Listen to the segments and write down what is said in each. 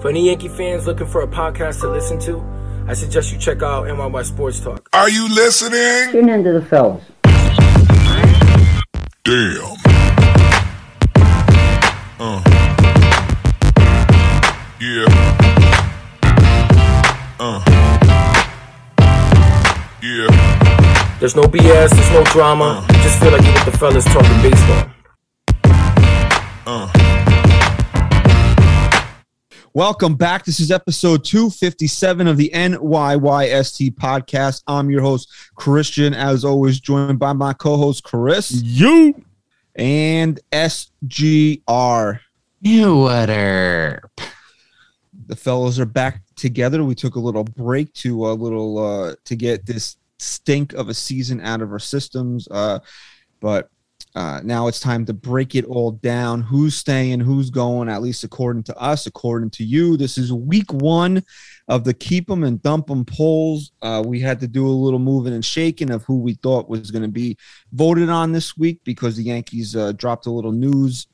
For any Yankee fans looking for a podcast to listen to, I suggest you check out NYY Sports Talk. Are you listening? Tune into the fellas. Damn. Uh. Yeah. Uh. Yeah. There's no BS, there's no drama. You just feel like you're with the fellas talking baseball. Uh. Welcome back. This is episode 257 of the NYYST podcast. I'm your host, Christian, as always, joined by my co host, Chris You. and SGR. You water. The fellows are back together. We took a little break to a little uh to get this stink of a season out of our systems. Uh but uh, now it's time to break it all down. Who's staying? Who's going? At least according to us, according to you. This is week one of the keep them and dump them polls. Uh, we had to do a little moving and shaking of who we thought was going to be voted on this week because the Yankees uh, dropped a little news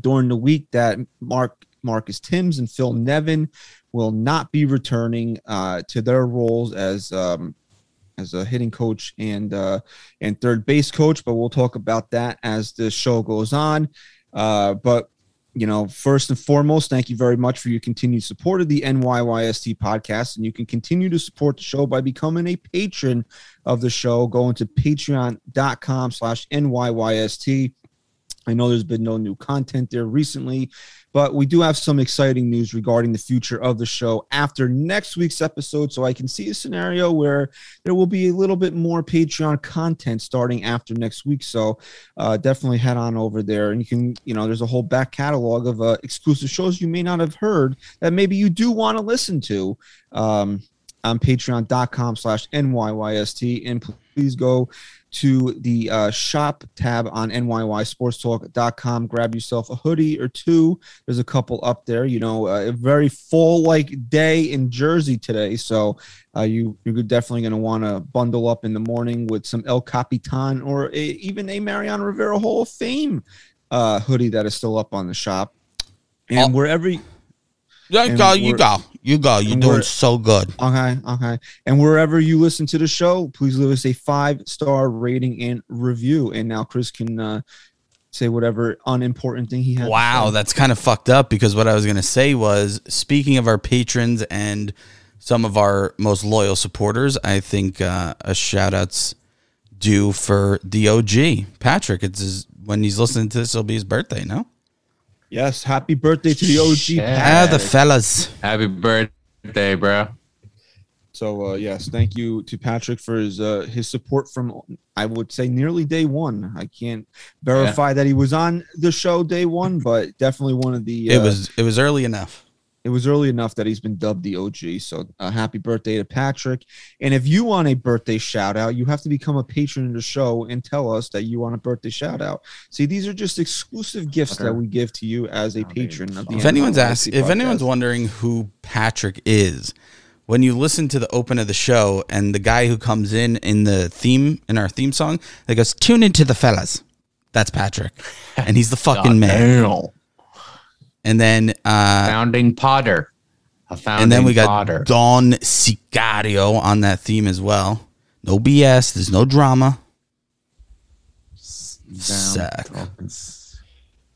during the week that Mark Marcus Thames and Phil Nevin will not be returning uh, to their roles as um, as a hitting coach and uh, and third base coach. But we'll talk about that as the show goes on. Uh, but you know, first and foremost, thank you very much for your continued support of the NYYST podcast. And you can continue to support the show by becoming a patron of the show. Going to patreon.com slash NYYST. I know there's been no new content there recently, but we do have some exciting news regarding the future of the show after next week's episode. So I can see a scenario where there will be a little bit more Patreon content starting after next week. So uh, definitely head on over there, and you can, you know, there's a whole back catalog of uh, exclusive shows you may not have heard that maybe you do want to listen to. Um, on patreon.com slash NYYST. And please go to the uh, shop tab on NYYSportsTalk.com. Grab yourself a hoodie or two. There's a couple up there. You know, uh, a very fall like day in Jersey today. So uh, you, you're definitely going to want to bundle up in the morning with some El Capitan or a, even a Mariano Rivera Hall of Fame uh, hoodie that is still up on the shop. And wherever you, You go. You go. You go. You're doing so good. Okay, okay. And wherever you listen to the show, please leave us a five star rating and review. And now Chris can uh, say whatever unimportant thing he has. to Wow, that's kind of fucked up because what I was going to say was speaking of our patrons and some of our most loyal supporters, I think uh, a shout out's due for the OG, Patrick. It's his, when he's listening to this, it'll be his birthday, no? Yes. Happy birthday to the OG. Shit. Ah, the fellas. Happy birthday, bro. So uh, yes, thank you to Patrick for his uh, his support from I would say nearly day one. I can't verify that he was on the show day one, but definitely one of the. It uh, was it was early enough. It was early enough that he's been dubbed the OG. So uh, happy birthday to Patrick. And if you want a birthday shout out, you have to become a patron of the show and tell us that you want a birthday shout out. See, these are just exclusive gifts that we give to you as a patron of the If anyone's asking, if anyone's wondering who Patrick is, when you listen to the open of the show and the guy who comes in in the theme in our theme song that goes tune into the fellas, that's Patrick, and he's the fucking man. Damn. And then uh, Founding Potter. A founding and then we got Potter. Don Sicario on that theme as well. No BS. There's no drama. Sack.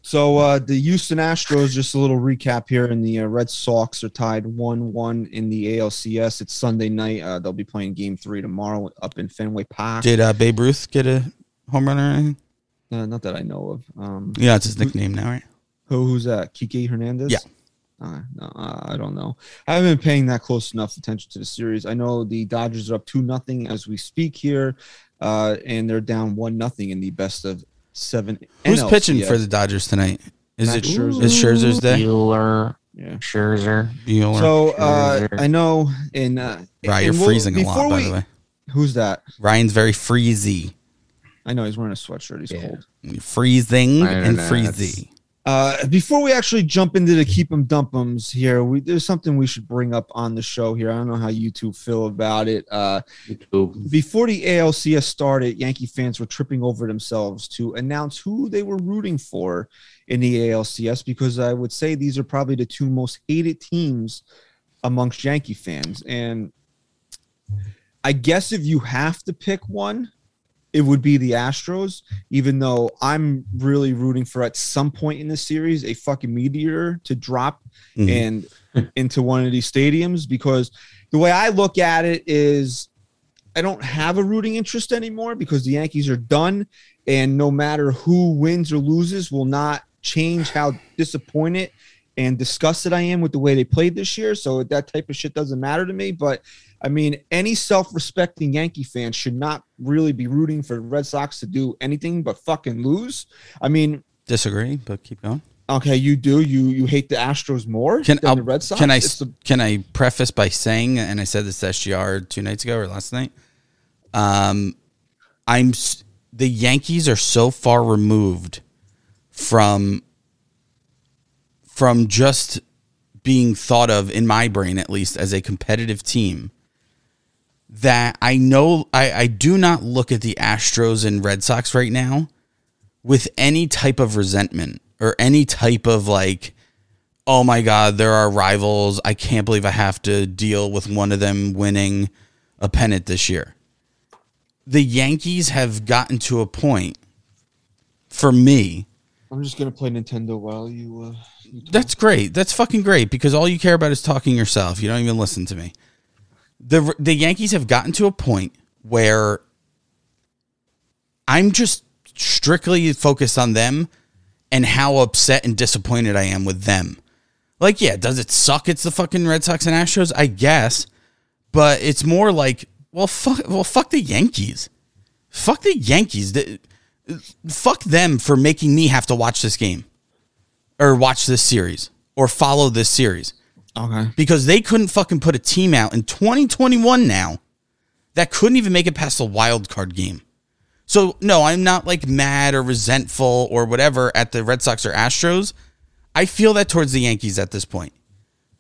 So uh, the Houston Astros, just a little recap here, and the uh, Red Sox are tied one-one in the ALCS. It's Sunday night. Uh, they'll be playing Game Three tomorrow up in Fenway Park. Did uh, Babe Ruth get a home run or anything? Uh, not that I know of. Um, Yeah, it's his nickname now, right? Who, who's that? Kike Hernandez? Yeah. Uh, no, uh, I don't know. I haven't been paying that close enough attention to the series. I know the Dodgers are up two nothing as we speak here, uh, and they're down one nothing in the best of seven. Who's NLCS. pitching for the Dodgers tonight? Is Max it Scherzer. is Scherzer's day? Buehler. Yeah. Scherzer. Buehler. So uh, Scherzer. I know in uh, right, you're we'll- freezing a lot, before by the way. Who's that? Ryan's very freezy. I know he's wearing a sweatshirt. He's Yeah. cold. Freezing and internet, freezy. Uh, before we actually jump into the keep 'em dump 'ems here, we, there's something we should bring up on the show here. I don't know how you two feel about it. Uh, before the ALCS started, Yankee fans were tripping over themselves to announce who they were rooting for in the ALCS because I would say these are probably the two most hated teams amongst Yankee fans. And I guess if you have to pick one, it would be the Astros, even though I'm really rooting for at some point in the series a fucking meteor to drop Mhm. and into one of these stadiums because the way I look at it is I don't have a rooting interest anymore because the Yankees are done and no matter who wins or loses will not change how disappointed and disgusted I am with the way they played this year. So that type of shit doesn't matter to me. But I mean, any self-respecting Yankee fan should not really be rooting for the Red Sox to do anything but fucking lose. I mean, Disagree, but keep going. okay, you do you you hate the Astros more Can than I'll- the Red Sox? can I the- can I preface by saying, and I said this to SGR two nights ago or last night. Um, I'm the Yankees are so far removed from from just being thought of in my brain at least as a competitive team that I know I, I do not look at the Astros and Red Sox right now with any type of resentment or any type of like oh my god there are rivals. I can't believe i have to deal with one of them winning a pennant this year. The yankees have gotten to a point for me I'm just gonna play Nintendo while you. Uh, you that's great. That's fucking great because all you care about is talking yourself. You don't even listen to me the the yankees have gotten to a point where i'm just strictly focused on them and how upset and disappointed i am with them. Like, yeah, does it suck? It's the fucking Red Sox and Astros, I guess, but it's more like, well, fuck, well, fuck the Yankees, fuck the Yankees, fuck them for making me have to watch this game, or watch this series, or follow this series okay. because they couldn't fucking put a team out in 2021 now that couldn't even make it past the wild card game. So no, I'm not like mad or resentful or whatever at the Red Sox or Astros. I feel that towards the Yankees at this point.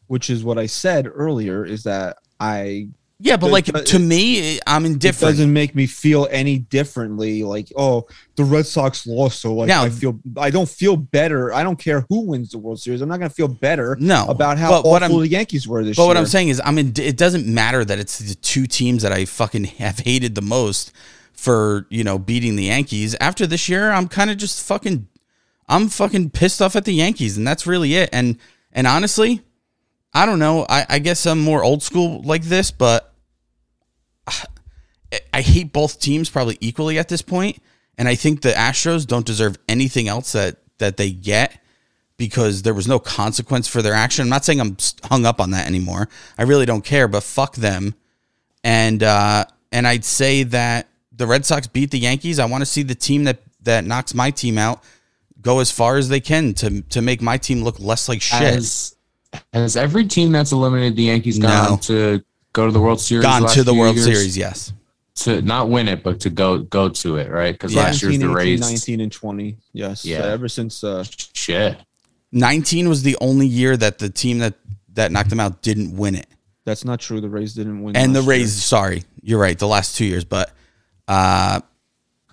Which is what I said earlier. Is that I Yeah, but It- like to me, I'm it indifferent. doesn't make me feel any differently. Like, oh, the Red Sox lost, so like Now- I feel I don't feel better. I don't care who wins the World Series. I'm not gonna feel better No, about how awful I'm- the Yankees were this year. But year. what I'm saying is, I'm in. It doesn't matter that it's the two teams that I fucking have hated the most for you know beating the Yankees. After this year, I'm kind of just fucking. I'm fucking pissed off at the Yankees, and that's really it. And and honestly, I don't know. I, I guess I'm more old school like this, but I- hate both teams probably equally at this point, and I think the Astros don't deserve anything else that that they get because there was no consequence for their action. I'm not saying I'm hung up on that anymore. I really don't care, but fuck them. And uh, and I'd say that the Red Sox beat the Yankees. I want to see the team that that knocks my team out go as far as they can to to make my team look less like shit. Has, has every team that's eliminated the Yankees No. gone to go to the World Series? Gone last to the World years? Series, yes. to not win it, but to go go to it, right? Because Yeah. last year's the 18, Rays. 19 and 20. Yes. Yeah. Uh, ever since uh, Shit. 19 was the only year that the team that that knocked them out didn't win it. that's not true. The Rays didn't win. and the last Rays, sorry, you're right, the last two years, but uh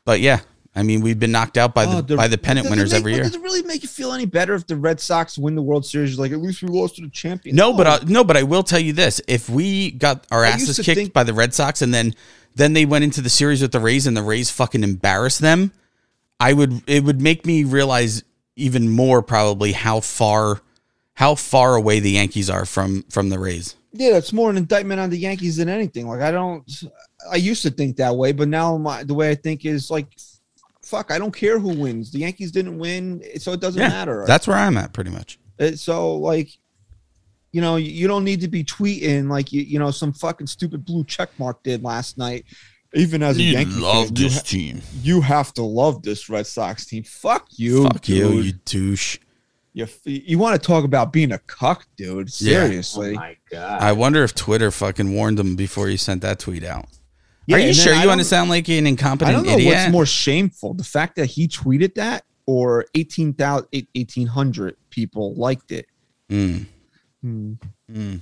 but yeah, I mean we've been knocked out by year. the, Oh, by the pennant winners make- every year. Does it really make you feel any better if the Red Sox win the World Series? Like at least we lost to the champion. No, but uh, no, but I will tell you this: if we got our asses kicked think- by the Red Sox, and then then they went into the series with the Rays, and the Rays fucking embarrassed them, I would it would make me realize even more probably how far how far away the Yankees are from from the Rays. yeah, that's more an indictment on the Yankees than anything. Like I don't. I used to think that way, but now my the way I think is like, fuck. I don't care who wins. The Yankees didn't win, so it doesn't Yeah, matter. that's where I'm at pretty much. Uh, so like you know you, you don't need to be tweeting like you you know some fucking stupid blue check mark did last night even as a Yankee fan, you, ha- team. you have to love this Red Sox team. Fuck you, Fuck you, dude. you douche. You, you want to talk about being a cuck, dude? Seriously. Yeah. Seriously. god. I wonder if Twitter fucking warned him before he sent that tweet out. Yeah, Are you sure you want to sound like an incompetent I don't know idiot? what's more shameful: the fact that he tweeted that, or 18,000 1800 people liked it. Mm. Hmm. Mm.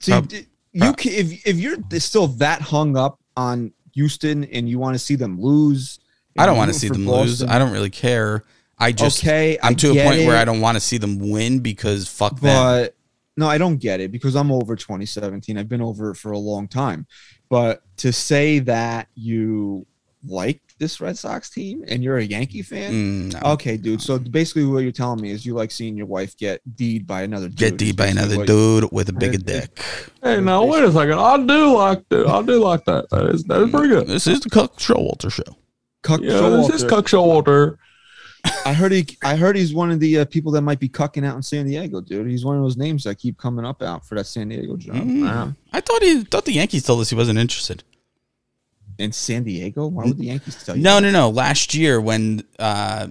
See, Prob- d- you can, if if you're still that hung up on Houston and you want to see them lose, I don't want to see them for lose. I don't really care. I just okay, I'm I to a point where I don't want to see them win because fuck them. But no, I don't get it because I'm over 2017. I've been over it for a long time. But to say that you like this Red Sox team and you're a Yankee fan, Mm, no. okay, dude. So basically, what you're telling me is you like seeing your wife get deed by another dude. Get is deed by another what- dude with a bigger It- it- dick. Hey, now wait a second. I do like that. I do like that. That is that is pretty good. This is the Cook Showalter show. Cuck Yeah, this is Showalter. Cook Showalter. I heard he. I heard he's one of the uh, people that might be cucking out in San Diego, dude. He's one of those names that keep coming up out for that San Diego job. Mm. Wow. I thought he thought the Yankees told us he wasn't interested. In San Diego, why would the Yankees tell you? No, that? no, no. Last year when uh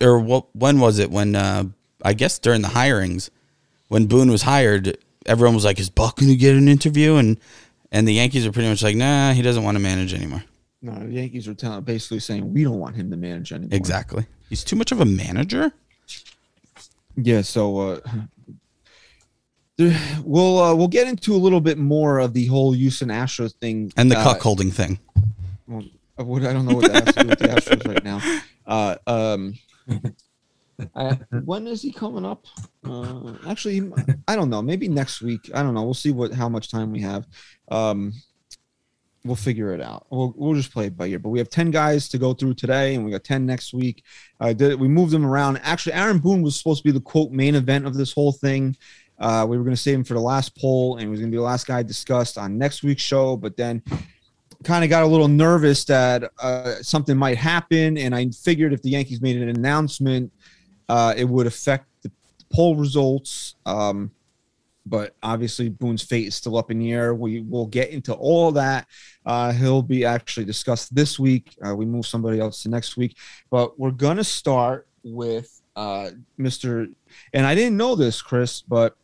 or what when was it when uh I guess during the hirings when Boone was hired, everyone was like, Is Buck gonna get an interview? And and the Yankees are pretty much like, nah, he doesn't want to manage anymore. No, the Yankees are telling, basically saying we don't want him to manage anymore. Exactly. He's too much of a manager. Yeah. So uh, we'll uh, we'll get into a little bit more of the whole Houston Astros thing And the uh, cuckolding thing. Well, uh, what I don't know what that has to do with the Astros right now. Uh, um, I, when is he coming up? Uh, actually, I don't know. Maybe next week. I don't know. We'll see what how much time we have. Um, we'll figure it out. We'll we'll just play it by ear. But we have ten guys to go through today, and we got ten next week. I did. We moved them around. Actually, Aaron Boone was supposed to be the quote main event of this whole thing. Uh, we were going to save him for the last poll, and he was going to be the last guy discussed on next week's show. But then kind of got a little nervous that uh, something might happen, and I figured if the Yankees made an announcement, uh, it would affect the poll results. Um, but obviously, Boone's fate is still up in the air. We will get into all that. Uh, he'll be actually discussed this week. Uh, we move somebody else to next week, but we're gonna start with uh, Mr. And I didn't know this, Chris, but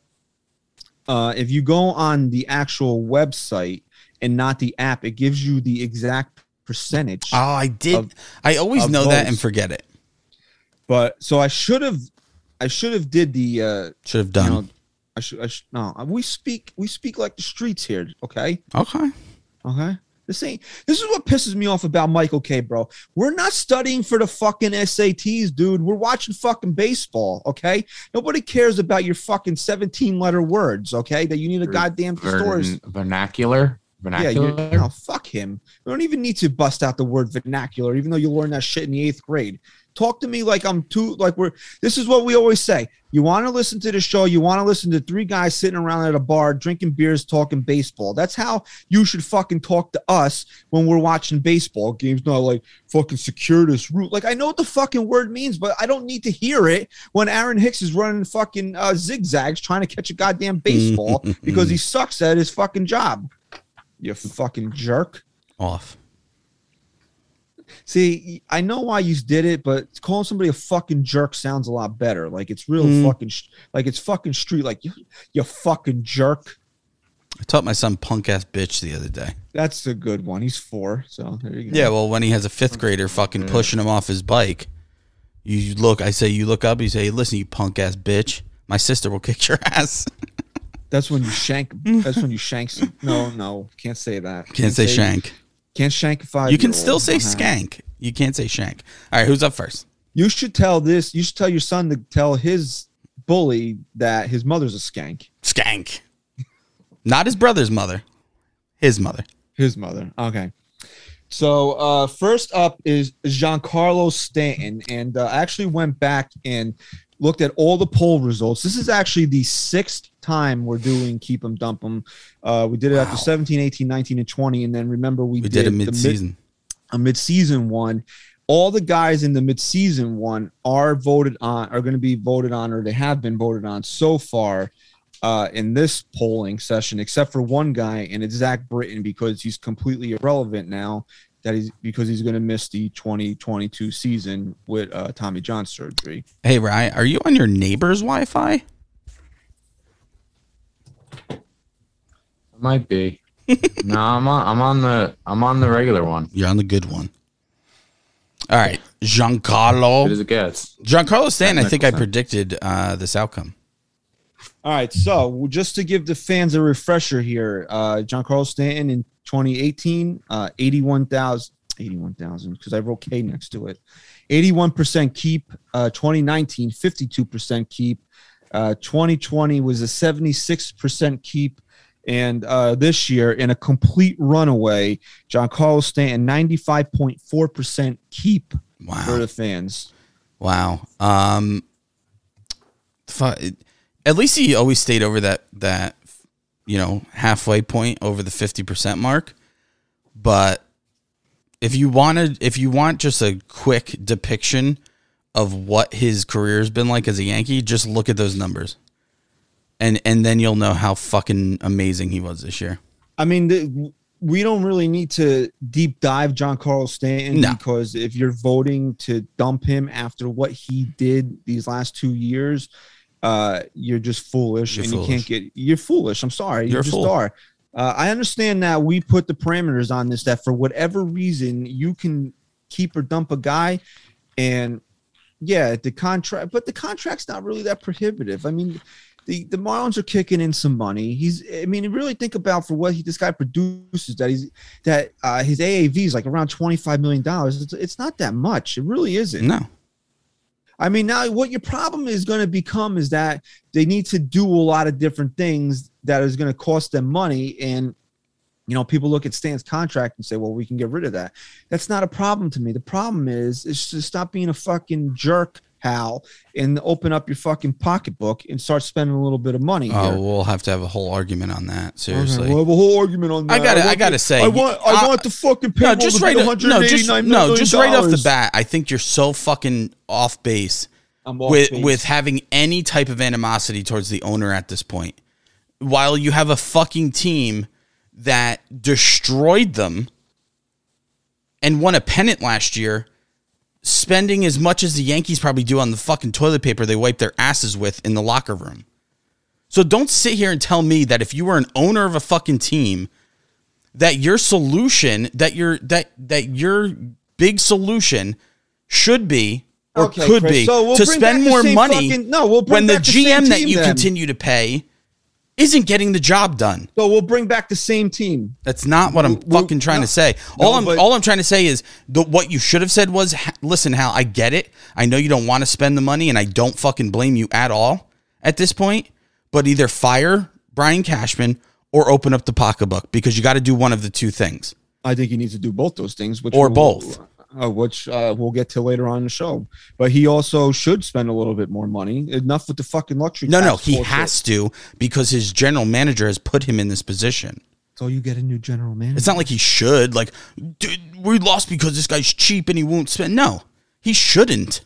uh, if you go on the actual website and not the app, it gives you the exact percentage. Oh, I did. Of- I always know that and forget it. But so I should have, I should have did the. Uh, Should have you done. know, I should. I should. No, we speak. We speak like the streets here. Okay. okay. Okay. This ain't. This is what pisses me off about Michael Kay Bro. We're not studying for the fucking SATs, dude. We're watching fucking baseball. Okay. Nobody cares about your fucking seventeen letter words. Okay. That you need a Ver- goddamn thesaurus. Vern- vernacular. Yeah, no, fuck him. We don't even need to bust out the word vernacular, even though you learned that shit in the eighth grade. Talk to me like I'm too like we're this is what we always say. You want to listen to the show, you want to listen to three guys sitting around at a bar drinking beers, talking baseball. That's how you should fucking talk to us when we're watching baseball games, not like fucking secure this route. Like I know what the fucking word means, but I don't need to hear it when Aaron Hicks is running fucking uh, zigzags trying to catch a goddamn baseball because he sucks at his fucking job. You fucking jerk. Off. See, I know why you did it, but calling somebody a fucking jerk sounds a lot better. Like it's real Mm. fucking, sh- like it's fucking street. Like you, you fucking jerk. I taught my son punk ass bitch the other day. That's a good one. He's four, so there you go. Yeah, well, when he has a fifth grader fucking pushing him off his bike, you look. I say, you look up. You say, listen, you punk ass bitch. My sister will kick your ass. That's when you shank. That's when you shank. Some, no, no, can't say that. Can't say shank. Can't shank a five. You can still say skank. You can't say shank. All right, who's up first? You should tell this. You should tell your son to tell his bully that his mother's a skank. Skank. Not his brother's mother. His mother. His mother. Okay. So uh, first up is Giancarlo Stanton, and uh, I actually went back and looked at all the poll results. This is actually the sixth time we're doing Keep 'em Dump 'em. Uh, we did it after 17, 18, 19, and 20, and then remember we, We did a mid season. a mid-season one. All the guys in the mid-season one are voted on, are going to be voted on, or they have been voted on so far uh, in this polling session, except for one guy, and it's Zach Britton because he's completely irrelevant now. That he's because he's going to miss the 2022 season with uh, Tommy John surgery. Hey, Ryan, are you on your neighbor's Wi Fi? Might be. no, I'm on. I'm on the. I'm on the regular one. You're on the good one. All right, Good as Giancarlo. it gets. Giancarlo Stanton. I think I predicted uh, this outcome. All right, so just to give the fans a refresher here, uh, Giancarlo Stanton in 2018, uh, 81,000, 81,000, because I wrote K next to it. 81% keep. Uh, 2019, 52% keep. Uh, 2020 was a 76% keep. And uh, this year, in a complete runaway, Giancarlo Stanton, 95.4% keep for Wow, the fans. wow. Um, fu- at least he always stayed over that that you know halfway point over the fifty percent mark. But if you wanted, if you want just a quick depiction of what his career has been like as a Yankee, just look at those numbers, and and then you'll know how fucking amazing he was this year. I mean, the, we don't really need to deep dive Giancarlo Stanton No. because if you're voting to dump him after what he did these last two years, uh, you're just foolish You're and foolish. you can't get. You're foolish. I'm sorry. You're you a just are. Uh, I understand that we put the parameters on this that for whatever reason you can keep or dump a guy, and yeah, the contract, but the contract's not really that prohibitive. I mean, the the Marlins are kicking in some money. He's, I mean, really think about for what he this guy produces that he's that uh, his AAV is like around twenty five million dollars. It's, it's not that much. It really isn't. No, I mean, now what your problem is going to become is that they need to do a lot of different things that is going to cost them money. And, you know, people look at Stan's contract and say, well, we can get rid of that. That's not a problem to me. The problem is, is to stop being a fucking jerk, Hal, and open up your fucking pocketbook and start spending a little bit of money oh, here. we'll have to have a whole argument on that. Seriously. We'll have a whole argument on that. I gotta- want I gotta the- say, I want, I uh, want the fucking No, just to right. be No, just no, just right off the bat. I think you're so fucking off base with base. with having any type of animosity towards the owner at this point. While you have a fucking team that destroyed them and won a pennant last year, spending as much as the Yankees probably do on the fucking toilet paper they wipe their asses with in the locker room. So don't sit here and tell me that if you were an owner of a fucking team that your solution that your that that your big solution should be or Okay, could Chris, be so we'll to spend more money fucking- no, we'll bring when the back the GM that team you then. continue to pay isn't getting the job done. So we'll bring back the same team. That's not what I'm We- fucking trying no. to say. All No, I'm but- all I'm trying to say is the, what you should have said was, listen, Hal, I get it. I know you don't want to spend the money, and I don't fucking blame you at all at this point. But either fire Brian Cashman or open up the pocketbook because you got to do one of the two things. I think he needs to do both those things, which Or we'll- both. Uh, which uh, we'll get to later on in the show. But he also should spend a little bit more money. Enough with the fucking luxury. No, no, he has to because his general manager has put him in this position. So you get a new general manager. It's not like he should. Like, dude, we lost because this guy's cheap and he won't spend. No, he shouldn't.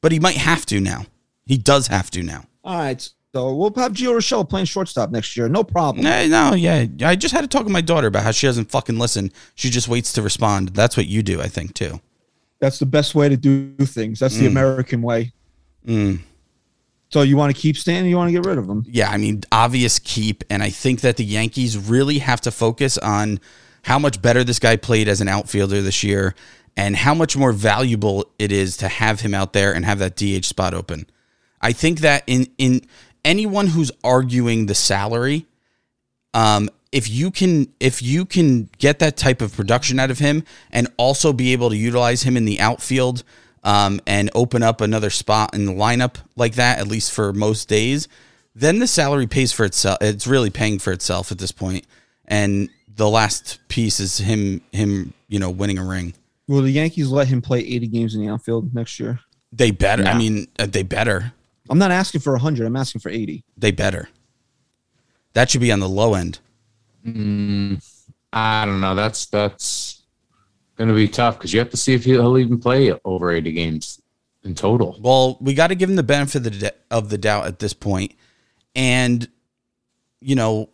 But he might have to now. He does have to now. All right. So we'll have Gio Urshela playing shortstop next year. No problem. No, no, yeah. I just had to talk to my daughter about how she doesn't fucking listen. She just waits to respond. That's what you do, I think, too. That's the best way to do things. That's the American way. Mm. So you want to keep Stan? You want to get rid of him? Yeah, I mean, obvious keep. And I think that the Yankees really have to focus on how much better this guy played as an outfielder this year and how much more valuable it is to have him out there and have that DH spot open. I think that in in anyone who's arguing the salary, um, if you can if you can get that type of production out of him and also be able to utilize him in the outfield um, and open up another spot in the lineup like that, at least for most days, then the salary pays for itself. It's really paying for itself at this point. And the last piece is him him you know winning a ring. Will the Yankees let him play 80 games in the outfield next year? They better. I mean, uh, they better. I'm not asking for 100. I'm asking for 80. They better. That should be on the low end. Mm, I don't know. That's that's going to be tough because you have to see if he'll even play over 80 games in total. Well, we got to give him the benefit of the, of the doubt at this point. And you know,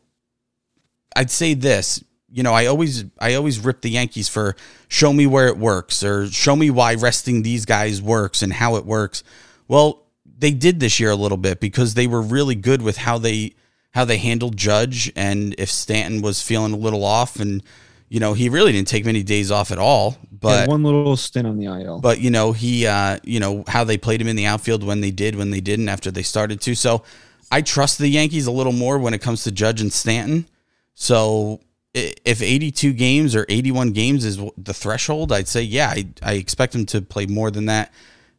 I'd say this, you know, I always I always rip the Yankees for show me where it works or show me why resting these guys works and how it works. Well, they did this year a little bit because they were really good with how they how they handled Judge and if Stanton was feeling a little off and you know, he really didn't take many days off at all. Had But one little stint on the IL. but you know he uh you know how they played him in the outfield when they did when they didn't after they started to so i trust the yankees a little more when it comes to judge and stanton so if 82 games or 81 games is the threshold i'd say yeah i, I expect him to play more than that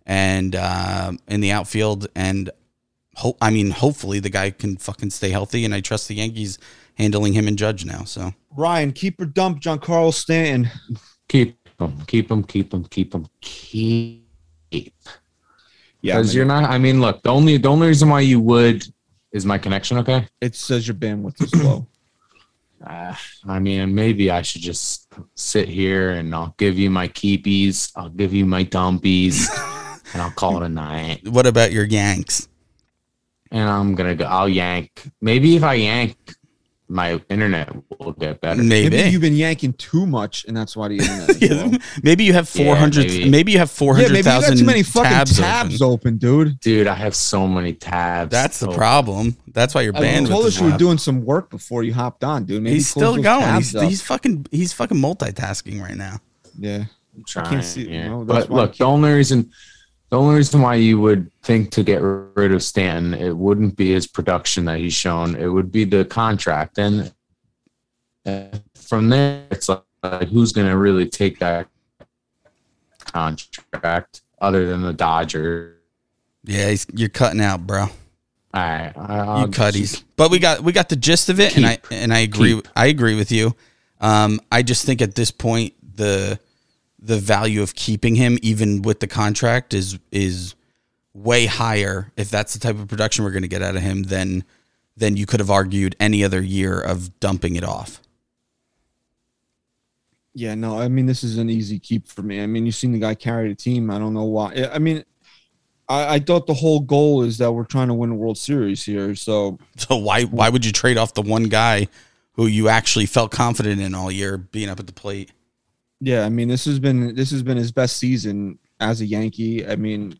and uh, in the outfield and hope i mean hopefully the guy can fucking stay healthy and i trust the yankees handling him and judge now so Ryan, keep or dump Giancarlo Stanton. Keep them, keep them, keep them, keep them, keep. Yeah, Because man, you're not. I mean, look. The only the only reason why you would is my connection. Okay. it says your bandwidth is low. Uh, I mean, maybe I should just sit here and I'll give you my keepies. I'll give you my dumpies, and I'll call it a night. what about your yanks And I'm gonna go. I'll yank. Maybe if I yank, my internet will get better. maybe, Maybe you've been yanking too much, and that's why the internet. Is low. Yeah, maybe you have Yeah, 400 maybe. maybe. you have Yeah, maybe you got 400,000 too many fucking tabs, tabs, open. open. dude. Dude, I have so many tabs. That's the open. problem. That's why your I bandwidth told us you were doing some work before you hopped on, dude. Maybe He's still going. He's, he's fucking he's fucking multitasking right now. yeah. I'm trying. can't see- yeah. no, but look, the can't- only reason, the only reason why you would think to get rid of Stanton, it wouldn't be his production that he's shown. It would be the contract, and from there, it's like, like who's going to really take that contract other than the Dodgers? Yeah, he's, you're cutting out, bro. All right, You cutties. But we got we got the gist of it, and I and I agree. Keep. I agree with you. Um, I just think at this point the the value of keeping him, even with the contract, is is way higher if that's the type of production we're going to get out of him than than you could have argued any other year of dumping it off. Yeah, no, I mean this is an easy keep for me. I mean, you've seen the guy carry the team. I don't know why. I mean, I, I thought the whole goal is that we're trying to win a World Series here. So So why why would you trade off the one guy who you actually felt confident in all year being up at the plate? Yeah, I mean this has been this has been his best season as a Yankee. I mean,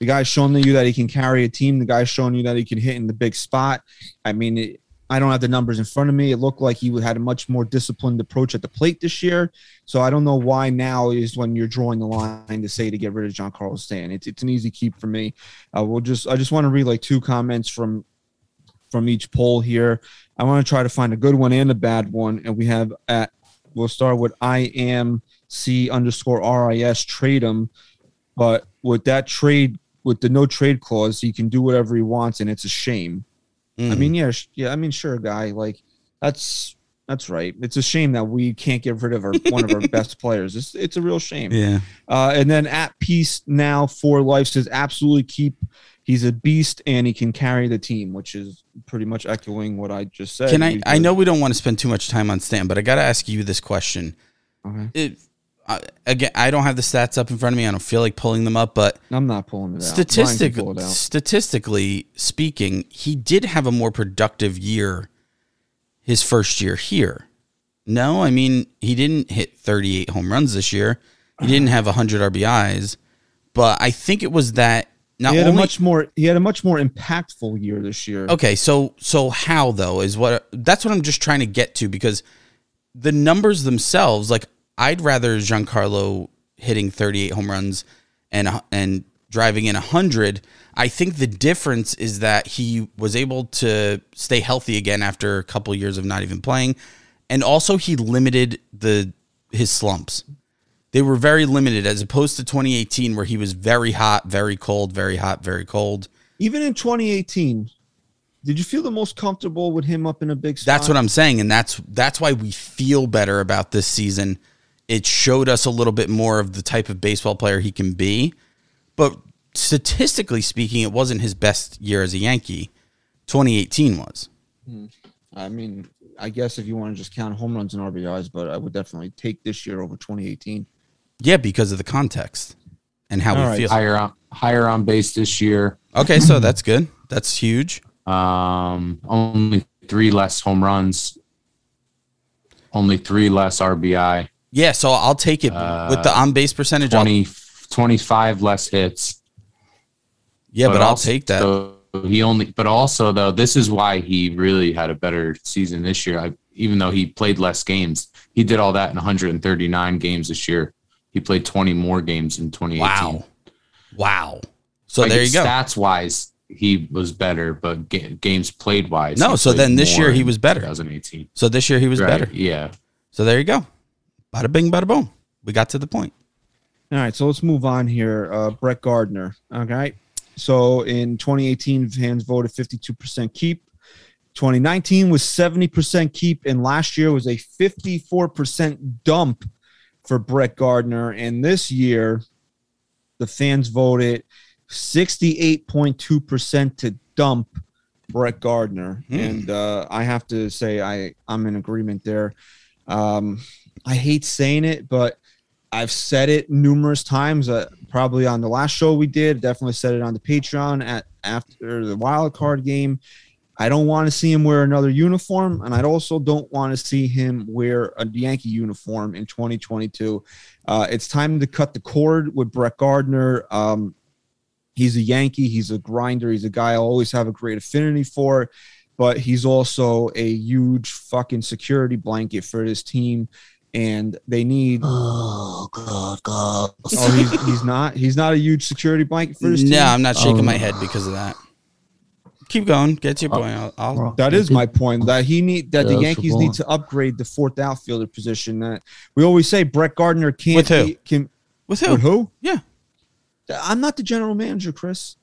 the guy's shown you that he can carry a team. The guy's shown you that he can hit in the big spot. I mean, it, I don't have the numbers in front of me. It looked like he had a much more disciplined approach at the plate this year. So I don't know why now is when you're drawing the line to say to get rid of Giancarlo Stanton. It's it's an easy keep for me. Uh, we'll just I just want to read like two comments from from each poll here. I want to try to find a good one and a bad one, and we have at we'll start with I am C underscore RIS trade him, but with that trade with the no trade clause, he can do whatever he wants, and it's a shame. I Mm. mean, yeah, sh- yeah. I mean, sure, guy. Like that's that's right. It's a shame that we can't get rid of our one of our best players. It's it's a real shame. yeah. Uh, and then at peace now for life says absolutely keep. He's a beast and he can carry the team, which is pretty much echoing what I just said. Can I? I know we don't want to spend too much time on Stan, but I got to ask you this question. Okay. It, again, I don't have the stats up in front of me. I don't feel like pulling them up, but I'm not pulling it out. Statistic, pull it out. statistically speaking, he did have a more productive year his first year here. No, I mean he didn't hit 38 home runs this year. He didn't have 100 RBIs, but I think it was that not he had only a much more he had a much more impactful year this year. Okay, so so how though is what that's what I'm just trying to get to because the numbers themselves, like I'd rather Giancarlo hitting 38 home runs and and driving in 100. I think the difference is that he was able to stay healthy again after a couple years of not even playing, and also he limited the his slumps. They were very limited as opposed to 2018 where he was very hot, very cold, very hot, very cold. Even in 2018, did you feel the most comfortable with him up in a big spot? That's what I'm saying, and that's that's why we feel better about this season. It showed us a little bit more of the type of baseball player he can be, but statistically speaking, it wasn't his best year as a Yankee. 2018 was. Hmm. I mean, I guess if you want to just count home runs and RBIs, but I would definitely take this year over 2018. Yeah, because of the context and how All we right. feel. higher on higher on base this year. Okay, so that's good. That's huge. Um, only three less home runs. Only three less RBI. Yeah, so I'll take it with the on base percentage. I'll, 20, 25 less hits. yeah, but, I'll also- take that. He only, but also though, this is why he really had a better season this year. I, even though he played less games, he did all that in 139 games this year. He played 20 more games in 2018. Wow. Wow. So Like, there you go. Stats wise, he was better, but ga- games played wise, No, so then this year he was better. 2018. So this year he was Right, better. Yeah. So there you go. Bada bing, bada boom. We got to the point. All right, so let's move on here. Uh, Brett Gardner. Okay. So in 2018, fans voted 52% keep. 2019 was 70% keep, and last year was a 54% dump for Brett Gardner. And this year, the fans voted 68.2% to dump Brett Gardner. Hmm. And uh, I have to say, I, I'm in agreement there. Um, I hate saying it, but I've said it numerous times. Uh, probably on the last show we did. Definitely said it on the Patreon at after the wild card game. I don't want to see him wear another uniform, and I also don't want to see him wear a Yankee uniform in 2022. Uh, it's time to cut the cord with Brett Gardner. Um, he's a Yankee. He's a grinder. He's a guy I always have a great affinity for, but he's also a huge fucking security blanket for this team. And they need. Oh God, God. Oh, he's, he's not. He's not a huge security blanket for this team. No, I'm not shaking Oh. my head because of that. Keep going. Get to your uh, point. I'll, I'll That is my point. That he need that Yeah, the Yankees need to upgrade the fourth outfielder position. That we always say Brett Gardner can't. With who? Be, can with who? with who? Yeah. Uh, I'm not the general manager, Chris,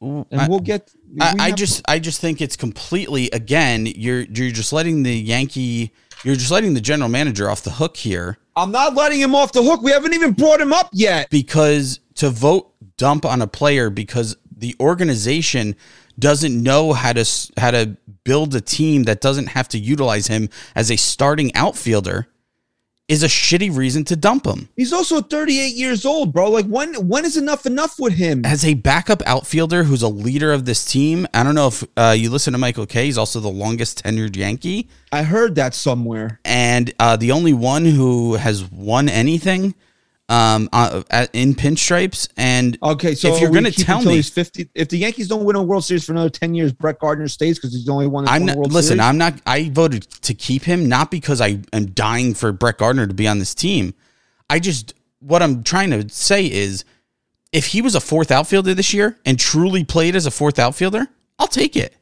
and I- we'll get. we I, I have- just I just think it's completely again you're you're just letting the Yankee you're just letting the general manager off the hook here I'm not letting him off the hook. We haven't even brought him up yet. because to vote dump on a player because the organization doesn't know how to how to build a team that doesn't have to utilize him as a starting outfielder is a shitty reason to dump him. He's also 38 years old, bro. Like when when is enough enough with him? As a backup outfielder who's a leader of this team, I don't know if uh, you listen to Michael Kay. He's also the longest tenured Yankee. I heard that somewhere. and uh, the only one who has won anything um, uh, at, in pinstripes. And Okay, so if you're going to tell me, he's 50, if the Yankees don't win a World Series for another 10 years, Brett Gardner stays because he's the only one. I'm not. World Listen, Series? I'm not. I voted to keep him not because I am dying for Brett Gardner to be on this team. I just what I'm trying to say is, if he was a fourth outfielder this year and truly played as a fourth outfielder, I'll take it.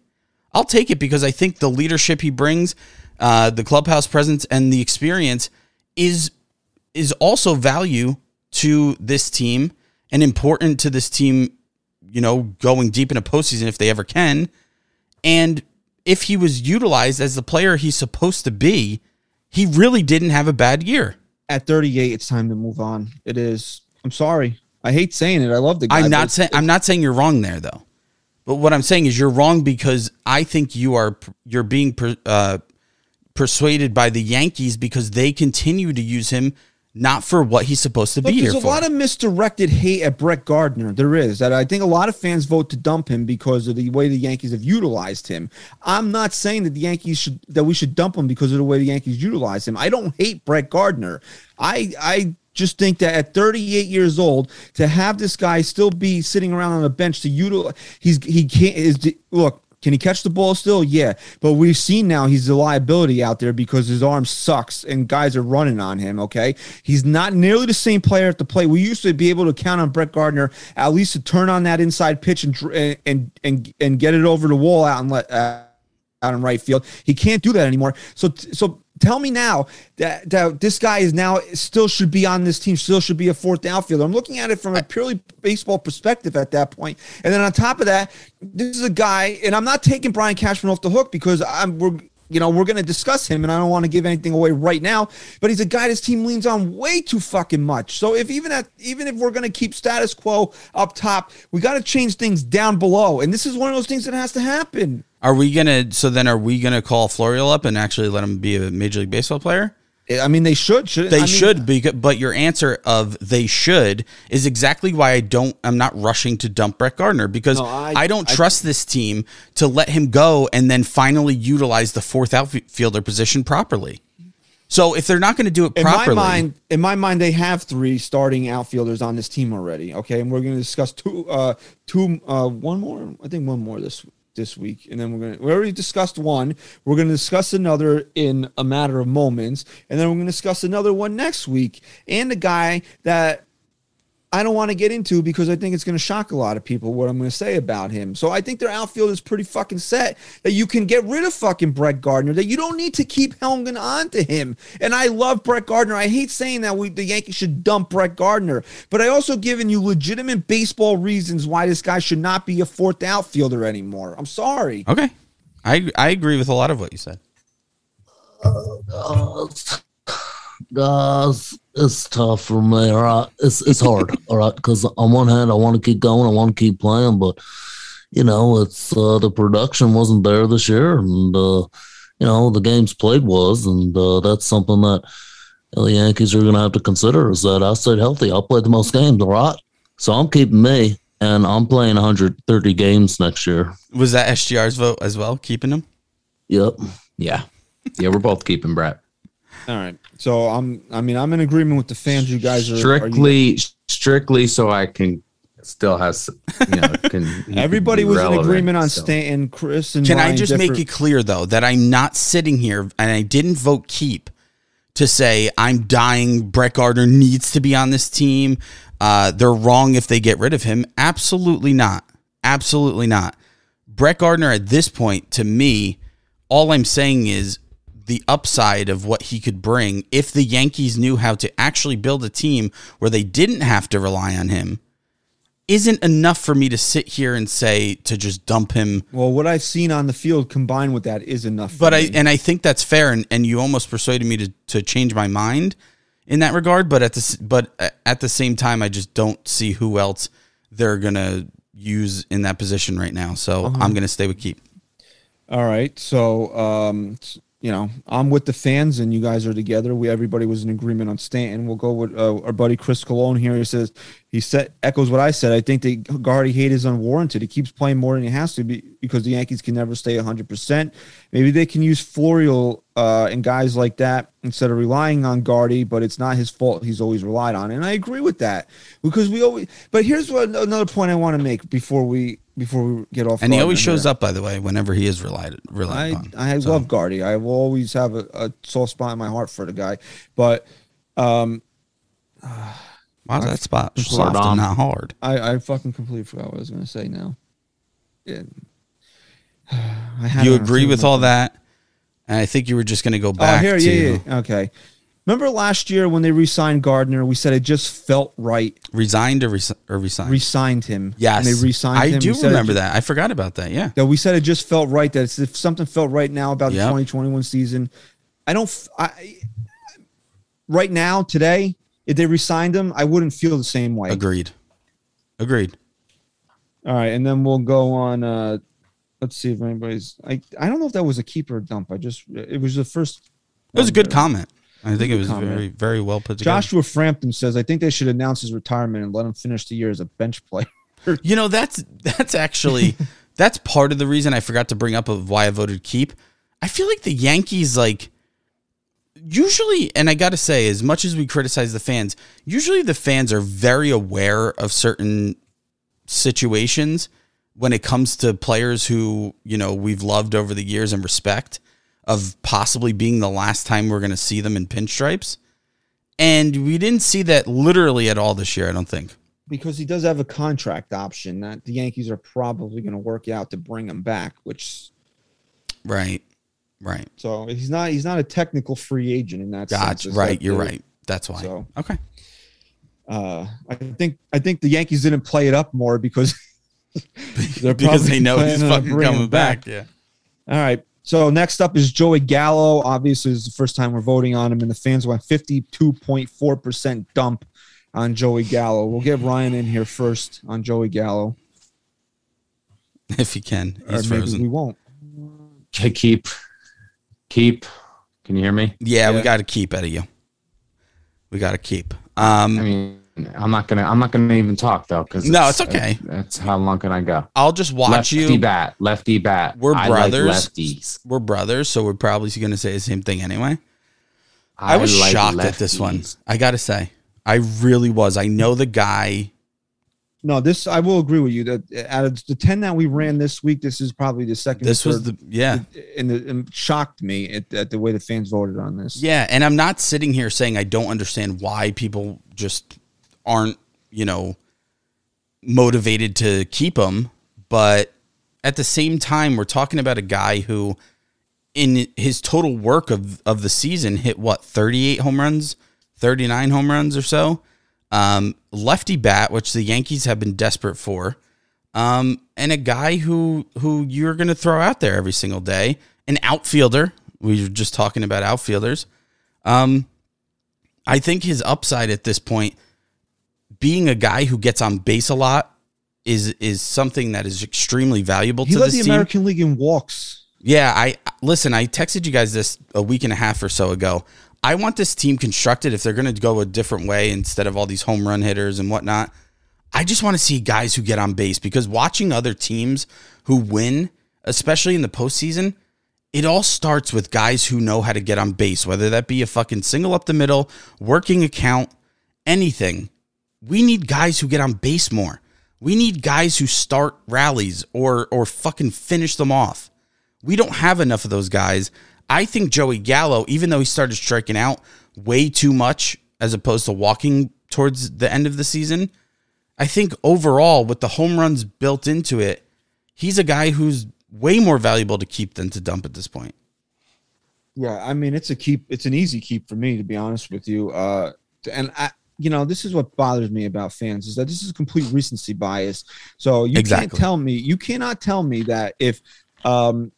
I'll take it because I think the leadership he brings, uh, the clubhouse presence, and the experience is is also value to this team and important to this team. You know, going deep in a postseason if they ever can, and if he was utilized as the player he's supposed to be, he really didn't have a bad year. at 38, it's time to move on. It is. I'm sorry. I hate saying it. I love the guy. I'm not saying I'm not saying you're wrong there though. But what I'm saying is you're wrong because I think you are you're being per, uh, persuaded by the Yankees because they continue to use him not for what he's supposed to Look, be here for. there's a lot of misdirected hate at Brett Gardner. There is that I think a lot of fans vote to dump him because of the way the Yankees have utilized him. I'm not saying that the Yankees should that we should dump him because of the way the Yankees utilize him. I don't hate Brett Gardner. I I just think that at 38 years old to have this guy still be sitting around on a bench to utilize he's he can't is look can he catch the ball still? Yeah. But we've seen now he's a liability out there because his arm sucks and guys are running on him. Okay. He's not nearly the same player at the plate. We used to be able to count on Brett Gardner at least to turn on that inside pitch and and and and get it over the wall out and let uh, out in right field. He can't do that anymore. So so tell me now that, that this guy is now still should be on this team, still should be a fourth outfielder. I'm looking at it from a purely baseball perspective at that point. And then on top of that, this is a guy, and I'm not taking Brian Cashman off the hook because I'm we're you know, we're going to discuss him, and I don't want to give anything away right now. But he's a guy this team leans on way too fucking much. So if even at even if we're going to keep status quo up top, we got to change things down below. And this is one of those things that has to happen. Are we gonna? So then, are we gonna call Florial up and actually let him be a major league baseball player? I mean, they should. Should They I mean, should be, but your answer of they should is exactly why I don't. I'm not rushing to dump Brett Gardner because No, I- I, don't I- trust this team to let him go and then finally utilize the fourth outfielder position properly. So if they're not going to do it In properly, my mind, in my mind, they have three starting outfielders on this team already. Okay, and we're going to discuss two, uh, two, uh, one more. I think one more this this week, and then we're gonna we already discussed one. We're gonna discuss another in a matter of moments, and then we're gonna discuss another one next week, and a guy that I don't want to get into because I think it's going to shock a lot of people what I'm going to say about him. So I think their outfield is pretty fucking set that you can get rid of fucking Brett Gardner, that you don't need to keep hanging on to him. And I love Brett Gardner. I hate saying that we the Yankees should dump Brett Gardner, but I also given you legitimate baseball reasons why this guy should not be a fourth outfielder anymore. I'm sorry. Okay. I I agree with a lot of what you said. guys, guys, it's tough for me. All right, it's it's hard. all right, because on one hand, I want to keep going, I want to keep playing, but you know, it's uh, the production wasn't there this year, and uh, you know, the games played was, and uh, that's something that the Yankees are going to have to consider. Is that I stayed healthy, I played the most games. All right, so I'm keeping me, and I'm playing 130 games next year. Was that SGR's vote as well, keeping him? Yep. Yeah. Yeah, we're both keeping Brett. All right. So I'm I mean I'm in agreement with the fans. You guys are are you- Strictly, strictly so I can still has, you know, can. he can Everybody be was in agreement on so. Stanton, Chris, and Can I Ryan just make it clear though that I'm not sitting here and I didn't vote keep to say I'm dying. Brett Gardner needs to be on this team. Uh, they're wrong if they get rid of him. Absolutely not. Absolutely not. Brett Gardner at this point, to me, all I'm saying is the upside of what he could bring if the Yankees knew how to actually build a team where they didn't have to rely on him isn't enough for me to sit here and say to just dump him Well, what I've seen on the field combined with that is enough. for but I and I think that's fair, and, and you almost persuaded me to, to change my mind in that regard. But at the but at the same time, I just don't see who else they're gonna use in that position right now. So Uh-huh. I'm gonna stay with keep. All right. So, um, you know, I'm with the fans, and you guys are together. We everybody was in agreement on Stanton. We'll go with uh, our buddy Chris Cologne here. He says he said echoes what I said. I think the Gardy hate is unwarranted. He keeps playing more than he has to be because the Yankees can never stay 100. percent Maybe they can use Florial uh, and guys like that instead of relying on Gardy, But it's not his fault. He's always relied on, and I agree with that because we always. But here's what another point I want to make before we before we get off. And he always shows here. up, by the way, whenever he is relied relied I, upon. I So, love Gardy. I will always have a, a soft spot in my heart for the guy. But um, Why's that spot soft and not hard? I, I fucking completely forgot what I was going to say now. Yeah. I had you agree with all that? And I think you were just gonna go Oh, back here, to yeah, yeah. Okay. Remember last year when they re-signed Gardner? We said it just felt right. resigned or, or resigned. Re-signed him. yes, And they re-signed I him. do We said it remember ju- that. I forgot about that. Yeah. that we said it just felt right that it's- if something felt right now about the Yep. 2021 season i don't I, right now today if they resigned him i wouldn't feel the same way Agreed. Agreed. all right and then we'll go on uh let's see if anybody's i i don't know if that was a keeper or dump i just it was the first It was a good one. comment. I think it was comment. very, very well put together. joshua frampton says i think they should announce his retirement and let him finish the year as a bench player You know, that's that's actually that's part of the reason I forgot to bring up of why I voted keep. I feel like the Yankees like usually and I got to say as much as we criticize the fans, usually the fans are very aware of certain situations when it comes to players who, you know, we've loved over the years and respect of possibly being the last time we're going to see them in pinstripes. And we didn't see that literally at all this year, I don't think. because he does have a contract option that the yankees are probably going to work out to bring him back which Right. Right. So he's not he's not a technical free agent in that sense. Gotcha. It's Right. You're right. That's why. So okay. uh, I think I think the Yankees didn't play it up more because they're because they know he's fucking coming him back. Yeah. All right. So next up is Joey Gallo. Obviously, it's the first time we're voting on him, and the fans went 52.4% dump on Joey Gallo. We'll get Ryan in here first on Joey Gallo. If he can. Or maybe frozen. we won't. Okay, keep, keep. Can you hear me? yeah, we got to keep out of you. We got to keep. Um, I mean, I'm not gonna. I'm not gonna even talk though, because No, it's okay. Uh, That's how long can I go? I'll just watch lefty you. Lefty bat, lefty bat. We're I brothers. Like lefties. We're brothers, so we're probably going to say the same thing anyway. I, was like shocked at this one. I got to say, I really was. I know the guy no, this I will agree with you that uh, out of the ten that we ran this week, this is probably the second. This was the yeah. and it, it shocked me at, at the way the fans voted on this. Yeah, and I'm not sitting here saying I don't understand why people just aren't, you know, motivated to keep him, but at the same time we're talking about a guy who in his total work of of the season hit what 38 home runs, 39 home runs or so. Um, lefty bat, which the Yankees have been desperate for. Um, and a guy who who you're going to throw out there every single day, an outfielder. We were just talking about outfielders. Um, I think his upside at this point, being a guy who gets on base a lot, is is something that is extremely valuable He to led the team. American League in walks. Yeah, I listen. I texted you guys this a week and a half or so ago. I want this team constructed if they're going to go a different way instead of all these home run hitters and whatnot. I just want to see guys who get on base because watching other teams who win, especially in the postseason, it all starts with guys who know how to get on base, whether that be a fucking single up the middle, working account, anything. We need guys who get on base more. We need guys who start rallies or or fucking finish them off. We don't have enough of those guys. I think Joey Gallo, even though he started striking out way too much as opposed to walking towards the end of the season, I think overall, with the home runs built into it, he's a guy who's way more valuable to keep than to dump at this point. Yeah, I mean it's a keep. It's an easy keep for me to be honest with you. Uh, and I, you know, this is what bothers me about fans is that this is complete recency bias. So you can't tell me, you cannot tell me that if um,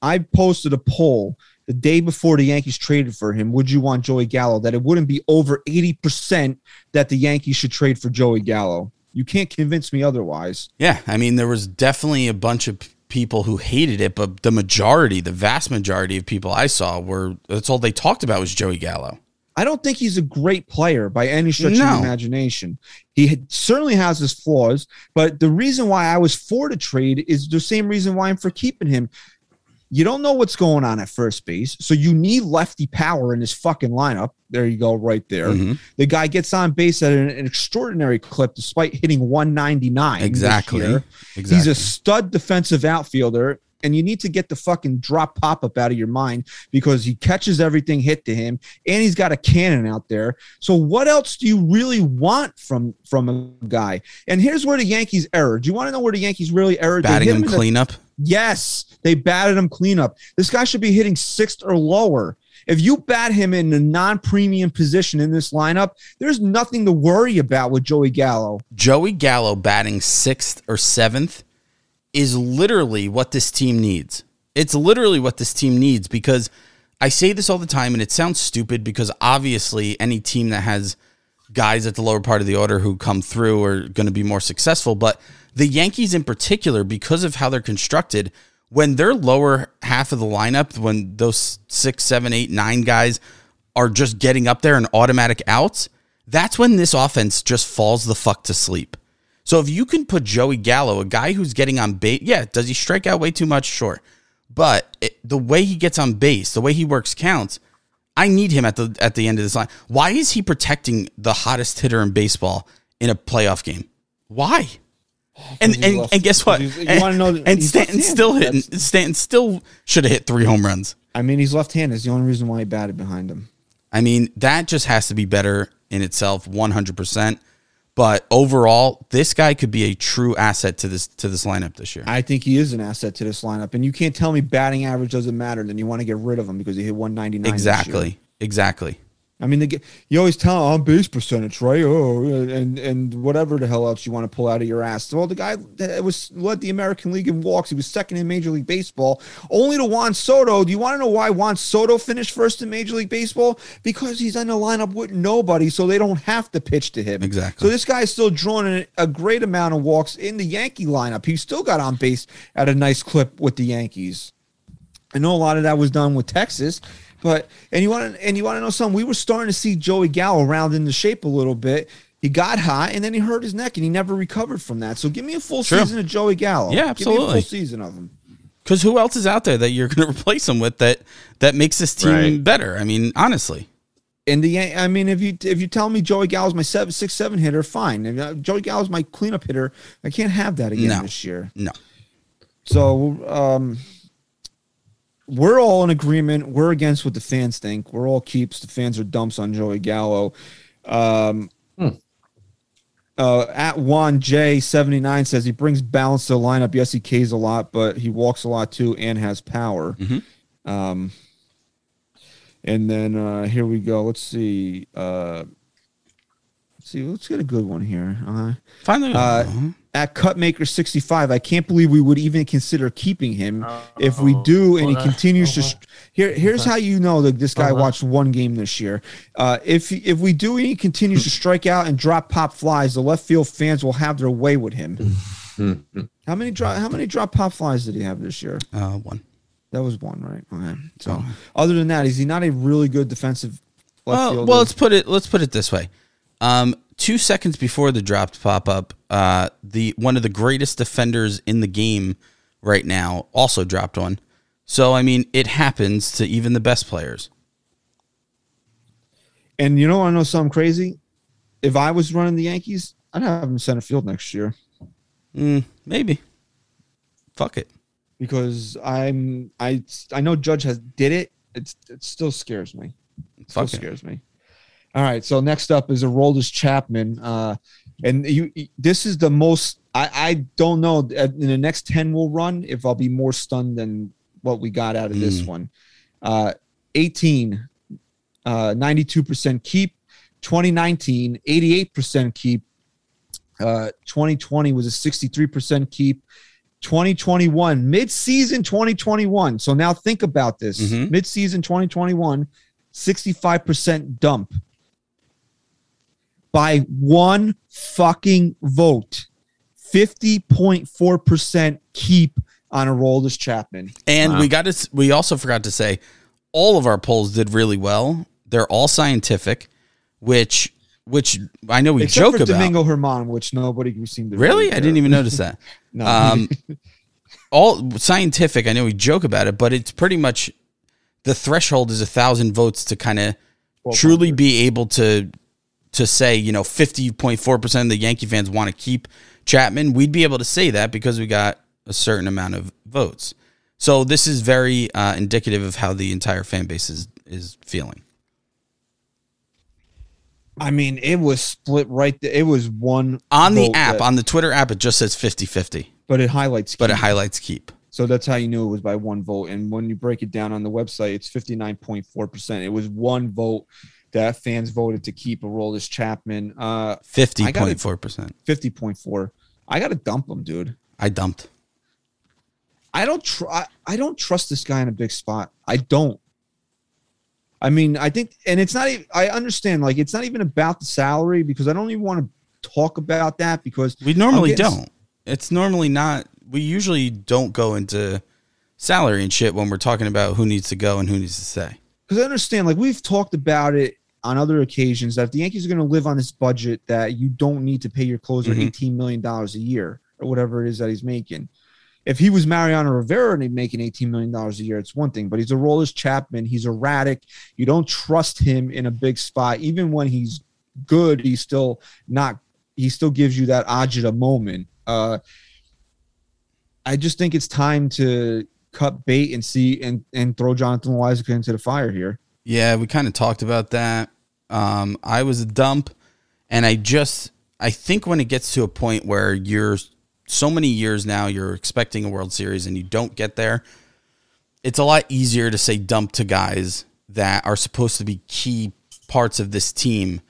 I posted a poll the day before the Yankees traded for him, would you want Joey Gallo? That it wouldn't be over eighty percent that the Yankees should trade for Joey Gallo. You can't convince me otherwise. Yeah, I mean, there was definitely a bunch of people who hated it, but the majority, the vast majority of people I saw were that's all they talked about was Joey Gallo. I don't think he's a great player by any stretch No. of the imagination. He had- certainly has his flaws, but the reason why I was for the trade is the same reason why I'm for keeping him. You don't know what's going on at first base, so you need lefty power in this fucking lineup. There you go, right there. Mhm. The guy gets on base at an, an extraordinary clip despite hitting 199. this Exactly. Exactly. He's a stud defensive outfielder, and you need to get the fucking drop pop up out of your mind because he catches everything hit to him, and he's got a cannon out there. So what else do you really want from from a guy? And here's where the Yankees error. Do you want to know where the Yankees really erred? They batting hit him in the- cleanup. Yes, they batted him cleanup. This guy should be hitting sixth or lower. If you bat him in a non-premium position in this lineup, there's nothing to worry about with Joey Gallo. Joey Gallo batting sixth or seventh is literally what this team needs. It's literally what this team needs because I say this all the time and it sounds stupid because obviously any team that has guys at the lower part of the order who come through are going to be more successful. But the Yankees, in particular, because of how they're constructed, when their lower half of the lineup, when those six, seven, eight, nine guys are just getting up there and automatic outs, that's when this offense just falls the fuck to sleep. So if you can put Joey Gallo, a guy who's getting on base, yeah, does he strike out way too much? Sure. But it, the way he gets on base, the way he works counts, I need him at the at the end of this line. Why is he protecting the hottest hitter in baseball in a playoff game? Why? Oh, and and, left- and guess what? you And, wanna know and Stanton still hitting. That's- Stanton still should have hit three home runs. I mean, he's left-handed. Is the only reason why he batted behind him. I mean, that just has to be better in itself, one hundred percent. But overall, this guy could be a true asset to this to this lineup this year. I think he is an asset to this lineup, and you can't tell me batting average doesn't matter. Then you want to get rid of him because he hit 199. this year. Exactly. Exactly. I mean, get, you always tell oh, on base percentage, right? Oh, and and whatever the hell else you want to pull out of your ass. Well, the guy that was led the American League in walks. He was second in Major League Baseball, only to Juan Soto. Do you want to know why Juan Soto finished first in Major League Baseball? Because he's in the lineup with nobody, so they don't have to pitch to him. Exactly. So this guy's still drawing a great amount of walks in the Yankee lineup. He still got on base at a nice clip with the Yankees. I know a lot of that was done with Texas, but and you want to and you want to know something? We were starting to see Joey Gallo round into shape a little bit. He got hot and then he hurt his neck and he never recovered from that. So give me a full True. season of Joey Gallo. Yeah, Give me a full season of him. Because who else is out there that you're going to replace him with that that makes this team Right. better? I mean, honestly, And the I mean, if you if you tell me Joey Gallo's my seven six seven hitter, fine. If, uh, Joey Gallo's my cleanup hitter, I can't have that again No. this year. No. So um, we're all in agreement. We're against what the fans think. We're all keeps. The fans are dumps on Joey Gallo. Um, Hmm. uh, at Juan J seventy nine says he brings balance to the lineup. Yes, he Ks a lot, but he walks a lot too and has power. Mhm. Um, and then uh, here we go. Let's see. Uh, see. Let's get a good one here. Uh, Finally, Uh, at Cutmaker 65. I can't believe we would even consider keeping him. if we do and he okay, continues to okay. here here's how you know that this guy Okay. watched one game this year. Uh, if if we do and he continues to strike out and drop pop flies, the left field fans will have their way with him. how many drop how many drop pop flies did he have this year? uh, one. That was one, right? Okay. So other than that, is he not a really good defensive left Well, fielder? well, let's put it let's put it this way. Um, two seconds before the dropped pop up, uh, the one of the greatest defenders in the game right now also dropped one. So I mean, it happens to even the best players. and you know I know something crazy. If I was running the Yankees, I'd have him center field next year. Mm, maybe. Fuck it. because I'm I I know Judge has did it. It's it still scares me. It still Fuck it. scares me. All right, so next up is Aroldis Chapman, uh, and you. This is the most. I I don't know in the next ten we'll run if I'll be more stunned than what we got out of this Mm. one. Uh, 18, uh, 92% keep. 2019, 88% keep. Uh, 2020 was a 63% keep. 2021, mid-season 2021. So now think about this. Mhm. Mid-season 2021, 65% dump by one fucking vote. 50.4% keep on a roll. Aroldis Chapman. And we got to. We also forgot to say, all of our polls did really well. They're all scientific, which which I know we Except joke for about. Domingo German, which nobody seemed to Really, I didn't even notice that. No. Um, all scientific. I know we joke about it, but it's pretty much the threshold is a thousand votes to kind of truly be able to to say, you know, fifty point four percent of the Yankee fans want to keep Chapman. We'd be able to say that because we got a certain amount of votes. So this is very uh, indicative of how the entire fan base is is feeling. I mean, it was split right there. It was one On the app, that- on the Twitter app, it just says 50-50, but it highlights. Keep. But it highlights keep. So that's how you knew it was by one vote. And when you break it down on the website, it's 59.4%. It was one vote that fans voted to keep Aroldis Chapman. Uh, Fifty I gotta- point four percent. 50.4. I got to dump him, dude. I dumped. I don't tr- I, I don't trust this guy in a big spot. I don't. I mean, I think, and it's not even, I understand, like, it's not even about the salary because I don't even want to talk about that because We normally getting- don't. It's normally not. We usually don't go into salary and shit when we're talking about who needs to go and who needs to stay. because I understand, like we've talked about it on other occasions, that if the Yankees are going to live on this budget, that you don't need to pay your closer Mhm. eighteen million dollars a year or whatever it is that he's making. If he was Mariano Rivera and he's making eighteen million dollars a year, it's one thing. But he's Aroldis Chapman. He's erratic. You don't trust him in a big spot, even when he's good. He's still not. He still gives you that agita moment. Uh, I just think it's time to cut bait and see and and throw Jonathan Loaisiga into the fire here. Yeah, we kind of talked about that. Um, I was a dump, and I just I think when it gets to a point where you're so many years now, you're expecting a World Series and you don't get there. It's a lot easier to say dump to guys that are supposed to be key parts of this team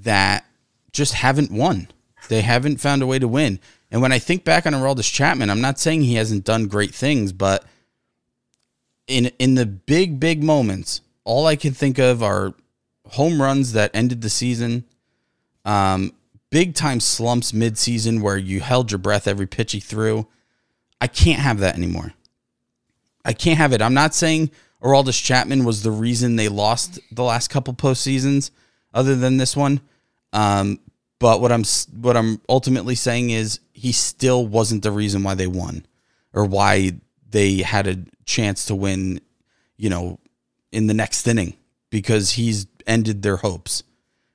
that just haven't won. They haven't found a way to win. And when I think back on Aroldis Chapman, I'm not saying he hasn't done great things, but in in the big big moments, all I can think of are home runs that ended the season, um, big time slumps mid season where you held your breath every pitch he threw. I can't have that anymore. I can't have it. I'm not saying Aroldis Chapman was the reason they lost the last couple postseasons, other than this one. Um, but what I'm what I'm ultimately saying is he still wasn't the reason why they won, or why they had a chance to win. You know, in the next inning because he's ended their hopes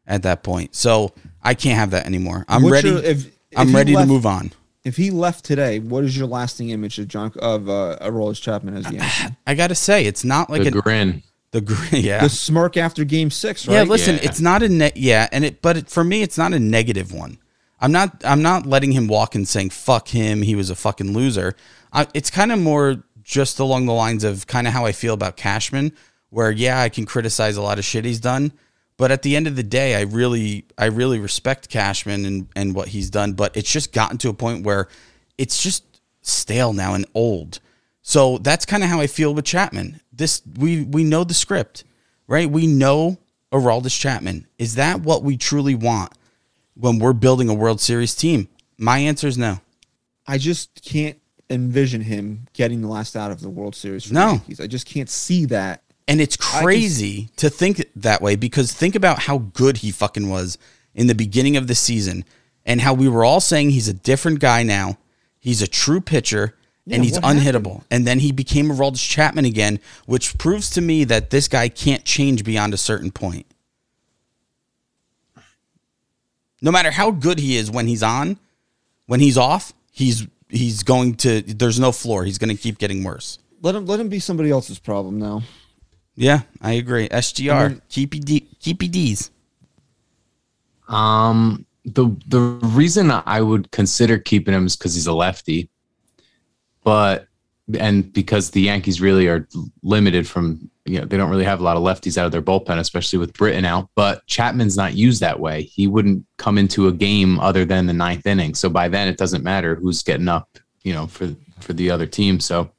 at that point. So I can't have that anymore. I'm What's ready. your- if- if I'm he ready left- to move on. If he left today, what is your lasting image of John of uh, Aroldis Chapman as Yankee? I got to say, it's not like the a, grin. the gr- yeah. The smirk after Game Six, right? Yeah, listen, Yeah. it's not a ne- yeah, and it but it, for me it's not a negative one. I'm not I'm not letting him walk and saying fuck him, he was a fucking loser. I, it's kind of more just along the lines of kind of how I feel about Cashman, where yeah, I can criticize a lot of shit he's done, but at the end of the day, I really I really respect Cashman and and what he's done, but it's just gotten to a point where it's just stale now and old. So that's kind of how I feel with Chapman. This we we know the script, right? We know Aroldis Chapman. Is that what we truly want when we're building a World Series team? My answer is no. I just can't envision him getting the last out of the World Series for No. the Yankees. I just can't see that. And it's crazy to think that way because think about how good he fucking was in the beginning of the season and how we were all saying he's a different guy now. He's a true pitcher and he's what happened? unhittable. And then he became a Aroldis Chapman again, which proves to me that this guy can't change beyond a certain point. No matter how good he is when he's on, when he's off, he's he's going to there's no floor. He's going to keep getting worse. Let him let him be somebody else's problem now. Yeah, I agree. SGR, I mean- GPD, GPDs. Um, the the reason I would consider keeping him is because he's a lefty, but and because the Yankees really are limited from you know they don't really have a lot of lefties out of their bullpen, especially with Britton out. But Chapman's not used that way. He wouldn't come into a game other than the ninth inning. So by then it doesn't matter who's getting up, you know, for for the other team. So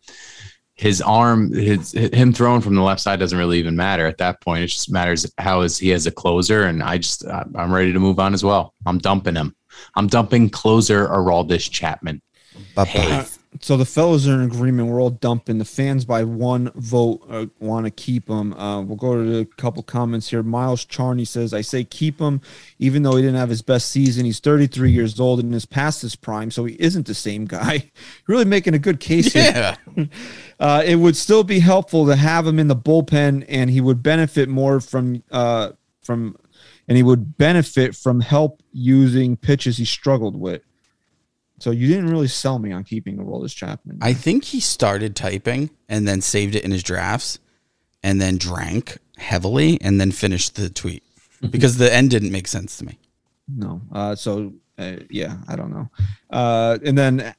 his arm, his him throwing from the left side doesn't really even matter at that point. It just matters how is he as a closer, and I just I- I'm ready to move on as well. I'm dumping him. I'm dumping closer Aroldis Chapman. Bye-bye. So the fellows are in agreement. We're all dumping. The fans by one vote uh, want to keep him. Uh, we'll go to a couple comments here. Miles Charney says, "I say keep him, even though he didn't have his best season. He's 33 years old and is past his prime, so he isn't the same guy. really making a good case here. Yeah. Uh, it would still be helpful to have him in the bullpen, and he would benefit more from uh, from, and he would benefit from help using pitches he struggled with. So you didn't really sell me on keeping Aroldis Chapman. I think he started typing and then saved it in his drafts and then drank heavily and then finished the tweet because the end didn't make sense to me. No. Uh, so uh, yeah, I don't know. Uh, and then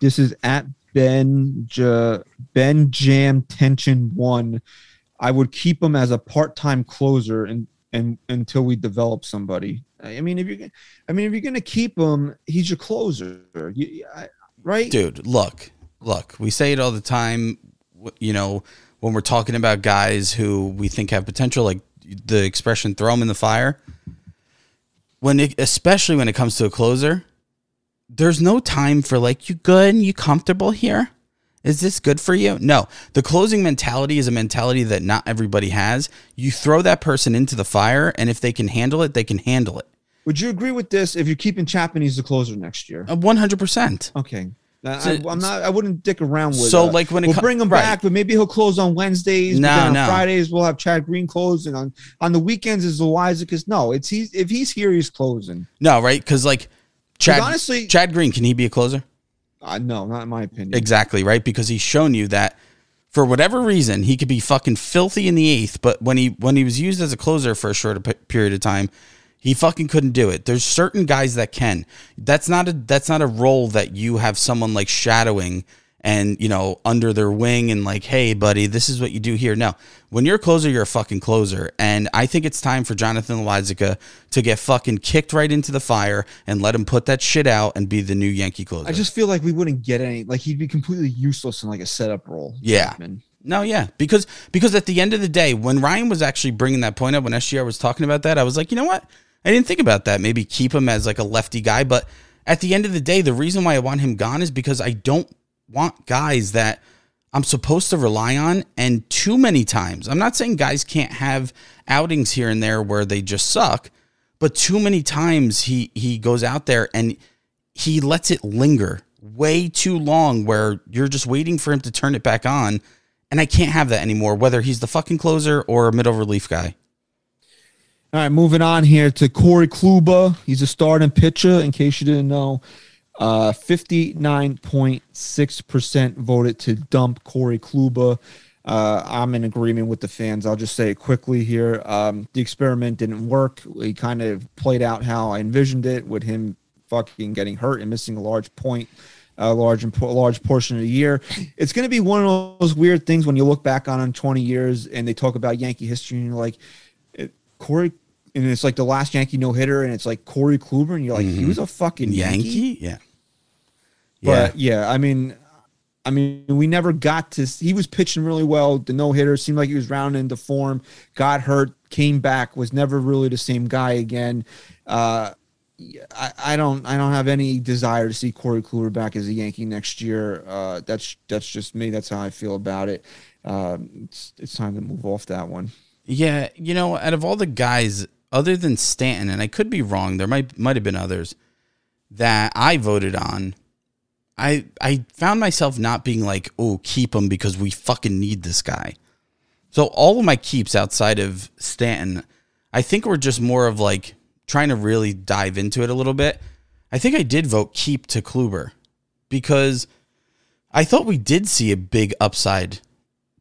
this is at Ben J- Ben Jam Tension One. I would keep him as a part time closer and and until we develop somebody. I mean, if you're, I mean, if you're gonna keep him, he's your closer, you, I, right? Dude, look, look, we say it all the time, you know, when we're talking about guys who we think have potential, like the expression throw them in the fire. When it, especially when it comes to a closer, there's no time for like, you good? You comfortable here? Is this good for you? No. The closing mentality is a mentality that not everybody has. You throw that person into the fire, and if they can handle it, they can handle it. Would you agree with this? If you're keeping Chapman, he's the closer next year. Uh, 100%. Okay. I, So- am not. I wouldn't dick around with. So, uh, like, when it we'll bring him right. back, but maybe he'll close on Wednesdays. No, on no. Fridays we'll have Chad Green close, and on on the weekends is the Eliza. Because no, it's he's if he's here, he's closing. No, right? Because, like, Chad, honestly- Chad Green, can he be a closer? Uh, no, not in my opinion. Exactly, right? Because he's shown you that for whatever reason, he could be fucking filthy in the eighth, but when he when he was used as a closer for a short pe- period of time, he fucking couldn't do it. There's certain guys that can. That's not a that's not a role that you have someone like shadowing and you know under their wing and like, hey, buddy, this is what you do here. No, when you're a closer, you're a fucking closer, and I think it's time for Jonathan Loaisiga to get fucking kicked right into the fire and let him put that shit out and be the new Yankee closer. I just feel like we wouldn't get any. Like he'd be completely useless in like a setup role. Yeah. No, yeah, because because at the end of the day, when Ryan was actually bringing that point up, when SGR was talking about that, I was like, you know what? I didn't think about that. Maybe keep him as like a lefty guy, but at the end of the day, the reason why I want him gone is because I don't want guys that I'm supposed to rely on. And too many times, I'm not saying guys can't have outings here and there where they just suck, but too many times he he goes out there and he lets it linger way too long where you're just waiting for him to turn it back on. And I can't have that anymore, whether he's the fucking closer or a middle relief guy. All right, moving on here to Corey Kluber. He's a starting pitcher, in case you didn't know. Uh, 59.6% voted to dump Corey Kluber. Uh, I'm in agreement with the fans. I'll just say it quickly here. Um, the experiment didn't work. He kind of played out how I envisioned it with him fucking getting hurt and missing a large point, a large, a large portion of the year. It's going to be one of those weird things when you look back on in 20 years and they talk about Yankee history and you're like, Corey, and it's like the last Yankee no hitter, and it's like Corey Kluber, and you're like, he was a fucking Yankee. Yankee? Yeah. But yeah, I mean, I mean, we never got to. He was pitching really well. The no hitter seemed like he was rounding into form. Got hurt, came back, was never really the same guy again. Uh, I, I don't I don't have any desire to see Corey Kluber back as a Yankee next year. Uh, that's that's just me. That's how I feel about it. Um, it's it's time to move off that one. Yeah, you know, out of all the guys other than Stanton, and I could be wrong, there might might have been others that I voted on. I I found myself not being like, "Oh, keep him because we fucking need this guy." So all of my keeps outside of Stanton, I think were just more of like trying to really dive into it a little bit. I think I did vote keep to Kluber because I thought we did see a big upside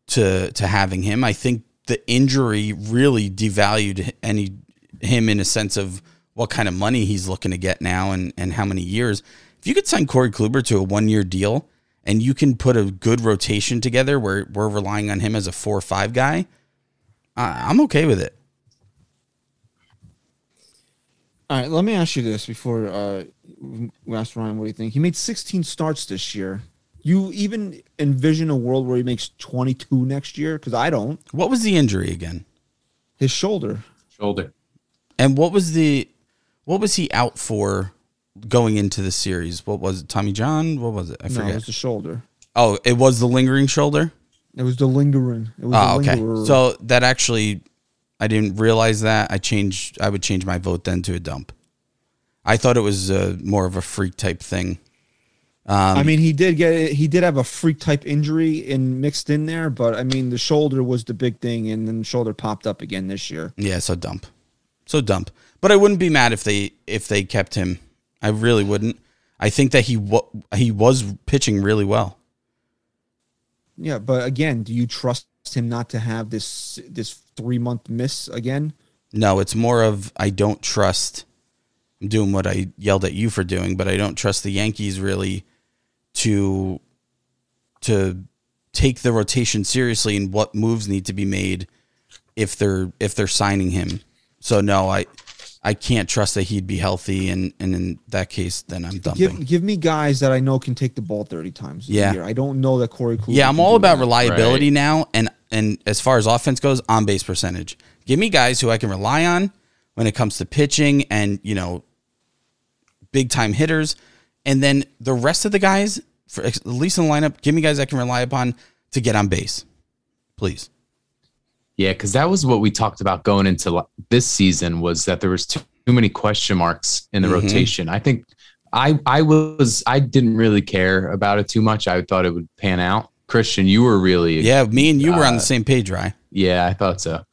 to to having him. I think the injury really devalued any him in a sense of what kind of money he's looking to get now and and how many years. If you could sign Corey Kluber to a one year deal and you can put a good rotation together where we're relying on him as a four or five guy, I I'm okay with it. All right, let me ask you this before uh, we ask Ryan what do you think. He made 16 starts this year. You even envision a world where he makes 22 next year? Because I don't. What was the injury again? His shoulder. Shoulder. And what was the what was he out for going into the series? What was it? Tommy John? What was it? I No, forget. it was the shoulder. oh, it was the lingering shoulder? It was the lingering. It was Oh, the okay. So that actually, I didn't realize that. I changed. I would change my vote then to a dump. I thought it was uh, more of a freak type thing. Um, I mean, he did get he did have a freak type injury in mixed in there, but I mean, the shoulder was the big thing, and then the shoulder popped up again this year. yeah, so dump, so dump. But I wouldn't be mad if they if they kept him. I really wouldn't. I think that he wa- he was pitching really well. Yeah, but again, do you trust him not to have this this three month miss again? No, it's more of I don't trust. I'm doing what I yelled at you for doing, but I don't trust the Yankees really to to take the rotation seriously and what moves need to be made if they're if they're signing him. So no, I I can't trust that he'd be healthy, and and in that case, then I'm dumping. Give give me guys that I know can take the ball thirty times a Yeah. year. I don't know that Corey Kluber. Yeah, I'm all about that. reliability Right. now, and and as far as offense goes, on base percentage. Give me guys who I can rely on when it comes to pitching and you know big time hitters, and then the rest of the guys, for at least in the lineup, give me guys I can rely upon to get on base, please. Yeah, because that was what we talked about going into this season was that there was too, too many question marks in the Mhm. rotation. I think I I was I didn't really care about it too much. I thought it would pan out. Christian, you were really Yeah, me and you were on the Uh, same page, right? Yeah, I thought so.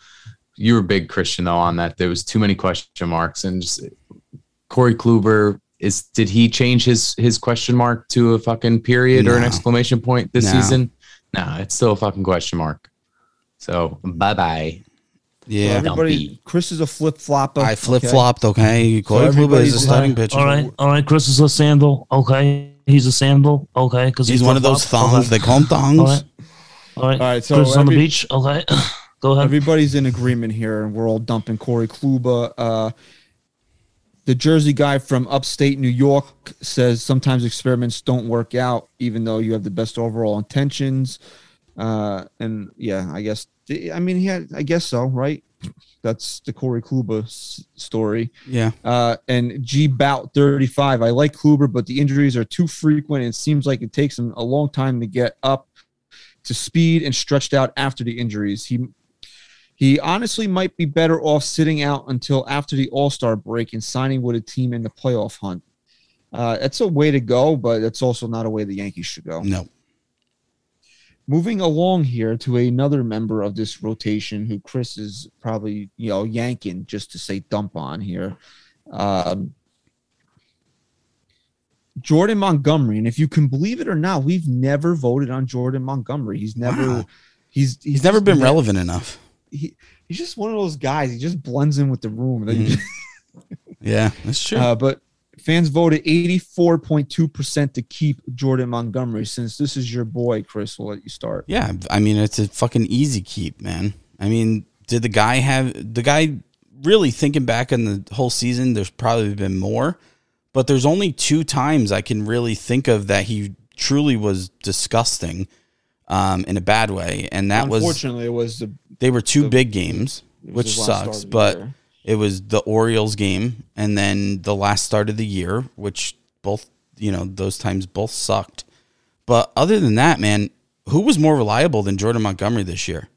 You were big Christian though on that. There was too many question marks, and just Corey Kluber is. Did he change his his question mark to a fucking period or an exclamation point this No. season? No, it's still a fucking question mark. So bye bye. So Yeah, everybody, Dumpy. Chris is a flip flopper. I flip flopped. Okay, Corey Kluber is a starting pitcher. All right, all right. Chris is a sandal. Okay, he's a sandal. Okay, because He's one of those thongs. They call him thongs. All right, all right. All right, so Chris is on the beach. Okay, go ahead. Everybody's in agreement here, and we're all dumping Corey Kluber. Uh, the Jersey guy from upstate New York says sometimes experiments don't work out, even though you have the best overall intentions. Uh, and yeah, I guess I mean he had, I guess so, right? That's the Corey Kluber s- story. Yeah. Uh, and G Bout 35. I like Kluber, but the injuries are too frequent. And it seems like it takes him a long time to get up to speed and stretched out after the injuries. He he honestly might be better off sitting out until after the All Star break and signing with a team in the playoff hunt. Uh, that's a way to go, but it's also not a way the Yankees should go. No. Moving along here to another member of this rotation who Chris is probably, you know, yanking just to say dump on here. Um, Jordan Montgomery. And if you can believe it or not, we've never voted on Jordan Montgomery. He's never, Wow. he's, He's never been ne- relevant enough. He, he's just one of those guys. He just blends in with the room. And then you Mhm. Yeah, that's true. uh, but fans voted 84.2% to keep Jordan Montgomery. Since this is your boy, Chris, we'll let you start. Yeah, I mean it's a fucking easy keep, man. I mean, did the guy have the guy really thinking back on the whole season? There's probably been more, but there's only two times I can really think of that he truly was disgusting, um, in a bad way, and that was Unfortunately, it was the they were two the- big games, which his last start sucks, but year. It was the Orioles game and then the last start of the year, which both you know those times both sucked. But other than that, man, who was more reliable than Jordan Montgomery this year?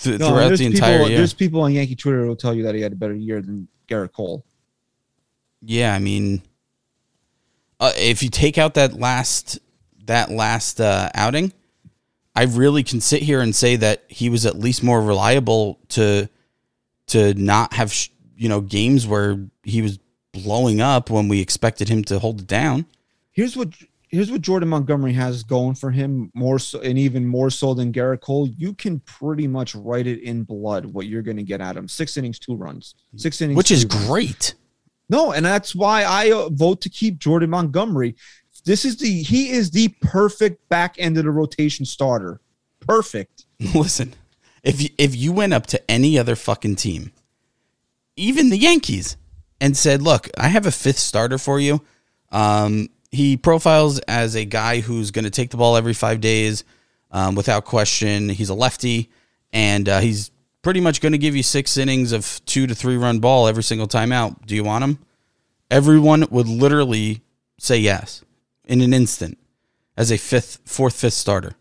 Th- No, throughout the people, entire year. There's people on Yankee Twitter who will tell you that he had a better year than Gerrit Cole. Yeah, I mean, uh, if you take out that last that last uh, outing, I really can sit here and say that he was at least more reliable to to not have sh- you know games where he was blowing up when we expected him to hold it down. Here's what here's what Jordan Montgomery has going for him more so and even more so than Gerrit Cole. You can pretty much write it in blood what you're going to get out of him. Six innings, two runs. Six innings, Which is runs. great. No, and that's why I uh, vote to keep Jordan Montgomery. This is the he is the perfect back end of the rotation starter. Perfect. Listen, if you, if you went up to any other fucking team, even the Yankees, and said, "Look, I have a fifth starter for you. Um, he profiles as a guy who's going to take the ball every five days, um, without question. He's a lefty, and uh, he's pretty much going to give you six innings of two to three run ball every single time out. Do you want him?" Everyone would literally say yes in an instant as a fifth, fourth, fifth starter.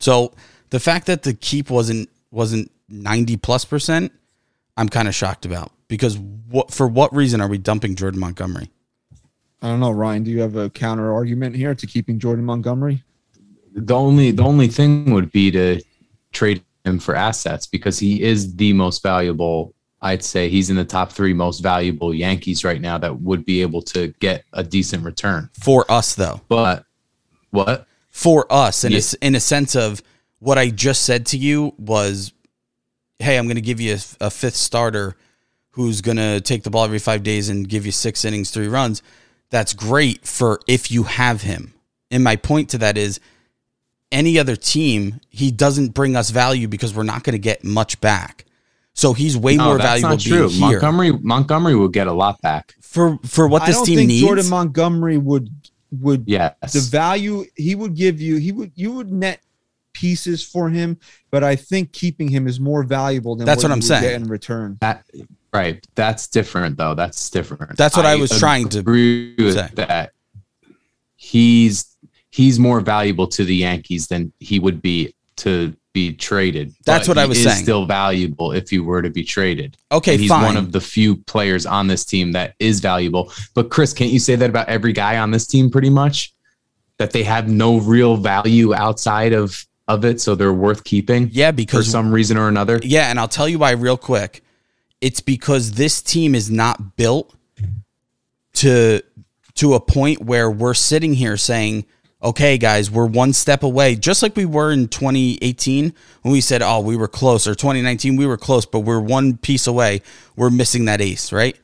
So the fact that the keep wasn't wasn't ninety plus percent, I'm kind of shocked about because what for what reason are we dumping Jordan Montgomery? I don't know, Ryan. Do you have a counter argument here to keeping Jordan Montgomery? the only the only thing would be to trade him for assets because he is the most valuable. I'd say he's in the top three most valuable Yankees right now that would be able to get a decent return. For us though, But what? for us in Yeah. s in a sense of what I just said to you was, hey, I'm going to give you a, a fifth starter who's going to take the ball every five days and give you six innings, three runs. That's great for if you have him. And my point to that is, any other team, he doesn't bring us value because we're not going to get much back. So he's way No, more that's valuable not being true. here Montgomery Montgomery will get a lot back. for for what I this don't team think needs. Jordan Montgomery would would Yes. the value he would give you. He would you would net pieces for him, but I think keeping him is more valuable than That's what you I'm saying. get in return. That right. That's different though. That's different. That's what I was trying to agree with say. that. He's he's more valuable to the Yankees than he would be to be traded. That's But what I was is saying. Still valuable if he were to be traded. okay, And he's fine. one of the few players on this team that is valuable. But Chris, can't you say that about every guy on this team pretty much? That they have no real value outside of of it, so they're worth keeping yeah, because for some reason or another. Yeah, and I'll tell you why real quick. It's because this team is not built to to a point where we're sitting here saying, "Okay, guys, we're one step away," just like we were in 2018 when we said, "Oh, we were close," or 2019 we were close, but we're one piece away. We're missing that ace, right?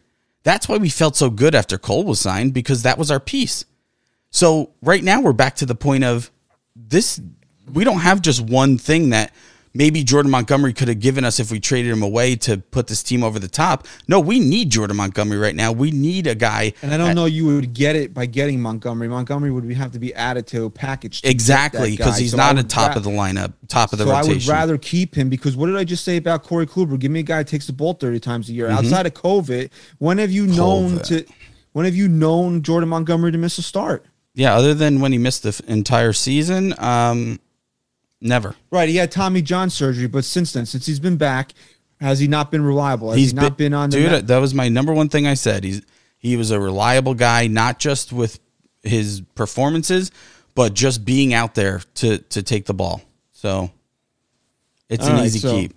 That's why we felt so good after Cole was signed because that was our piece. So right now we're back to the point of this. We don't have just one thing that maybe Jordan Montgomery could have given us if we traded him away to put this team over the top. No, we need Jordan Montgomery right now. We need a guy. And I don't know you would get it by getting Montgomery. Montgomery would have to be added to a package. to Exactly, because he's So not a top ra- of the lineup, top of the so I would rather keep him because what did I just say about Corey Kluber? Give me a guy who takes the ball 30 times a year. Mm-hmm. Outside of COVID, when have you known to when have you known Jordan Montgomery to miss a start? yeah, other than when he missed the entire season, um, never. Right, he had Tommy John surgery, but since then, since he's been back, has he not been reliable? Has He's he not been, on the dude. net? That was my number one thing I said. He's he was a reliable guy, not just with his performances, but just being out there to to take the ball. So it's All an right, easy so- keep.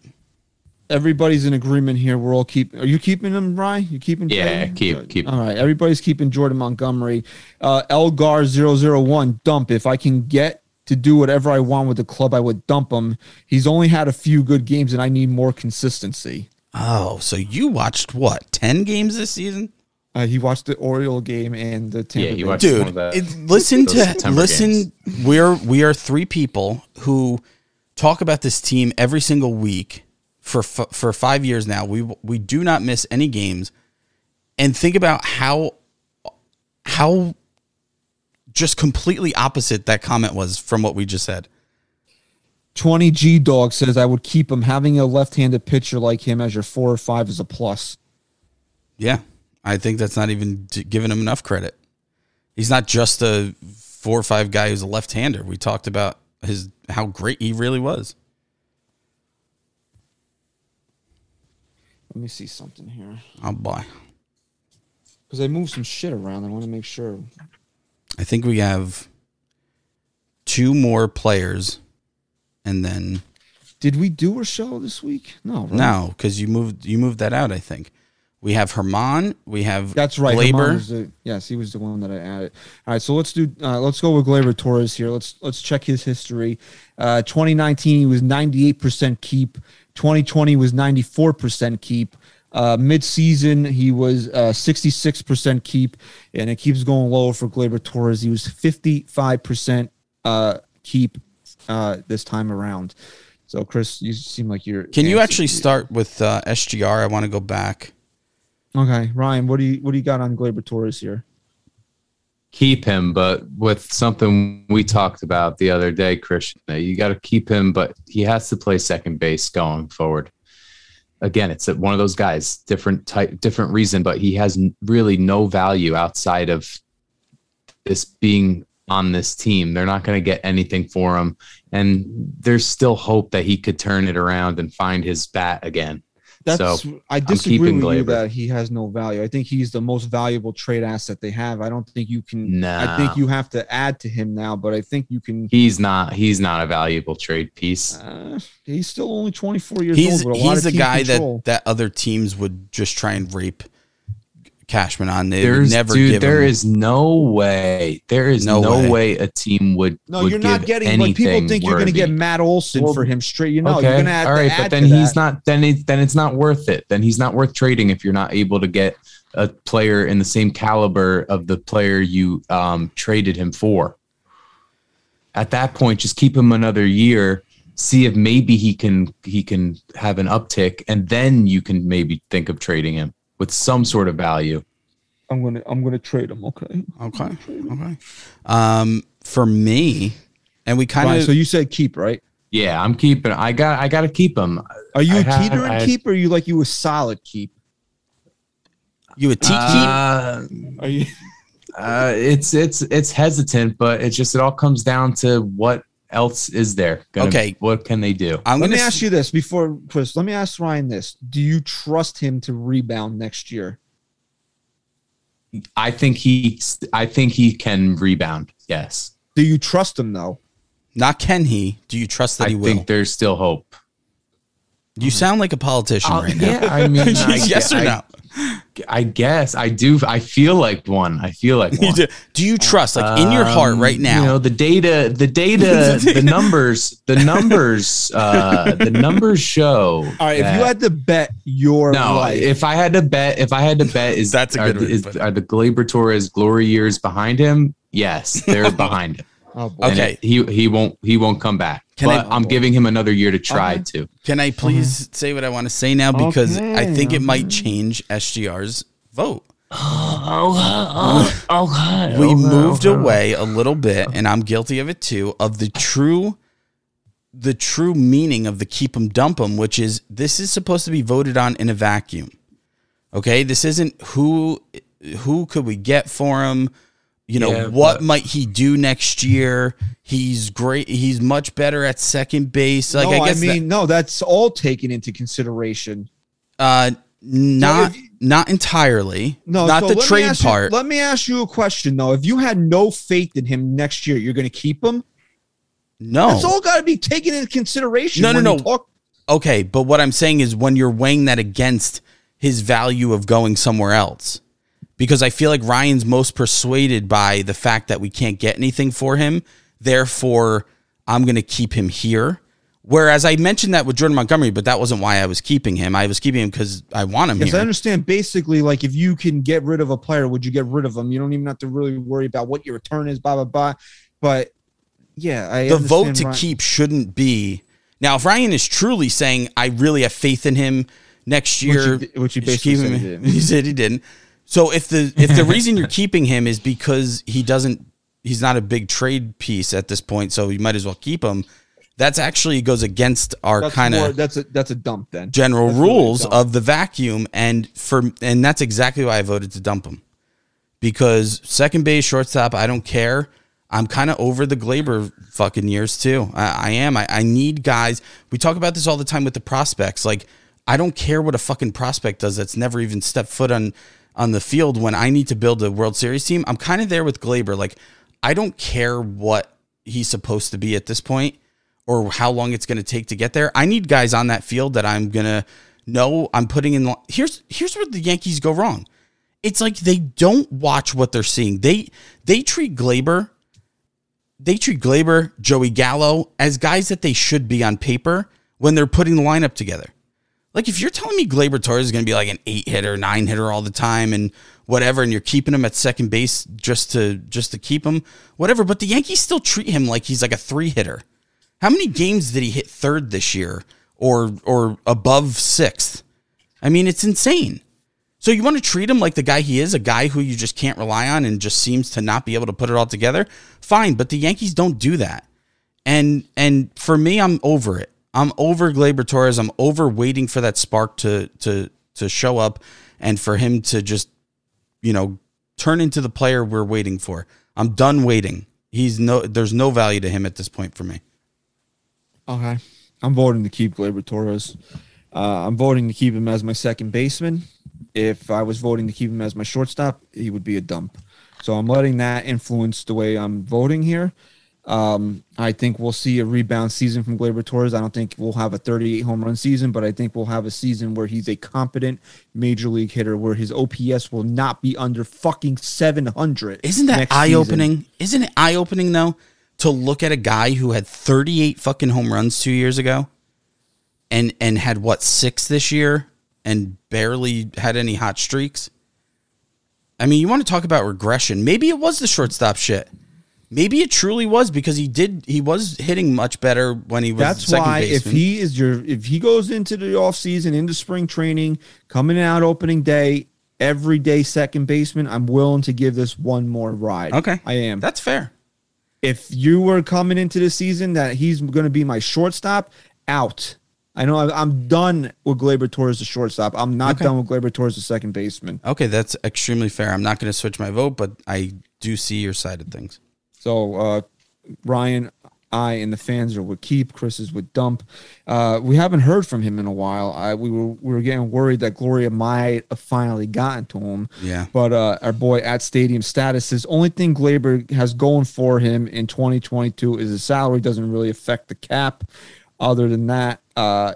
Everybody's in agreement here. We're all keep. Are you keeping him, Ryan? You keeping? Yeah, Jordan? keep- Good. keep. All right. Everybody's keeping Jordan Montgomery. Uh, Elgar 001 dump. If I can get to do whatever I want with the club, I would dump him. He's only had a few good games, and I need more consistency. Oh, so you watched what ten games this season, Uh, he watched the Oriole game and the Tampa Yeah, he Bay watched dude? one of the- it- listen to September listen. We're we are three people who talk about this team every single week for f- for five years now. We we do not miss any games, and think about how how just completely opposite that comment was from what we just said. 20 G Dog says I would keep him. Having a left-handed pitcher like him as your four or five is a plus. Yeah, I think that's not even giving him enough credit. He's not just a four or five guy who's a left-hander. We talked about his how great he really was. Let me see something here oh, I'll buy. because I moved some shit around. I want to make sure. I think we have two more players, and then Did we do a show this week? No. Right? no, because you moved you moved that out. I think we have German. We have That's right. Gleyber. was the- yes, he was the one that I added. All right, so let's do. Uh, let's go with Gleyber Torres here. Let's let's check his history. Uh, 2019, he was 98% keep. 2020 was 94% keep. Uh, mid-season, he was uh, 66% keep, and it keeps going lower for Gleyber Torres. He was 55% uh, keep uh, this time around. So, Chris, you seem like you're. Can you actually start with uh, SGR? I want to go back. Okay, Ryan, what do you what do you got on Gleyber Torres here? keep him, but with something we talked about the other day, Christian, you got to keep him, but he has to play second base going forward. Again, it's one of those guys, different type, different reason, but he has really no value outside of this being on this team. They're not going to get anything for him, and there's still hope that he could turn it around and find his bat again. That's So, I disagree keeping with you that he has no value. I think he's the most valuable trade asset they have. I don't think you can. I think you have to add to him now, but I think you can. He's not. He's not a valuable trade piece. Uh, he's still only 24 years He's old. With a lot of the guy control. that that other teams would just try and rape Cashman on. They would There's never dude, give him. is no way. There is No no, way. way. a team would. No, would you're not getting like people anything think you're going to get Matt Olson Well, for him straight. You know, okay, you're going to have all to but then he's that. not. Then it, then it's not worth it. Then he's not worth trading if you're not able to get a player in the same caliber of the player you um, traded him for. At that point, just keep him another year. See if maybe he can he can have an uptick, and then you can maybe think of trading him with some sort of value. I'm gonna I'm gonna trade him. Okay. okay. Okay. Um, for me, and we kind Right, of so you said keep right? Yeah, I'm keeping. I got. I got to keep him. Are you I a had- teetering I- keep or are you like you a solid keep? you a T keep. Uh, Are you? uh, it's it's it's hesitant, but it's just it all comes down to what else is there. Gonna- Okay. what can they do? I'm Let gonna me s- ask you this before Chris. Let me ask Ryan this: Do you trust him to rebound next year? I think he. I think he can rebound. Yes, Do you trust him though? Not can he? Do you trust that I he will? I think there's still hope. You sound like a politician Uh, right now. yeah, I mean, I, yes or no? I guess I do. I feel like one. I feel like You one. do, do you trust, like in your heart right Um, now? You know, the data, the data, the numbers, the numbers, uh, the numbers show. All right, if you had to bet your no, life, if I had to bet, if I had to bet, is That's a good way to is, are the Gleyber Torres glory years behind him? Yes, they're behind him. Oh, Okay. it- he he won't he won't come back. Can but I, am giving him another year to try Okay. to. Can I uh-huh. please say what I want to say now? Because I think it might uh-huh. change SGR's vote. Okay, okay. we okay, moved okay. away a little bit and i'm guilty of it too of the true the true meaning of the keep 'em dump 'em which is this is supposed to be voted on in a vacuum okay this isn't who who could we get for him you know Yeah, what but- might he do next year he's great he's much better at second base like no, i I, guess that- mean, no, that's all taken into consideration. uh Not if- not entirely. No, not so the trade ask you- part. let me ask you a question though. If you had no faith in him next year, you're going to keep him. no. That's all got to be taken into consideration. No, no, when no. you talk- Okay, but what I'm saying is when you're weighing that against his value of going somewhere else, because I feel like Ryan's most persuaded by the fact that we can't get anything for him. Therefore, I'm going to keep him here. Whereas I mentioned that with Jordan Montgomery, but that wasn't why I was keeping him. I was keeping him because I want him Yes, I understand. Basically, like if you can get rid of a player, would you get rid of them? You don't even have to really worry about what your return is, blah blah blah. But yeah, I the vote to Ryan- keep shouldn't be now. If Ryan is truly saying I really have faith in him next Which year, which he you basically keep said him- he he said he didn't. So if the if the reason you're keeping him is because he doesn't, he's not a big trade piece at this point, so you might as well keep him. That's actually goes against our kind of that's a that's a dump then. general That's rules dumb. of the vacuum and for and that's exactly why I voted to dump him. Because second base, shortstop, I don't care. I'm kind of over the Gleyber fucking years too. I, I am. I, I need guys. We talk about this all the time with the prospects. Like, I don't care what a fucking prospect does that's never even stepped foot on on the field when I need to build a World Series team. I'm kind of there with Gleyber. Like, I don't care what he's supposed to be at this point or how long it's going to take to get there. I need guys on that field that I'm going to know I'm putting in. Here's here's where the Yankees go wrong. It's like they don't watch what they're seeing. They they treat Gleyber, they treat Gleyber, Joey Gallo as guys that they should be on paper when they're putting the lineup together. Like if you're telling me Gleyber Torres is going to be like an eight hitter, nine hitter all the time, and whatever, and you're keeping him at second base just to just to keep him, whatever. But the Yankees still treat him like he's like a three hitter. How many games did he hit third this year, or or above sixth? I mean, it's insane. So you want to treat him like the guy he is, a guy who you just can't rely on and just seems to not be able to put it all together? Fine, but the Yankees don't do that. And and for me, I'm over it. I'm over Gleyber Torres. I'm over waiting for that spark to to to show up and for him to just, you know, turn into the player we're waiting for. I'm done waiting. He's no there's no value to him at this point for me. Okay. I'm voting to keep Gleyber Torres. Uh, I'm voting to keep him as my second baseman. If I was voting to keep him as my shortstop, he would be a dump. So I'm letting that influence the way I'm voting here. Um, I think we'll see a rebound season from Gleyber Torres. I don't think we'll have a 38 home run season, but I think we'll have a season where he's a competent major league hitter, where his OPS will not be under fucking 700. Isn't that eye opening? Isn't it eye opening though to look at a guy who had 38 fucking home runs 2 years ago and and had what 6 this year and barely had any hot streaks? I mean, you want to talk about regression. Maybe it was the shortstop shit. Maybe it truly was because he did he was hitting much better when he was That's second why if he is your if he goes into the offseason, into spring training, coming out opening day, every day second baseman, I'm willing to give this one more ride. Okay. I am. That's fair. if you were coming into the season that he's going to be my shortstop, out. I know I'm done with Gleyber Torres the shortstop. I'm not Okay. done with Gleyber Torres the second baseman. Okay, that's extremely fair. I'm not going to switch my vote, but I do see your side of things. So uh, Ryan, I, and the fans are with keep. Chris is with dump. Uh, we haven't heard from him in a while. I we were we were getting worried that Gloria might have finally gotten to him. Yeah. But uh, our boy at Stadium Status says only thing Gleyber has going for him in 2022 is his salary doesn't really affect the cap. Other than that, uh,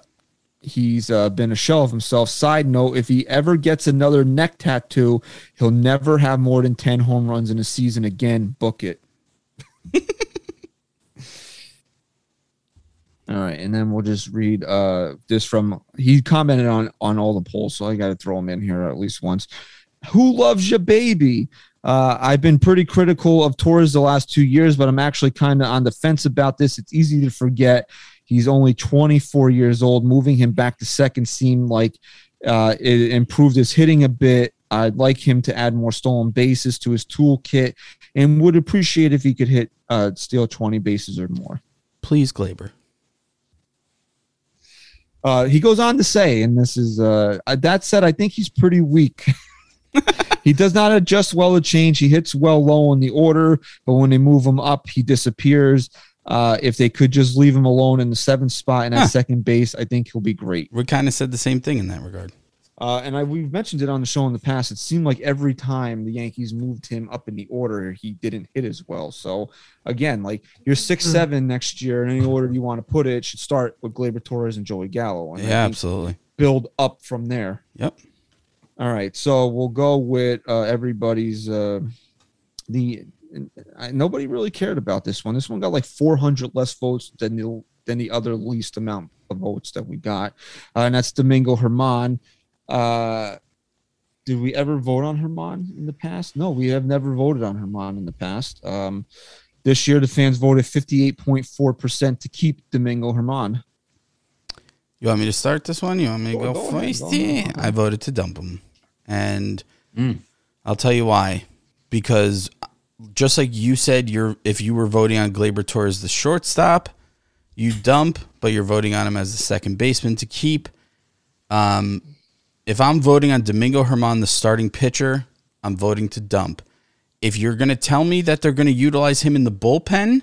he's uh, been a shell of himself. Side note: If he ever gets another neck tattoo, he'll never have more than 10 home runs in a season again. Book it. All right, and then we'll just read uh this from he commented on on all the polls, so I got to throw him in here at least once. Who loves your baby? Uh, I've been pretty critical of Torres the last two years, but I'm actually kind of on the fence about this. It's easy to forget he's only 24 years old. Moving him back to second seemed like uh, it improved his hitting a bit. I'd like him to add more stolen bases to his toolkit, and would appreciate if he could hit uh, steal 20 bases or more. Please, Gleyber. Uh, he goes on to say, and this is uh, uh, that said, I think he's pretty weak. he does not adjust well to change. He hits well low in the order, but when they move him up, he disappears. Uh, if they could just leave him alone in the seventh spot and at Huh. second base, I think he'll be great. We kind of said the same thing in that regard. Uh, and I we've mentioned it on the show in the past. It seemed like every time the Yankees moved him up in the order, he didn't hit as well. So again, like you're six seven next year, in any order you want to put it, it should start with Gleyber Torres and Joey Gallo, and Yeah, absolutely. build up from there. Yep. All right, so we'll go with uh, everybody's. Uh, the I, nobody really cared about this one. This one got like 400 less votes than the than the other least amount of votes that we got, uh, and that's Domingo German. Uh, did we ever vote on German in the past? No, we have never voted on German in the past. Um, this year, the fans voted 58.4 percent to keep Domingo German. You want me to start this one? You want me to Go- go, go ahead, first? go ahead, go I voted to dump him. And I'll tell you why. Because just like you said, you're if you were voting on Gleyber Torres the shortstop, you dump, but you're voting on him as the second baseman to keep. Um, if I'm voting on Domingo German, the starting pitcher, I'm voting to dump. If you're going to tell me that they're going to utilize him in the bullpen,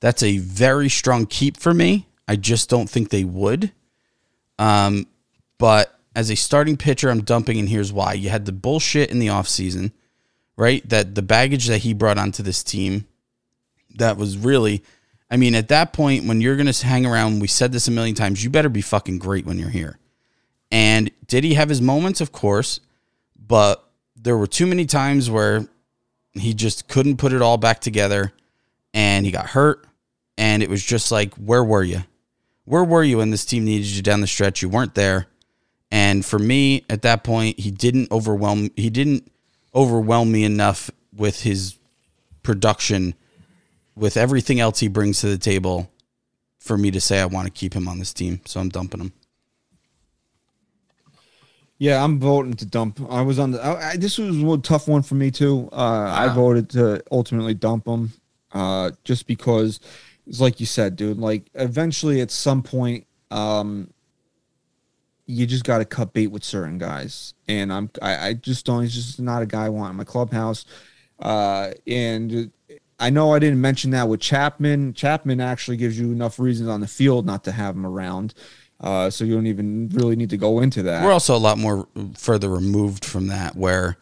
that's a very strong keep for me. I just don't think they would. Um, but as a starting pitcher, I'm dumping, and here's why. You had the bullshit in the offseason, right? That the baggage that he brought onto this team, that was really, I mean, at that point, when you're going to hang around, we said this a million times, you better be fucking great when you're here. And did he have his moments? Of course. But there were too many times where he just couldn't put it all back together and he got hurt. And it was just like, where were you? Where were you when this team needed you down the stretch? You weren't there. And for me, at that point, he didn't overwhelm he didn't overwhelm me enough with his production, with everything else he brings to the table for me to say I want to keep him on this team. So I'm dumping him. Yeah, I'm voting to dump. I was on the. I, I, this was a tough one for me too. Uh, I voted to ultimately dump him, uh, just because it's like you said, dude. Like eventually, at some point, um, you just got to cut bait with certain guys, and I'm. I, I just don't. He's just not a guy I want in my clubhouse. Uh, and I know I didn't mention that with Chapman. Chapman actually gives you enough reasons on the field not to have him around. Uh, so you don't even really need to go into that. We're also a lot more further removed from that, where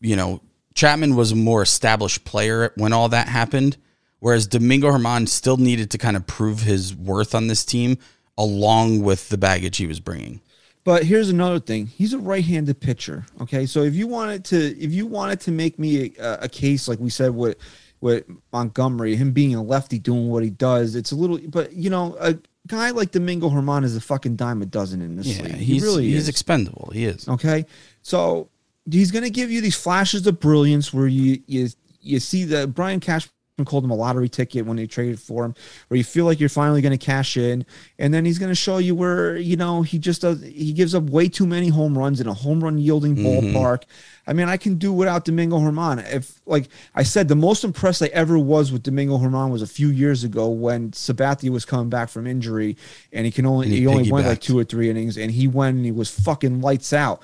you know Chapman was a more established player when all that happened, whereas Domingo German still needed to kind of prove his worth on this team, along with the baggage he was bringing. But here's another thing: he's a right-handed pitcher. Okay, so if you wanted to, if you wanted to make me a, a case like we said with with Montgomery, him being a lefty doing what he does, it's a little. But you know, a guy like Domingo German is a fucking dime a dozen in this Yeah, league. he's he really he's is. expendable. He is. Okay, so he's going to give you these flashes of brilliance where you you you see that Brian Cashman called him a lottery ticket when they traded for him, where you feel like you're finally going to cash in, and then he's going to show you where you know he just does he gives up way too many home runs in a home run yielding mm-hmm. ballpark. I mean, I can do without Domingo German. If like I said, the most impressed I ever was with Domingo German was a few years ago when Sabathia was coming back from injury, and he can only he he only went like two or three innings, and he went and he was fucking lights out.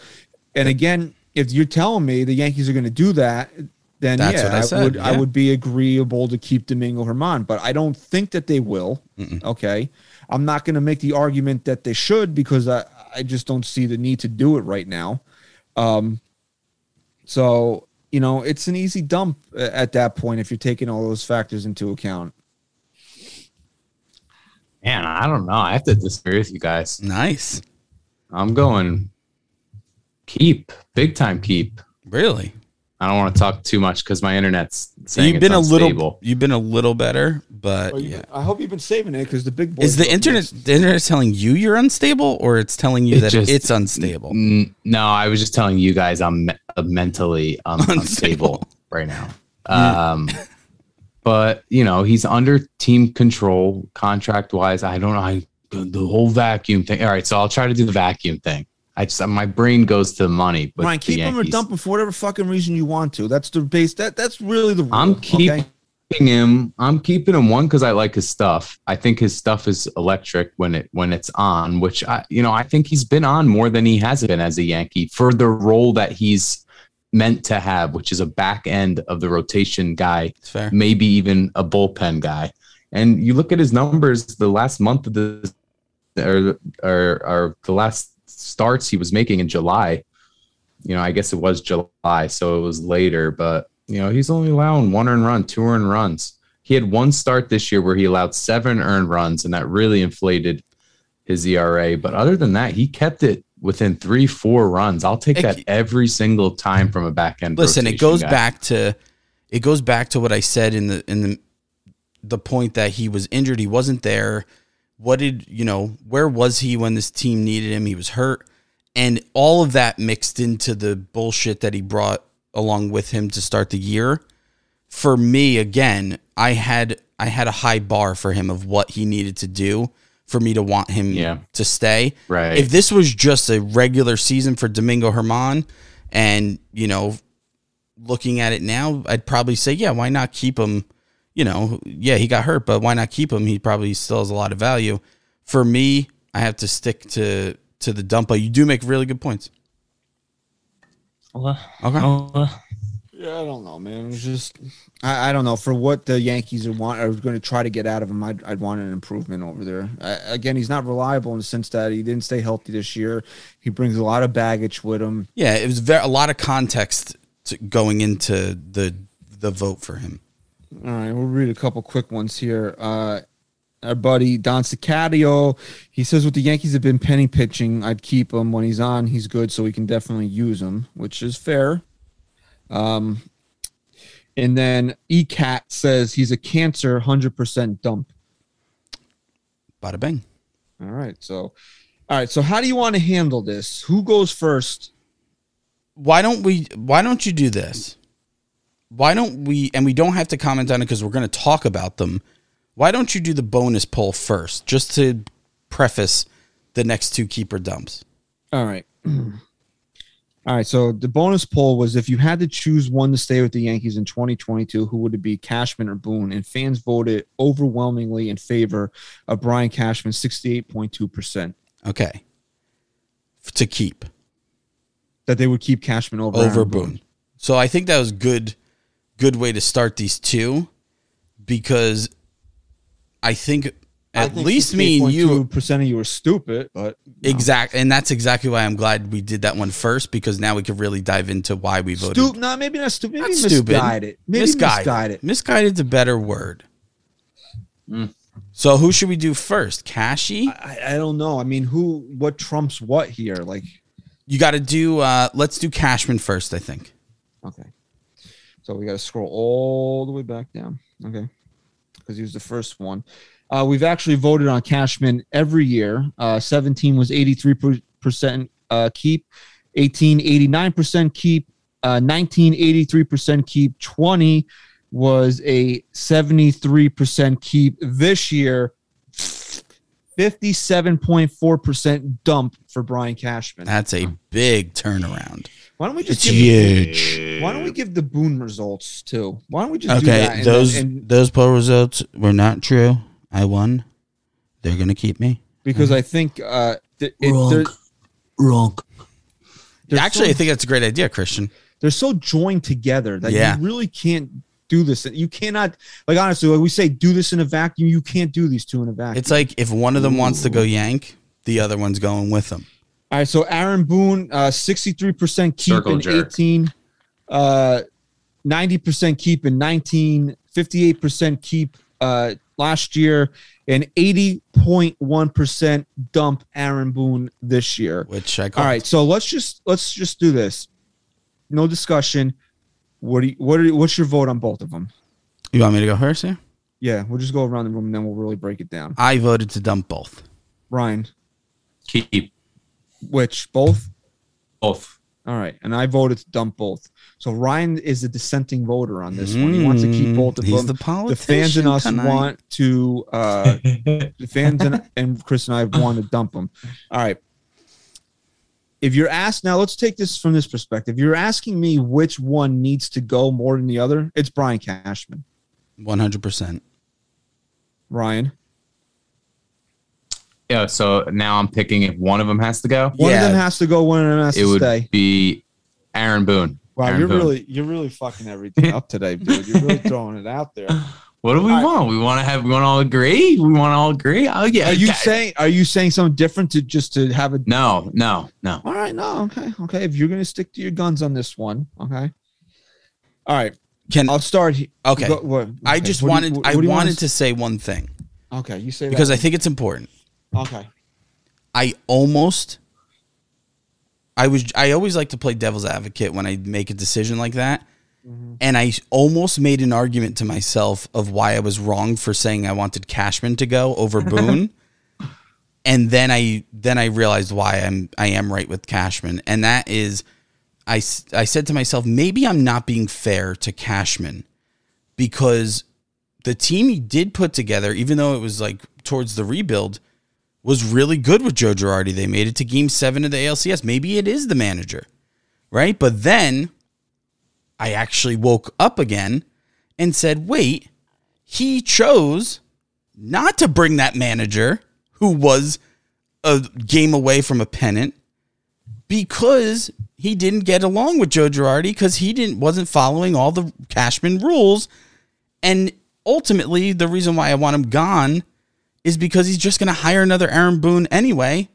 And again, if you're telling me the Yankees are going to do that, then That's yeah, what I I, said, would I would be agreeable to keep Domingo German, but I don't think that they will. Okay, I'm not going to make the argument that they should because I I just don't see the need to do it right now. Um, so you know, it's an easy dump at that point if you're taking all those factors into account. Man, I don't know. I have to disagree with you guys. Nice. I'm going keep, big time keep. Really. I don't want to talk too much because my internet's saying you've been a little unstable. you've been a little better, but Well, you- yeah. I hope you've been saving it because the big boys Is the internet this. the internet telling you you're unstable or it's telling you It that just- it's unstable? N- No, I was just telling you guys I'm me- uh, mentally um, Unstable. unstable right now. Um, but you know he's under team control contract wise. I don't know. I, the, the whole vacuum thing. All right, so I'll try to do the vacuum thing. I just my brain goes to the money. But Ryan, keep the him or dump him for whatever fucking reason you want to. That's the base. That that's really the rule. I'm okay? keeping him. I'm keeping him one because I like his stuff. I think his stuff is electric when it when it's on. Which I, you know, I think he's been on more than he has been as a Yankee for the role that he's meant to have, which is a back end of the rotation guy, fair. maybe even a bullpen guy. And you look at his numbers the last month of the or or, or the last starts he was making in July. You know, I guess it was July, so it was later, but you know, he's only allowing one earned run, two earned runs. He had one start this year where he allowed seven earned runs, and that really inflated his ERA. But other than that, he kept it within three, four runs. I'll take that every single time from a back end. Listen, it goes guy. back to it goes back to what I said in the in the the point that he was injured, he wasn't there. What did you know? Where was he when this team needed him? He was hurt, and all of that mixed into the bullshit that he brought along with him to start the year. For me, again, I had I had a high bar for him of what he needed to do for me to want him Yeah. to stay. Right. If this was just a regular season for Domingo German, and you know, looking at it now, I'd probably say, yeah, why not keep him? You know, yeah, he got hurt, but why not keep him? He probably still has a lot of value. For me, I have to stick to to the dump. But you do make really good points. Okay. Okay. Okay. Uh, yeah, I don't know, man. It was just I, I don't know for what the Yankees are want are going to try to get out of him. I'd, I'd want an improvement over there. I, again, he's not reliable in the sense that he didn't stay healthy this year. He brings a lot of baggage with him. Yeah, it was very, a lot of context to going into the the vote for him. All right, we'll read a couple quick ones here. Uh, our buddy Don Sicadio, he says with the Yankees have been penny pitching, I'd keep him when he's on. He's good, so we can definitely use him, which is fair. Um, and then ECAT says he's a cancer, hundred percent dump. Bada bang. All right, so, all right, so how do you want to handle this? Who goes first? why don't we why don't you do this why don't we and we don't have to comment on it because we're going to talk about them why don't you do the bonus poll first just to preface the next two keeper dumps All right. All right. So the bonus poll was if you had to choose one to stay with the Yankees in 2022, who would it be, Cashman or Boone? And fans voted overwhelmingly in favor of Brian Cashman, 68.2%, okay to keep that they would keep Cashman over, over Aaron boone so i think that was good good way to start these two because i think I at think least me and you percent of you are stupid, but exact and that's exactly why i'm glad we did that one first because now we could really dive into why we voted stupid. No, maybe not stupid. Maybe Not stupid. misguided. Maybe misguided. misguided. Misguided's a better word. Mm. So who should we do first? Cashy? I, I don't know. I mean, who? What trumps what here? Like, You got to do. uh Let's do Cashman first. I think. Okay. So we got to scroll all the way back down. Okay. Because he was the first one. Uh, we've actually voted on Cashman every year. Uh, 17 was 83% uh, keep, 18, 89% keep, uh, 19, 83% keep, 20 was a 73% keep. This year, 57.4% dump for Brian Cashman. That's a big turnaround. Why don't we just It's give huge. why don't we give the Boone results too? Why don't we just do Okay, that? and those then- and those poll results were not true. I won. They're gonna keep me. because I think uh, th- it, Wrong. they're, Wrong. they're Actually, I think that's a great idea, Christian. they're so joined together that Yeah. you really can't do this. You cannot like honestly, like we say, do this in a vacuum. You can't do these two in a vacuum. It's like if one of them wants to go yank, the other one's going with them. All right, so Aaron Boone, uh, 63% keep Circle in jerk. 18, uh, 90% keep in 19, 58% keep uh, last year, and 80.1% dump Aaron Boone this year. Which I call All right, so let's just let's just do this. No discussion. What do you, what are, you- what's your vote on both of them? You want me to go first here? Yeah, we'll just go around the room and then we'll really break it down. I voted to dump both. Ryan, Keep which both? both. All right, and I voted to dump both. So Ryan is a dissenting voter on this one. He wants to keep both of Mm, He's them. the politician. The fans and us tonight. want to. Uh, the fans and, and Chris and I want to dump them. All right. If you're asked now, let's take this from this perspective. You're asking me which one needs to go more than the other. It's Brian Cashman. one hundred percent. Ryan. Yeah. So now I'm picking if one of them has to go. One Yeah. of them has to go. One of them has It to would stay. be Aaron Boone. Wow, Aaron you're Boone. really you're really fucking everything up today, dude. You're really throwing it out there. What do we All right. want? We want to have. We want to all agree. We want to all agree. Oh yeah. Are you okay. saying are you saying something different to just to have a No, no, no. All right, no, okay, okay. If you're gonna stick to your guns on this one, okay. All right, Can I'll start. he- okay. go- what- I just what do you- wanted what- I what do you wanted wanna to say one thing Okay, you say because that. I think it's important. Okay. I almost I was I always like to play devil's advocate when I make a decision like that. Mm-hmm. And I almost made an argument to myself of why I was wrong for saying I wanted Cashman to go over Boone. and then I then I realized why I'm I am right with Cashman and that is I I said to myself maybe I'm not being fair to Cashman because the team he did put together even though it was like towards the rebuild was really good with Joe Girardi. They made it to game seven of the ALCS. Maybe it is the manager, right? But then I actually woke up again and said, wait, he chose not to bring that manager who was a game away from a pennant because he didn't get along with Joe Girardi because he didn't wasn't following all the Cashman rules. And ultimately, the reason why I want him gone is because he's just going to hire another Aaron Boone anyway.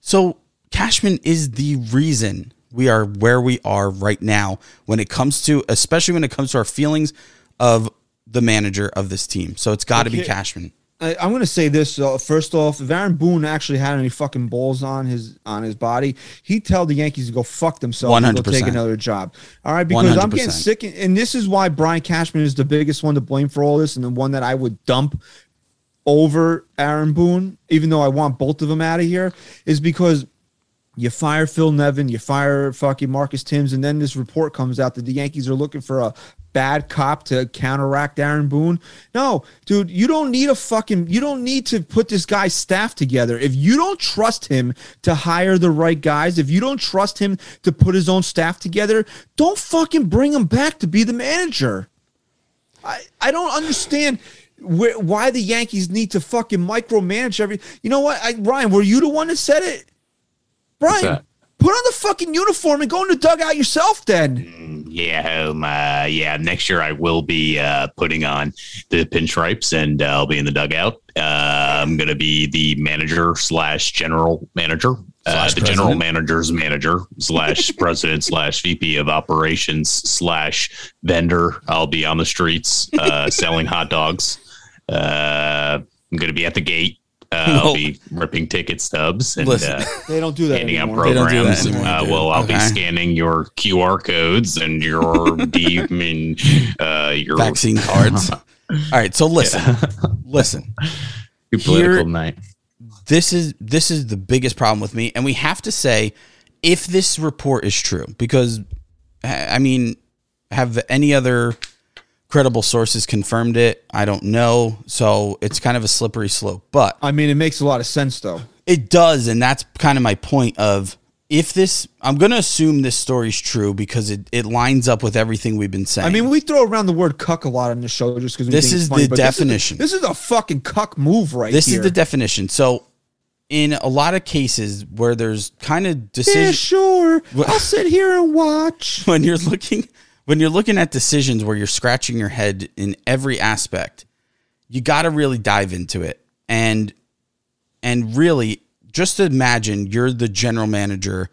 So Cashman is the reason we are where we are right now when it comes to, especially when it comes to our feelings of the manager of this team. So it's got to be Cashman. I, I'm gonna say this uh, first off. If Aaron Boone actually had any fucking balls on his on his body, he'd tell the Yankees to go fuck themselves and go take another job. All right, because I'm getting 100%. sick, and this is why Brian Cashman is the biggest one to blame for all this, and the one that I would dump over Aaron Boone, even though I want both of them out of here, is because you fire Phil Nevin, you fire fucking Marcus Thames, and then this report comes out that the Yankees are looking for a bad cop to counteract Aaron Boone. No, dude, you don't need a fucking you don't need to put this guy's staff together. If you don't trust him to hire the right guys, if you don't trust him to put his own staff together, don't fucking bring him back to be the manager. I, I don't understand where, why the Yankees need to fucking micromanage every. You know what, I, Ryan? Were you the one that said it? Brian, put on the fucking uniform and go in the dugout yourself. Then Yeah, um, uh, yeah. Next year I will be uh, putting on the pinstripes and uh, I'll be in the dugout. Uh, I'm going to be the manager slash general manager, uh, Slash the general manager's manager slash president slash VP of operations slash vendor. I'll be on the streets uh, selling hot dogs. Uh, I'm going to be at the gate. Uh, No. I'll be ripping ticket stubs and Listen. uh, they don't do that handing out anymore. They don't do that programs. anymore, uh, well, I'll be scanning your QR codes and your D, I mean, uh, your Vaccine cards. All right, so listen, listen. Too political Here- night. this is this is the biggest problem with me and we have to say if this report is true because i mean have any other credible sources confirmed it i don't know so it's kind of a slippery slope but I mean, it makes a lot of sense though. it does and that's kind of my point of if this i'm going to assume this story's true because it, it lines up with everything we've been saying I mean, we throw around the word "cuck" a lot on the show just because This is the definition. This is, this is a fucking cuck move right this here. is the definition so in a lot of cases where there's kind of yeah, decisions sure. I'll sit here and watch. when you're looking when you're looking at decisions where you're scratching your head in every aspect you got to really dive into it. And and really just imagine you're the general manager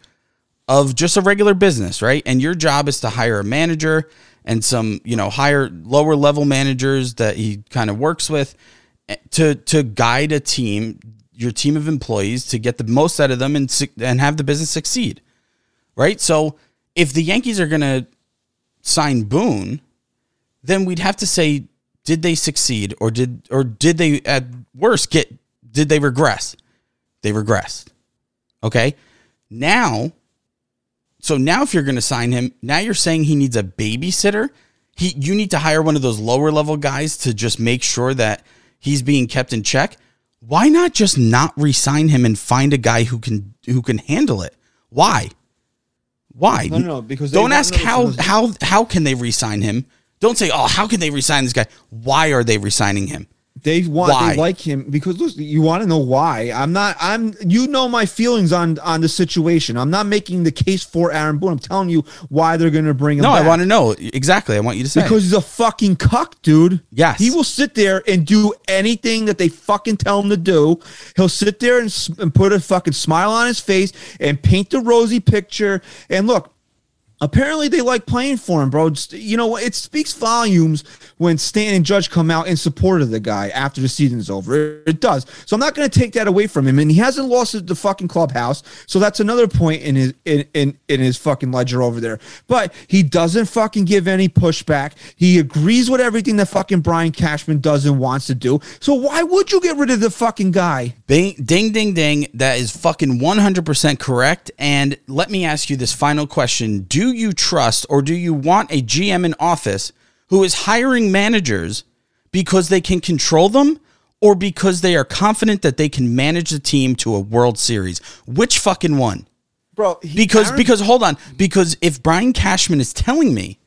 of just a regular business right? And your job is to hire a manager and some you know higher lower level managers that he kind of works with eh, to to guide a team your team of employees to get the most out of them and and have the business succeed right? So if the yankees are going to sign boone then we'd have to say did they succeed or did or did they at worst get did they regress? They regressed. Okay? Now so now if you're going to sign him now you're saying he needs a babysitter? He you need to hire one of those lower level guys to just make sure that he's being kept in check? Why not just not re-sign him and find a guy who can who can handle it? Why why? No, no, no, because don't ask how how how can they re-sign him. Don't say oh how can they re-sign this guy? Why are they re-signing him They want Why? they like him because listen, you want to know why. I'm not I'm you know my feelings on on the situation. I'm not making the case for Aaron Boone. I'm telling you why they're going to bring him No, I want to know exactly. I want you to say. because he's a fucking cuck, dude. Yes. He will sit there and do anything that they fucking tell him to do. He'll sit there and, and put a fucking smile on his face and paint the rosy picture. And look, apparently they like playing for him, bro. You know, it speaks volumes when Stan and Judge come out in support of the guy after the season's over. It does. So I'm not going to take that away from him. And he hasn't lost the fucking clubhouse. So that's another point in his in, in in his fucking ledger over there. But he doesn't fucking give any pushback. He agrees with everything that fucking Brian Cashman does and wants to do. So why would you get rid of the fucking guy? Bing, ding, ding, ding. That is fucking 100% correct. And let me ask you this final question Do you trust or do you want a GM in office who is hiring managers because they can control them or because they are confident that they can manage the team to a World Series? Which fucking one? Bro, Because, Aaron- because, hold on. Because if Brian Cashman is telling me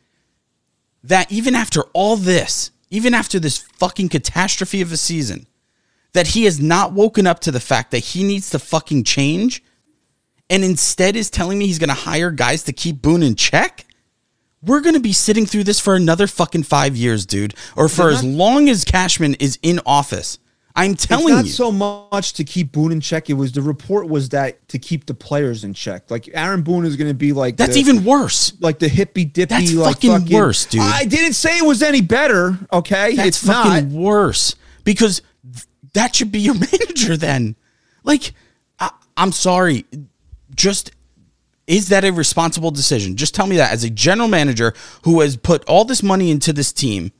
that even after all this, even after this fucking catastrophe of a season, that he has not woken up to the fact that he needs to fucking change and instead is telling me he's going to hire guys to keep Boone in check, we're going to be sitting through this for another fucking five years, dude, or for as long as Cashman is in office. I'm It's telling not you. so much to keep Boone in check. It was the report was that to keep the players in check. Like Aaron Boone is going to be like That's the- even worse. like the hippy dippy. That's like fucking worse, dude. I didn't say it was any better. Okay, That's it's fucking not. worse because th- that should be your manager then. Like, I, I'm sorry. Just is that a responsible decision? Just tell me that as a general manager who has put all this money into this team,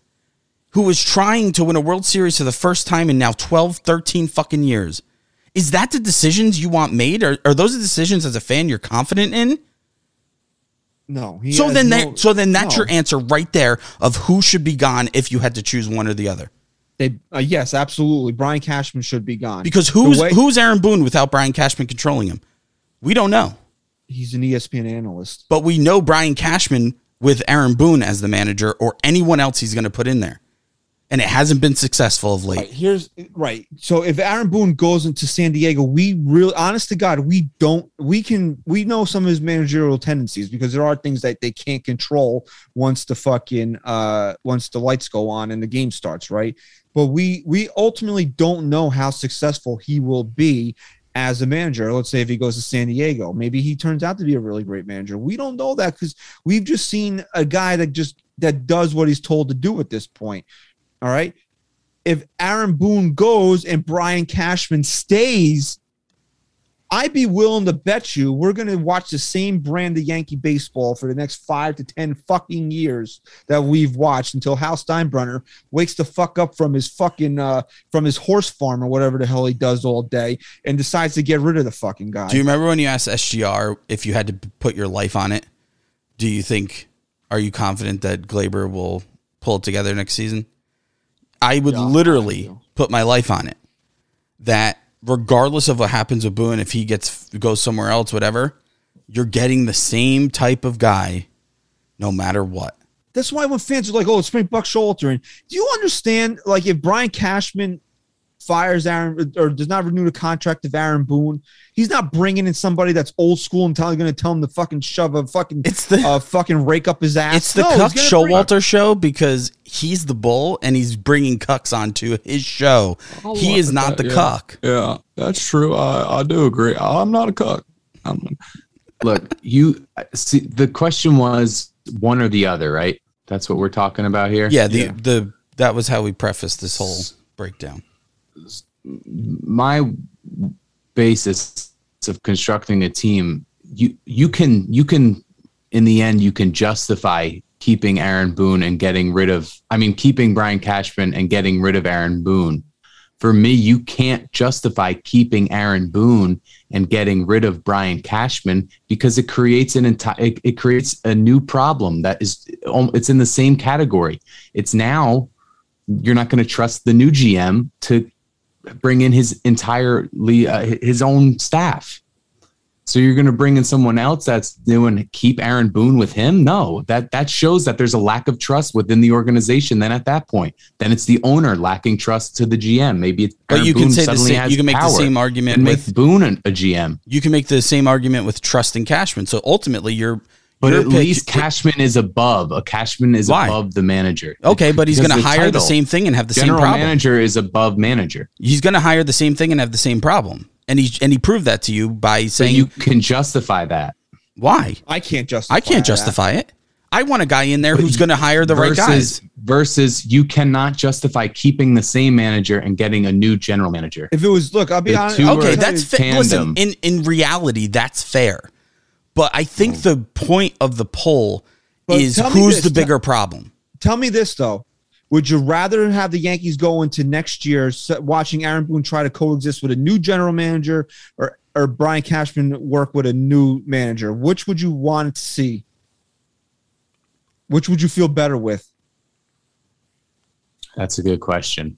who is trying to win a World Series for the first time in now 12, 13 fucking years. Is that the decisions you want made? Or are those the decisions as a fan you're confident in? No. So then no- that so then that's no. your answer right there of who should be gone if you had to choose one or the other. They, uh, yes, absolutely. Brian Cashman should be gone Because who's way- who's Aaron Boone without Brian Cashman controlling him? We don't know. he's an ESPN analyst. But we know Brian Cashman with Aaron Boone as the manager or anyone else he's going to put in there. And it hasn't been successful of late. Right, here's right. So if Aaron Boone goes into San Diego, we really, honest to God, we don't. We can. We know some of his managerial tendencies because there are things that they can't control once the fucking uh once the lights go on and the game starts, right? But we we ultimately don't know how successful he will be as a manager. Let's say if he goes to San Diego, maybe he turns out to be a really great manager. We don't know that because we've just seen a guy that just that does what he's told to do at this point. All right. If Aaron Boone goes and Brian Cashman stays, I'd be willing to bet you we're going to watch the same brand of Yankee baseball for the next five to 10 fucking years that we've watched until Hal Steinbrenner wakes the fuck up from his fucking, uh, from his horse farm or whatever the hell he does all day and decides to get rid of the fucking guy. Do you remember when you asked SGR if you had to put your life on it? Do you think, are you confident that Gleyber will pull it together next season? I would literally put my life on it that regardless of what happens with Boone, if he gets goes somewhere else, whatever, you're getting the same type of guy no matter what. That's why when fans are like, "Oh, it's bring Buck Showalter and do you understand? Like, if Brian Cashman fires Aaron or does not renew the contract of Aaron Boone, he's not bringing in somebody that's old school and telling, going to tell him to fucking shove a fucking It's the uh, fucking rake up his ass. It's the No, he's Cuck gonna bring- Showalter show because he's the bull and he's bringing cucks onto his show. I'll He is not that, the yeah. cuck. Yeah, that's true. I, I do agree. I'm not a cuck. I'm, Look, you see the question was one or the other, right? That's what we're talking about here. Yeah, the the that was how we prefaced this whole breakdown. My basis of constructing a team, you you can you can in the end you can justify keeping Aaron Boone and getting rid of I mean keeping Brian Cashman and getting rid of Aaron Boone. For me, you can't justify keeping Aaron Boone and getting rid of Brian Cashman because it creates an entire it, it creates a new problem that is um, it's in the same category. It's now you're not going to trust the new GM to bring in his entirely uh, his own staff. So you're going to bring in someone else that's new and keep Aaron Boone with him? No, that that shows that there's a lack of trust within the organization. Then at that point, then it's the owner lacking trust to the GM. Maybe it's But Aaron you can Boone say the suddenly same. You can make the same argument and with. Boone a, a GM. You can make the same argument with trust trusting Cashman. So ultimately, you're. But your at pick- least Cashman is above. A Cashman is Why? above the manager. Okay, but he's going to the hire the same thing and have the General same problem. manager is above manager. He's going to hire the same thing and have the same problem. And he and he proved that to you by So saying you can justify that. why. I can't justify. I can't that. justify it. I want a guy in there who's going to hire the right versus, guys. Versus you cannot justify keeping the same manager and getting a new general manager. If it was, look, I'll be The honest. Okay, that's you- fair. Listen, in in reality, that's fair. But I think mm. the point of the poll But is who's this, the tell- bigger problem. tell me this though. Would you rather have the Yankees go into next year watching Aaron Boone try to coexist with a new general manager or or Brian Cashman work with a new manager? Which would you want to see? Which would you feel better with? That's a good question.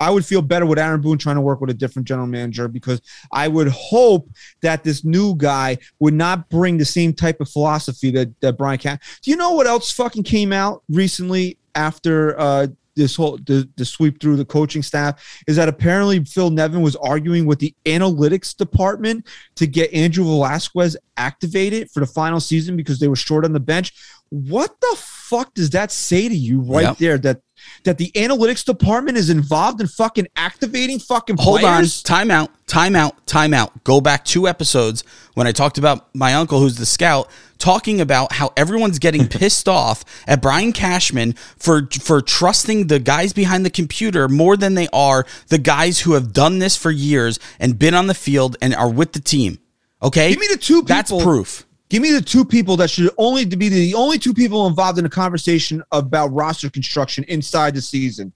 I would feel better with Aaron Boone trying to work with a different general manager because I would hope that this new guy would not bring the same type of philosophy that, that Brian Cash. Do you know what else fucking came out recently after uh, this whole the, the sweep through the coaching staff? Is that apparently Phil Nevin was arguing with the analytics department to get Andrew Velazquez activated for the final season because they were short on the bench. What the fuck does that say to you right Yep. there? That that the analytics department is involved in fucking activating fucking Hold players? on. Time out. Time out. Time out. Go back two episodes when I talked about my uncle, who's the scout, talking about how everyone's getting pissed off at Brian Cashman for for trusting the guys behind the computer more than they are the guys who have done this for years and been on the field and are with the team. Okay, Give me the two That's proof. Give me the two people that should only be the only two people involved in a conversation about roster construction inside the season.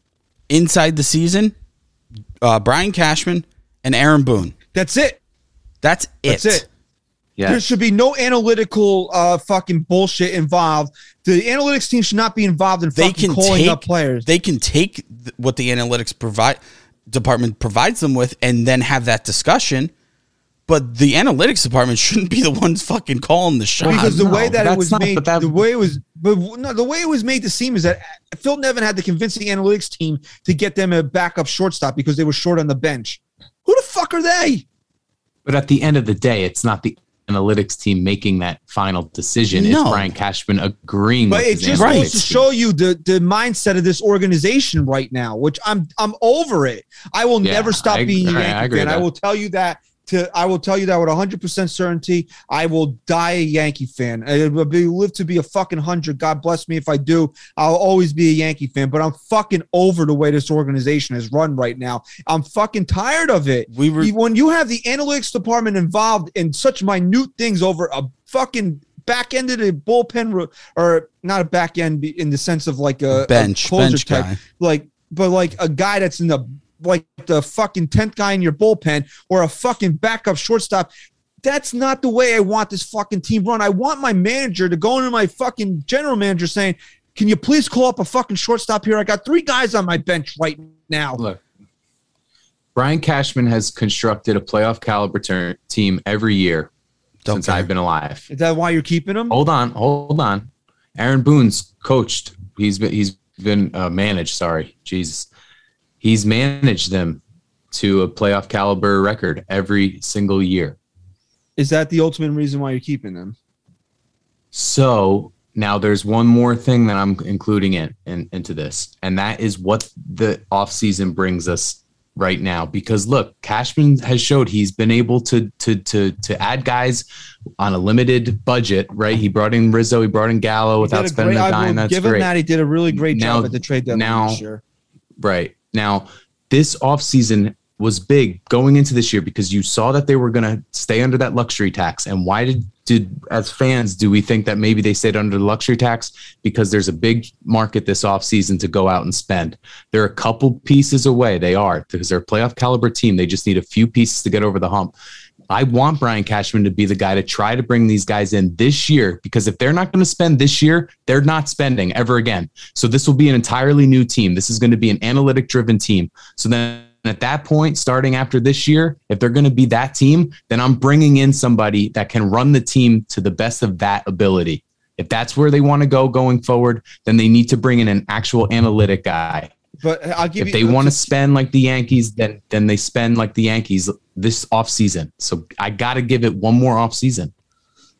Inside the season, uh, Brian Cashman and Aaron Boone. That's it. That's it. That's it. Yeah. There should be no analytical uh, fucking bullshit involved. The analytics team should not be involved in they fucking can calling take up players. They can take th- what the analytics provide department provides them with, and then have that discussion. But the analytics department shouldn't be the ones fucking calling the shots. because the no, way that it was not- made, that- the way it was, but no, the way it was made to seem is that Phil Nevin had to convince the analytics team to get them a backup shortstop because they were short on the bench. Who the fuck are they? But at the end of the day, it's not the analytics team making that final decision. No. It's Brian Cashman agreeing But with it just Right. goes to show you the the mindset of this organization right now, which I'm I'm over it. I will Yeah, never stop I- being a I- I Yankee agree fan. with I will tell you that. To I will tell you that with 100 percent certainty. I will die a Yankee fan. I will be live to be a fucking hundred. God bless me if I do. I'll always be a Yankee fan. But I'm fucking over the way this organization is run right now. I'm fucking tired of it. we were when you have the analytics department involved in such minute things over a fucking back end of the bullpen or not a back end in the sense of like a a bench closer bench type, guy. like but like a guy that's in the like the fucking 10th guy in your bullpen or a fucking backup shortstop that's not the way I want this fucking team run. I want my manager to go into my fucking general manager saying, "Can you please call up a fucking shortstop here? I got three guys on my bench right now." Look, Brian Cashman has constructed a playoff caliber ter- team every year Don't since care. I've been alive. Is that why you're keeping him? Hold on, hold on. Aaron Boone's coached. He's been he's been uh, managed. Sorry, Jesus. He's managed them to a playoff caliber record every single year. Is that the ultimate reason why you're keeping them? So now there's one more thing that I'm including in, in into this, and that is what the offseason brings us right now. Because look, Cashman has showed he's been able to to to to add guys on a limited budget, right? He brought in Rizzo, he brought in Gallo without spending great- a dime. That's give him great. that he did a really great Now- job at the trade deadline now-. Right. Now, this offseason was big going into this year because you saw that they were going to stay under that luxury tax. And why did, did, as fans, do we think that maybe they stayed under the luxury tax? Because there's a big market this offseason to go out and spend. They're a couple pieces away. They are because they're a playoff caliber team. They just need a few pieces to get over the hump. I want Brian Cashman to be the guy to try to bring these guys in this year because if they're not going to spend this year, they're not spending ever again. So this will be an entirely new team. This is going to be an analytic driven team. So then at that point, starting after this year, if they're going to be that team, then I'm bringing in somebody that can run the team to the best of that ability. If that's where they want to go going forward, then they need to bring in an actual analytic guy. But I'll give If you. they want to spend like the Yankees, then then they spend like the Yankees this offseason. So I got to give it one more offseason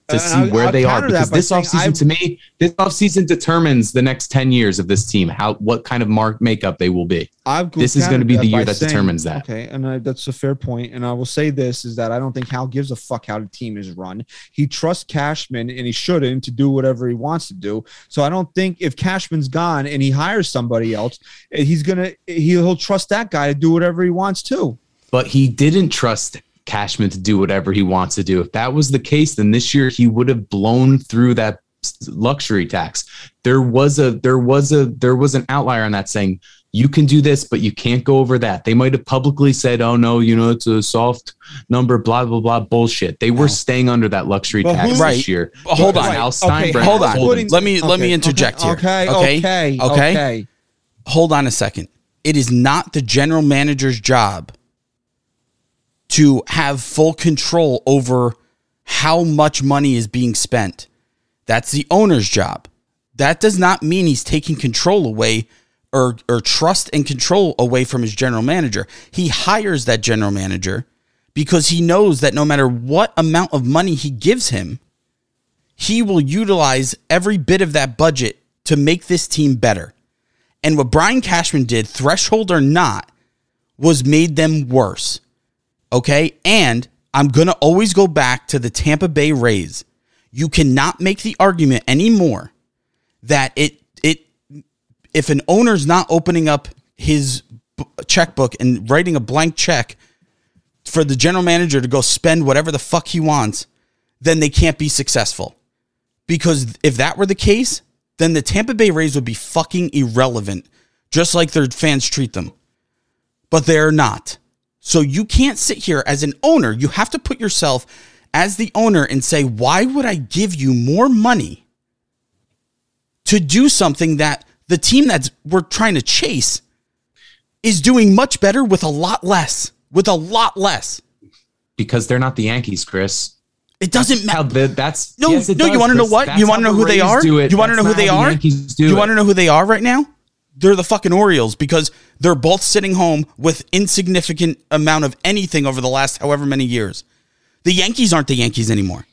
to see I'll- where I'll they are because this offseason I- to me, this offseason determines the next 10 years of this team, how what kind of mark makeup they will be. I've This is going to be the year that saying- determines that. Okay, and I, that's a fair point. And I will say this is that I don't think Hal gives a fuck how the team is run. He trusts Cashman, and he shouldn't to do whatever he wants to do. So I don't think if Cashman's gone and he hires somebody else, eh, he's gonna he, he'll trust that guy to do whatever he wants to. but he didn't trust Cashman to do whatever he wants to do. If that was the case, then this year he would have blown through that luxury tax. There was a there was a there was an outlier on that saying you can do this, but you can't go over that. They might have publicly said, "Oh no, you know it's a soft number," blah blah blah bullshit. They were staying under that luxury But tax who- this Right. year. Hold But on. Al Okay, hold on. told Let me- let me Okay, interject here. Okay, Okay? okay, Okay? okay. hold on a second. It is not the general manager's job to have full control over how much money is being spent. That's the owner's job. That does not mean he's taking control away or, or trust and control away from his general manager. He hires that general manager because he knows that no matter what amount of money he gives him, he will utilize every bit of that budget to make this team better. And what Brian Cashman did, threshold or not, was made them worse. Okay. And I'm going to always go back to the Tampa Bay Rays. You cannot make the argument anymore that it, it, if an owner's not opening up his checkbook and writing a blank check for the general manager to go spend whatever the fuck he wants, then they can't be successful. Because if that were the case, then the Tampa Bay Rays would be fucking irrelevant, just like their fans treat them. But they're not. So you can't sit here as an owner. You have to put yourself as the owner and say, why would I give you more money to do something that the team that we're trying to chase is doing much better with a lot less? With a lot less. because they're not the Yankees, Chris. It doesn't matter. that's No, yes, no. You want to know what? That's You want to know who they are? do it. You want to know who they the are? Yankees do you want to know who they are right now? They're the fucking Orioles because they're both sitting home with insignificant amount of anything over the last however many years. The Yankees aren't the Yankees anymore.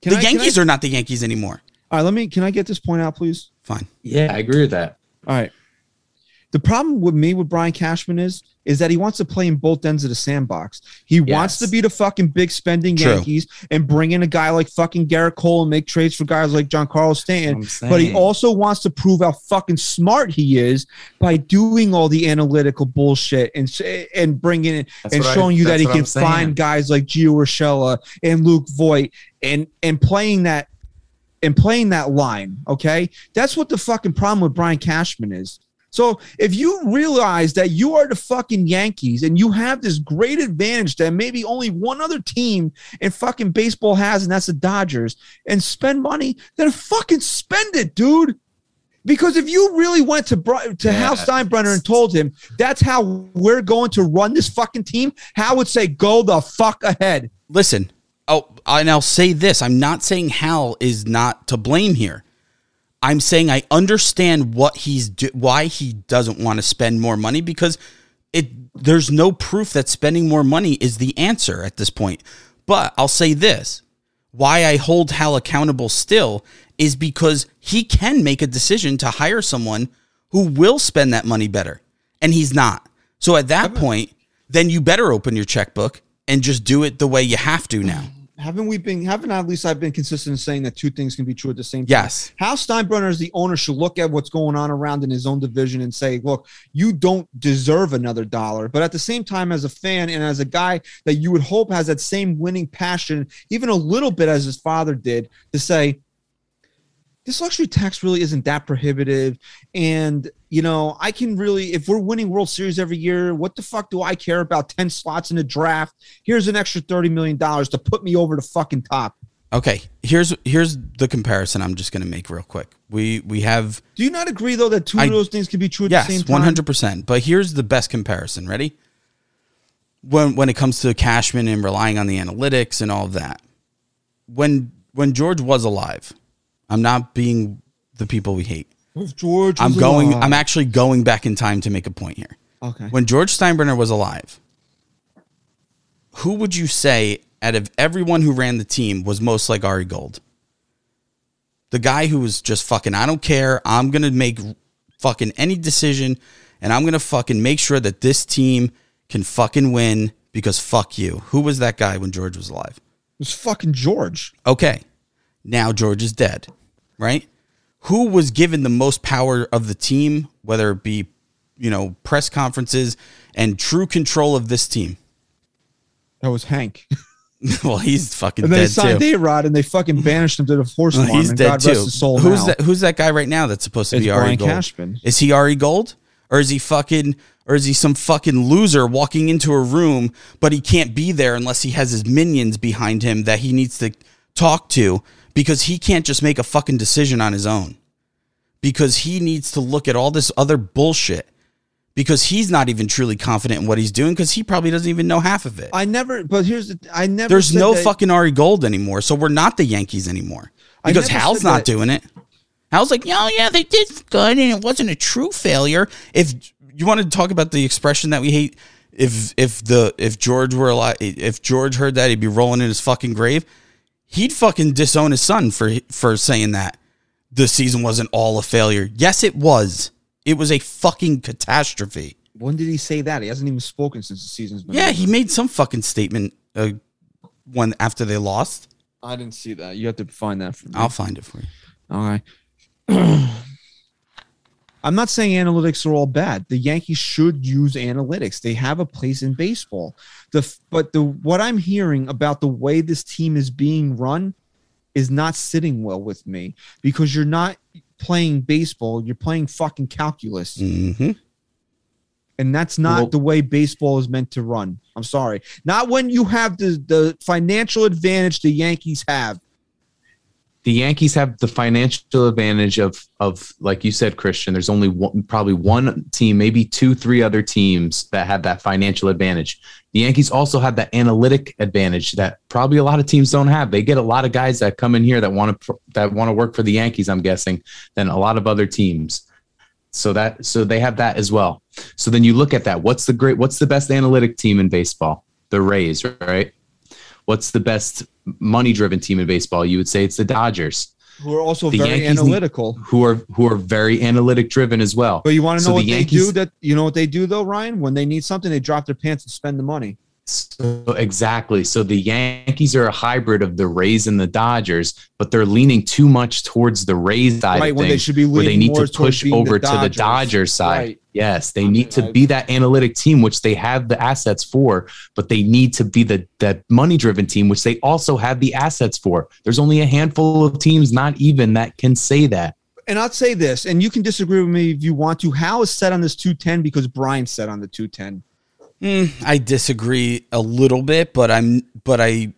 Can the I- Yankees I- are not the Yankees anymore. All right, let me. Can I get this point out, please? Fine. Yeah, I agree with that. All right. The problem with me with Brian Cashman is is that he wants to play in both ends of the sandbox. He wants to Yes. be the fucking big spending True. Yankees and bring in a guy like fucking Gerrit Cole and make trades for guys like Giancarlo Stanton. That's what I'm But he also wants to prove how fucking smart he is by doing all the analytical bullshit and and bringing it That's and what I- showing you that he can I'm saying. find guys like Gio Urshela and Luke Voit and and playing that and playing that line. Okay, that's what the fucking problem with Brian Cashman is. So if you realize that you are the fucking Yankees and you have this great advantage that maybe only one other team in fucking baseball has, and that's the Dodgers, and spend money, then fucking spend it, dude. Because if you really went to to Hal Steinbrenner and told him that's how we're going to run this fucking team, Hal would say, "Go the fuck ahead." Listen, oh, and I'll say this: I'm not saying Hal is not to blame here. I'm saying I understand what he's do- why he doesn't want to spend more money because it there's no proof that spending more money is the answer at this point. But I'll say this: why I hold Hal accountable still is because he can make a decision to hire someone who will spend that money better, and he's not. So at that point, then you better open your checkbook and just do it the way you have to now. Haven't we been? Haven't at least I've been consistent in saying that two things can be true at the same time. Yes. Hal Steinbrenner as the owner should look at what's going on around in his own division and say, look, you don't deserve another dollar. But at the same time, as a fan and as a guy that you would hope has that same winning passion, even a little bit as his father did, to say, this luxury tax really isn't that prohibitive. And, you know, I can really, if we're winning World Series every year, what the fuck do I care about 10 slots in the draft? Here's an extra $30 million to put me over the fucking top. Okay, here's here's the comparison I'm just going to make real quick. We we have Do you not agree though that two I- of those things can be true at yes, the same time? Yes, one hundred percent. But here's the best comparison. Ready? when when it comes to Cashman and relying on the analytics and all of that. When when George was alive, I'm not being the people we hate. George, I'm going. alive. I'm actually going back in time to make a point here. okay. When George Steinbrenner was alive, who would you say out of everyone who ran the team was most like Ari Gold? The guy who was just fucking, I don't care. I'm going to make fucking any decision and I'm going to fucking make sure that this team can fucking win because fuck you. Who was that guy when George was alive? It was fucking George. Okay. Now George is dead, right? Who was given the most power of the team, whether it be, you know, press conferences and true control of this team? That was Hank. well, he's fucking And they dead signed too. A Rod and they fucking banished him to the horse Well, farm. he's dead God too. rest his soul who's now. that? Who's that guy right now that's supposed to It's be Ari Brian Gold? Cashman. Is he Ari Gold, or is he fucking, or is he some fucking loser walking into a room, but he can't be there unless he has his minions behind him that he needs to talk to because he can't just make a fucking decision on his own because he needs to look at all this other bullshit because he's not even truly confident in what he's doing because he probably doesn't even know half of it. I never, but here's the, I never. There's no that- fucking Ari Gold anymore, so we're not the Yankees anymore because Hal's not that- doing it. Hal's like, oh yeah, they did good, and it wasn't a true failure. If you want to talk about the expression that we hate, if if the if George were alive, if George heard that, he'd be rolling in his fucking grave. He'd fucking disown his son for for saying that the season wasn't all a failure. Yes, it was. It was a fucking catastrophe. When did he say that? He hasn't even spoken since the season's been. Yeah, over. he made some fucking statement uh, when after they lost. I didn't see that. You have to find that for me. I'll find it for you. All right. I'm not saying analytics are all bad. The Yankees should use analytics. They have a place in baseball. The but the what I'm hearing about the way this team is being run is not sitting well with me because you're not playing baseball. You're playing fucking calculus, hmm and that's not Well- the way baseball is meant to run. I'm sorry. Not when you have the the financial advantage the Yankees have. The Yankees have the financial advantage of of like you said, Christian. There's only one, probably one team, maybe two, three other teams that have that financial advantage. The Yankees also have that analytic advantage that probably a lot of teams don't have. They get a lot of guys that come in here that want to that want to work for the Yankees. I'm guessing than a lot of other teams. So that so they have that as well. So then you look at that. What's the great? What's the best analytic team in baseball? The Rays, right? What's the best money driven team in baseball? You would say it's the Dodgers, Who are also The very Yankees analytical. who are who are very analytic driven as well. But you want to So know the what Yankees- they do? That you know what they do though, Ryan. When they need something, they drop their pants and spend the money. So exactly. So the Yankees are a hybrid of the Rays and the Dodgers, but they're leaning too much towards the Rays side right of when they should be where they need to push over the to the Dodgers. Dodgers side. Right. Yes, they need to be that analytic team, which they have the assets for, but they need to be the that money driven team, which they also have the assets for. There's only a handful of teams, not even that can say that. And I'll say this, and you can disagree with me if you want to. How is set on this 210 because Brian set on the 210. Mm, I disagree a little bit, but I'm but I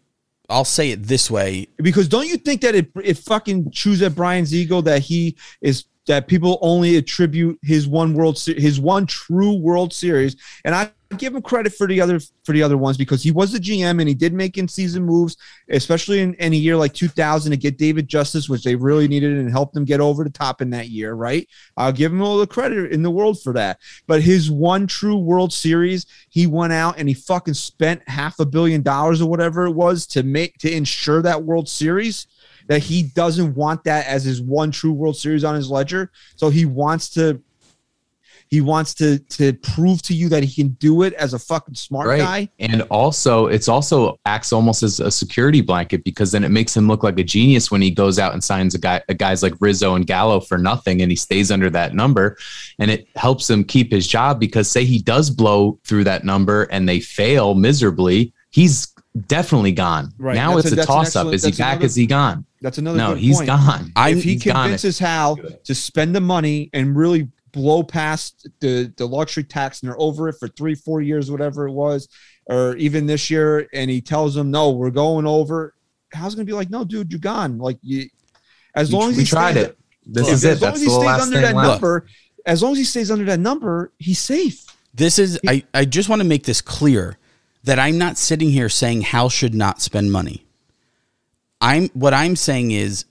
I'll say it this way. Because don't you think that it it fucking chews at Brian's ego that he is that people only attribute his one world his one true World Series, and I give him credit for the other for the other ones because he was the GM and he did make in season moves, especially in, in a year like 2000 to get David Justice, which they really needed and helped them get over the top in that year. Right? I'll give him all the credit in the world for that. But his one true World Series, he went out and he fucking spent half a billion dollars or whatever it was to make to ensure that World Series that he doesn't want that as his one true World Series on his ledger. So he wants to he wants to to prove to you that he can do it as a fucking smart Right. guy. And also, it's also acts almost as a security blanket because then it makes him look like a genius when he goes out and signs a guy, a guys like Rizzo and Gallo for nothing, and he stays under that number, and it helps him keep his job because say he does blow through that number and they fail miserably, he's definitely gone. Right. Now That's it's a- a, toss up. Is he back? another- Is he gone? That's another No, good he's point. gone. if he He's gone. convinces Hal to spend the money and really blow past the the luxury tax and they're over it for three four years whatever it was or even this year and he tells them no we're going over Hal's gonna be like no dude you're gone like you as We- long as we he tried it. This Look, is as it. long That's as he stays under that left. number as long as he stays under that number he's safe This is I, I just want to make this clear. That I'm not sitting here saying Hal should not spend money. I'm what I'm saying is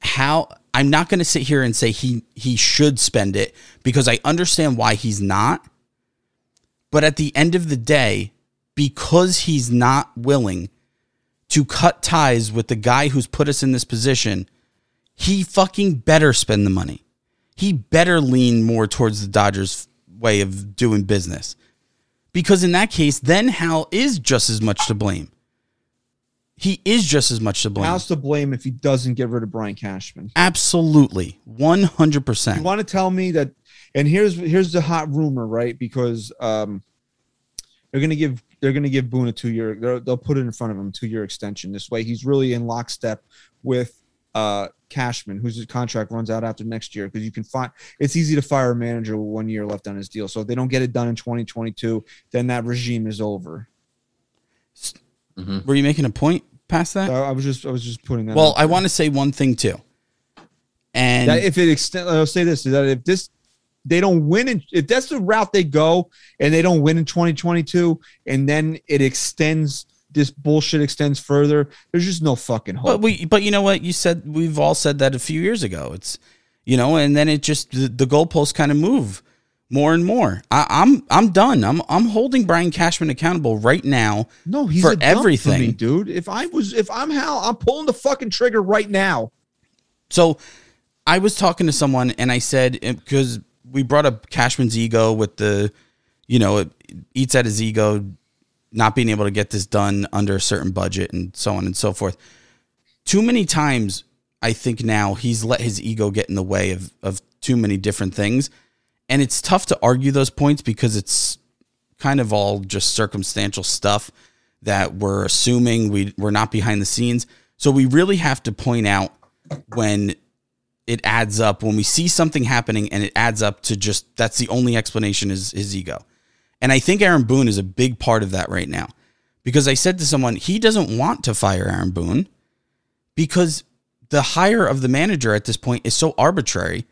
how I'm not going to sit here and say he he should spend it because I understand why he's not. But at the end of the day, because he's not willing to cut ties with the guy who's put us in this position, he fucking better spend the money. He better lean more towards the Dodgers way of doing business. Because in that case, then Hal is just as much to blame. He is just as much to blame. Hal's to blame if he doesn't get rid of Brian Cashman? Absolutely. 100%. You want to tell me that? And here's here's the hot rumor, right? Because um, they're gonna give they're gonna give Boone a two year. They'll put it in front of him two year extension. This way, he's really in lockstep with uh Cashman, whose contract runs out after next year. Because you can find it's easy to fire a manager with one year left on his deal. So if they don't get it done in 2022, then that regime is over. Were you making a point past that? So I was just I was just putting that. Well, I want to say one thing too. And that if it extend, I'll say this: is that if this they don't win, in, if that's the route they go, and they don't win in 2022, and then it extends, this bullshit extends further. There's just no fucking hope. But we, but you know what? You said we've all said that a few years ago. It's, you know, and then it just the, the goalposts kind of move more and more. I, I'm I'm done. I'm I'm holding Brian Cashman accountable right now. no, he's for everything. me, dude. If I was, if I'm Hal, I'm pulling the fucking trigger right now. So I was talking to someone and I said eh, because we brought up Cashman's ego with the, you know, it eats at his ego, not being able to get this done under a certain budget and so on and so forth. Too many times, I think now he's let his ego get in the way of of too many different things, and it's tough to argue those points because it's kind of all just circumstantial stuff that we're assuming we we're not behind the scenes. So we really have to point out when it adds up when we see something happening and it adds up to just that's the only explanation is his ego. And I think Aaron Boone is a big part of that right now. Because I said to someone, he doesn't want to fire Aaron Boone because the hire of the manager at this point is so arbitrary.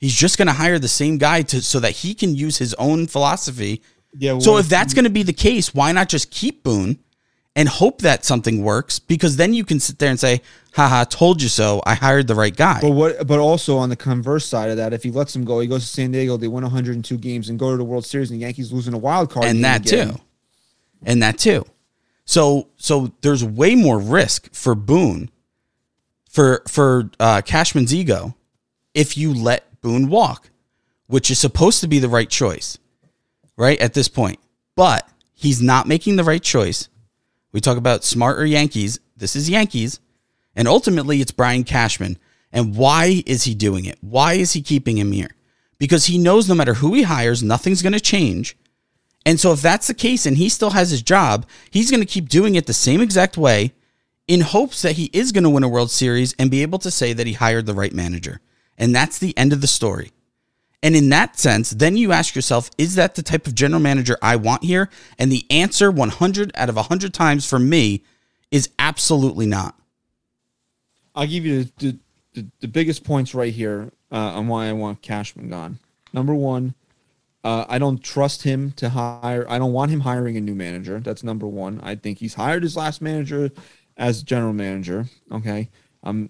He's just going to hire the same guy to so that he can use his own philosophy. Yeah. So if that's going to be the case, why not just keep Boone and hope that something works? Because then you can sit there and say, haha, told you so. I hired the right guy. But what? But also on the converse side of that, if he lets him go, he goes to San Diego. They win 102 games and go to the World Series, and the Yankees losing a wild card. and that again. too and that too so so there's way more risk for boone for for uh, cashman's ego if you let boone walk which is supposed to be the right choice right at this point but he's not making the right choice we talk about smarter yankees. This is yankees. And ultimately it's brian cashman. And why is he doing it? Why is he keeping him here? Because he knows no matter who he hires nothing's going to change. And so if that's the case and he still has his job, he's going to keep doing it the same exact way in hopes that he is going to win a World Series and be able to say that he hired the right manager. And that's the end of the story. And in that sense, then you ask yourself, is that the type of general manager I want here? And the answer 100 out of 100 times for me is absolutely not. I'll give you the, the, the, biggest points right here uh, on why I want Cashman gone. Number one, uh, I don't trust him to hire. I don't want him hiring a new manager. That's number one. I think he's hired his last manager as general manager. Okay. Um,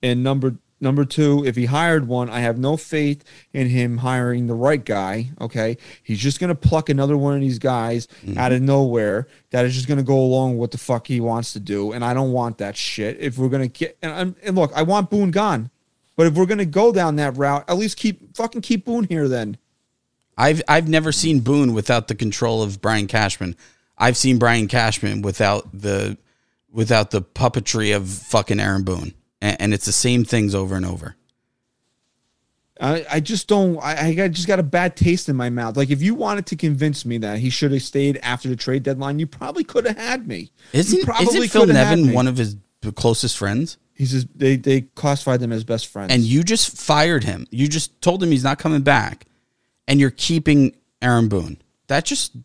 and number number two, if he hired one, I have no faith in him hiring the right guy. Okay. He's just gonna pluck another one of these guys mm-hmm. out of nowhere that is just gonna go along with what the fuck he wants to do, and I don't want that shit. If we're gonna get and, I'm- and look, I want Boone gone. But if we're gonna go down that route, at least keep fucking keep Boone here then. I've I've never seen Boone without the control of Brian Cashman. I've seen Brian Cashman without the without the puppetry of fucking Aaron Boone, and, and it's the same things over and over. I, I just don't. I, I just got a bad taste in my mouth. Like if you wanted to convince me that he should have stayed after the trade deadline, you probably could have had me. You Isn't probably isn't Phil Nevin one of his closest friends? He's just, they they classified them as best friends. And you just fired him. You just told him he's not coming back, and you're keeping Aaron Boone. That just,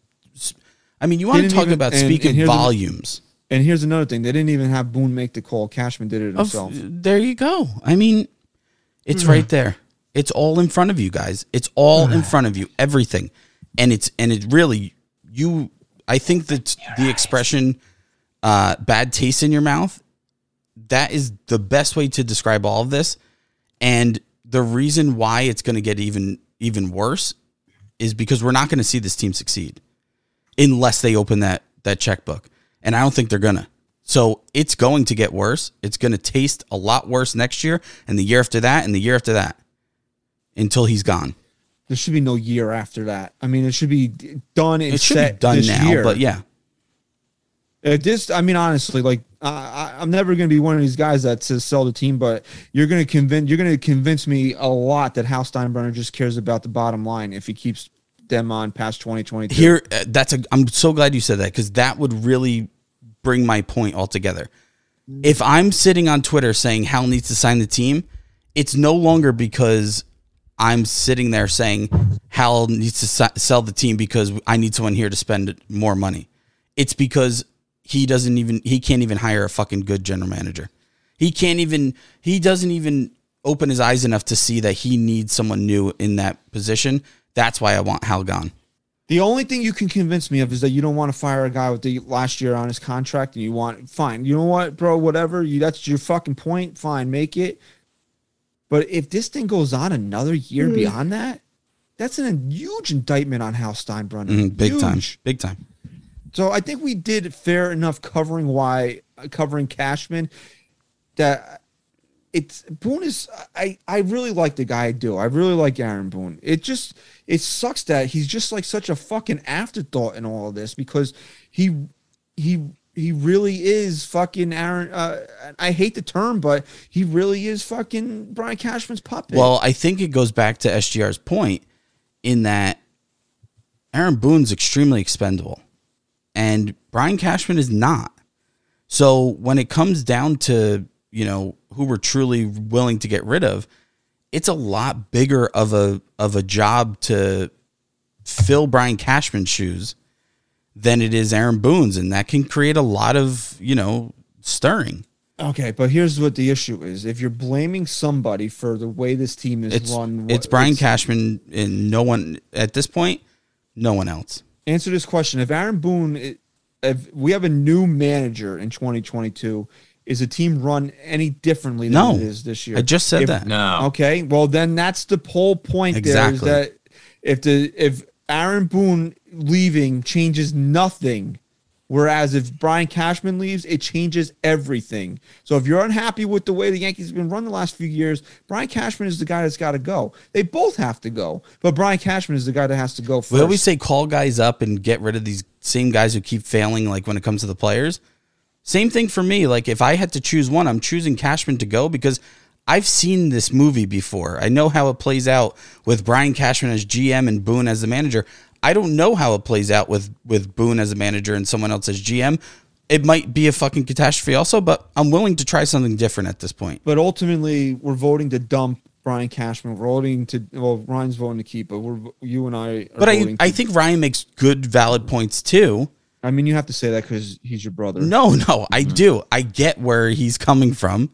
I mean, you want to talk even- about and- speaking and here's the- volumes. And here's another thing: they didn't even have Boone make the call. Cashman did it Of, himself. there you go. I mean, it's right there. It's all in front of you guys. It's all in front of you. Everything, and it's and it really you I think that the expression uh, "bad taste in your mouth" that is the best way to describe all of this. And the reason why it's going to get even even worse is because we're not going to see this team succeed unless they open that that checkbook. And I don't think they're gonna. So it's going to get worse. It's going to taste a lot worse next year, and the year after that, and the year after that, until he's gone. There should be no year after that. I mean, it should be done It should be done now, year. but yeah, Uh, this, I mean, honestly, like uh, I, I'm never going to be one of these guys that says sell the team, but you're going to convince you're going to convince me a lot that Hal Steinbrenner just cares about the bottom line if he keeps them on past 2022. here uh, that's a. I'm so glad you said that because that would really bring my point altogether. If I'm sitting on Twitter saying Hal needs to sign the team, it's no longer because I'm sitting there saying Hal needs to sell the team because I need someone here to spend more money. It's because he doesn't even he can't even hire a fucking good general manager. He can't even he doesn't even open his eyes enough to see that he needs someone new in that position. That's why I want Hal gone. The only thing you can convince me of is that you don't want to fire a guy with the last year on his contract, and you want fine. You know what, bro? Whatever. You that's your fucking point. Fine, make it. But if this thing goes on another year Hmm. beyond that, that's an huge indictment on Hal Steinbrenner. Mhm, big time, big time. So I think we did fair enough covering why uh, covering Cashman that it's Boone is I I really like the guy I do. I really like Aaron Boone. It just it sucks that he's just like such a fucking afterthought in all of this because he he he really is fucking Aaron uh I hate the term but he really is fucking Brian Cashman's puppet. Well, I think it goes back to SGR's point in that Aaron Boone's extremely expendable and Brian Cashman is not. So when it comes down to, you know, who we're truly willing to get rid of, it's a lot bigger of a of a job to fill Brian Cashman's shoes than it is Aaron Boone's and that can create a lot of, you know, stirring. Okay, but here's what the issue is. If you're blaming somebody for the way this team is It's run, it's what- Brian Cashman and no one at this point, no one else. answer this question. If Aaron Boone, if we have a new manager in 2022, is the team run any differently than No. it is this year? I just said If- that. No. Okay, well then that's the whole point. Exactly. There is that if the if Aaron Boone leaving changes nothing, whereas if Brian Cashman leaves, it changes everything. So if you're unhappy with the way the Yankees have been run the last few years, Brian Cashman is the guy that's got to go. They both have to go, but Brian Cashman is the guy that has to go first. We always say call guys up and get rid of these same guys who keep failing, like when it comes to the players. Same thing for me. Like if I had to choose one, I'm choosing Cashman to go because I've seen this movie before. I know how it plays out with Brian Cashman as GM and Boone as the manager. I don't know how it plays out with with Boone as a manager and someone else as GM. It might be a fucking catastrophe also, but I'm willing to try something different at this point. but ultimately we're voting to dump Brian Cashman. We're voting to well, Ryan's voting to keep, but we're you and I. Are But I, I think Ryan makes good, valid points too. I mean, you have to say that because he's your brother. No, no, I mm-hmm. do. I get where he's coming from,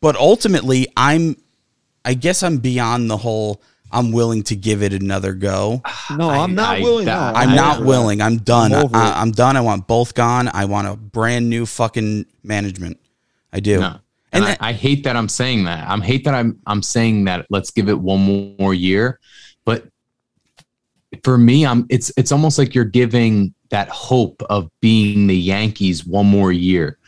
but ultimately, I'm. I guess I'm beyond the whole. I'm willing to give it another go. no, I'm not I- willing. No, I'm over not that. willing. I'm done. I'm I. I'm done. I want both gone. I want a brand new fucking management. I do. No. And And that- I, I hate that I'm saying that. I'm hate that I'm I'm saying that let's give it one more year. But for me, I'm it's it's almost like you're giving that hope of being the Yankees one more year.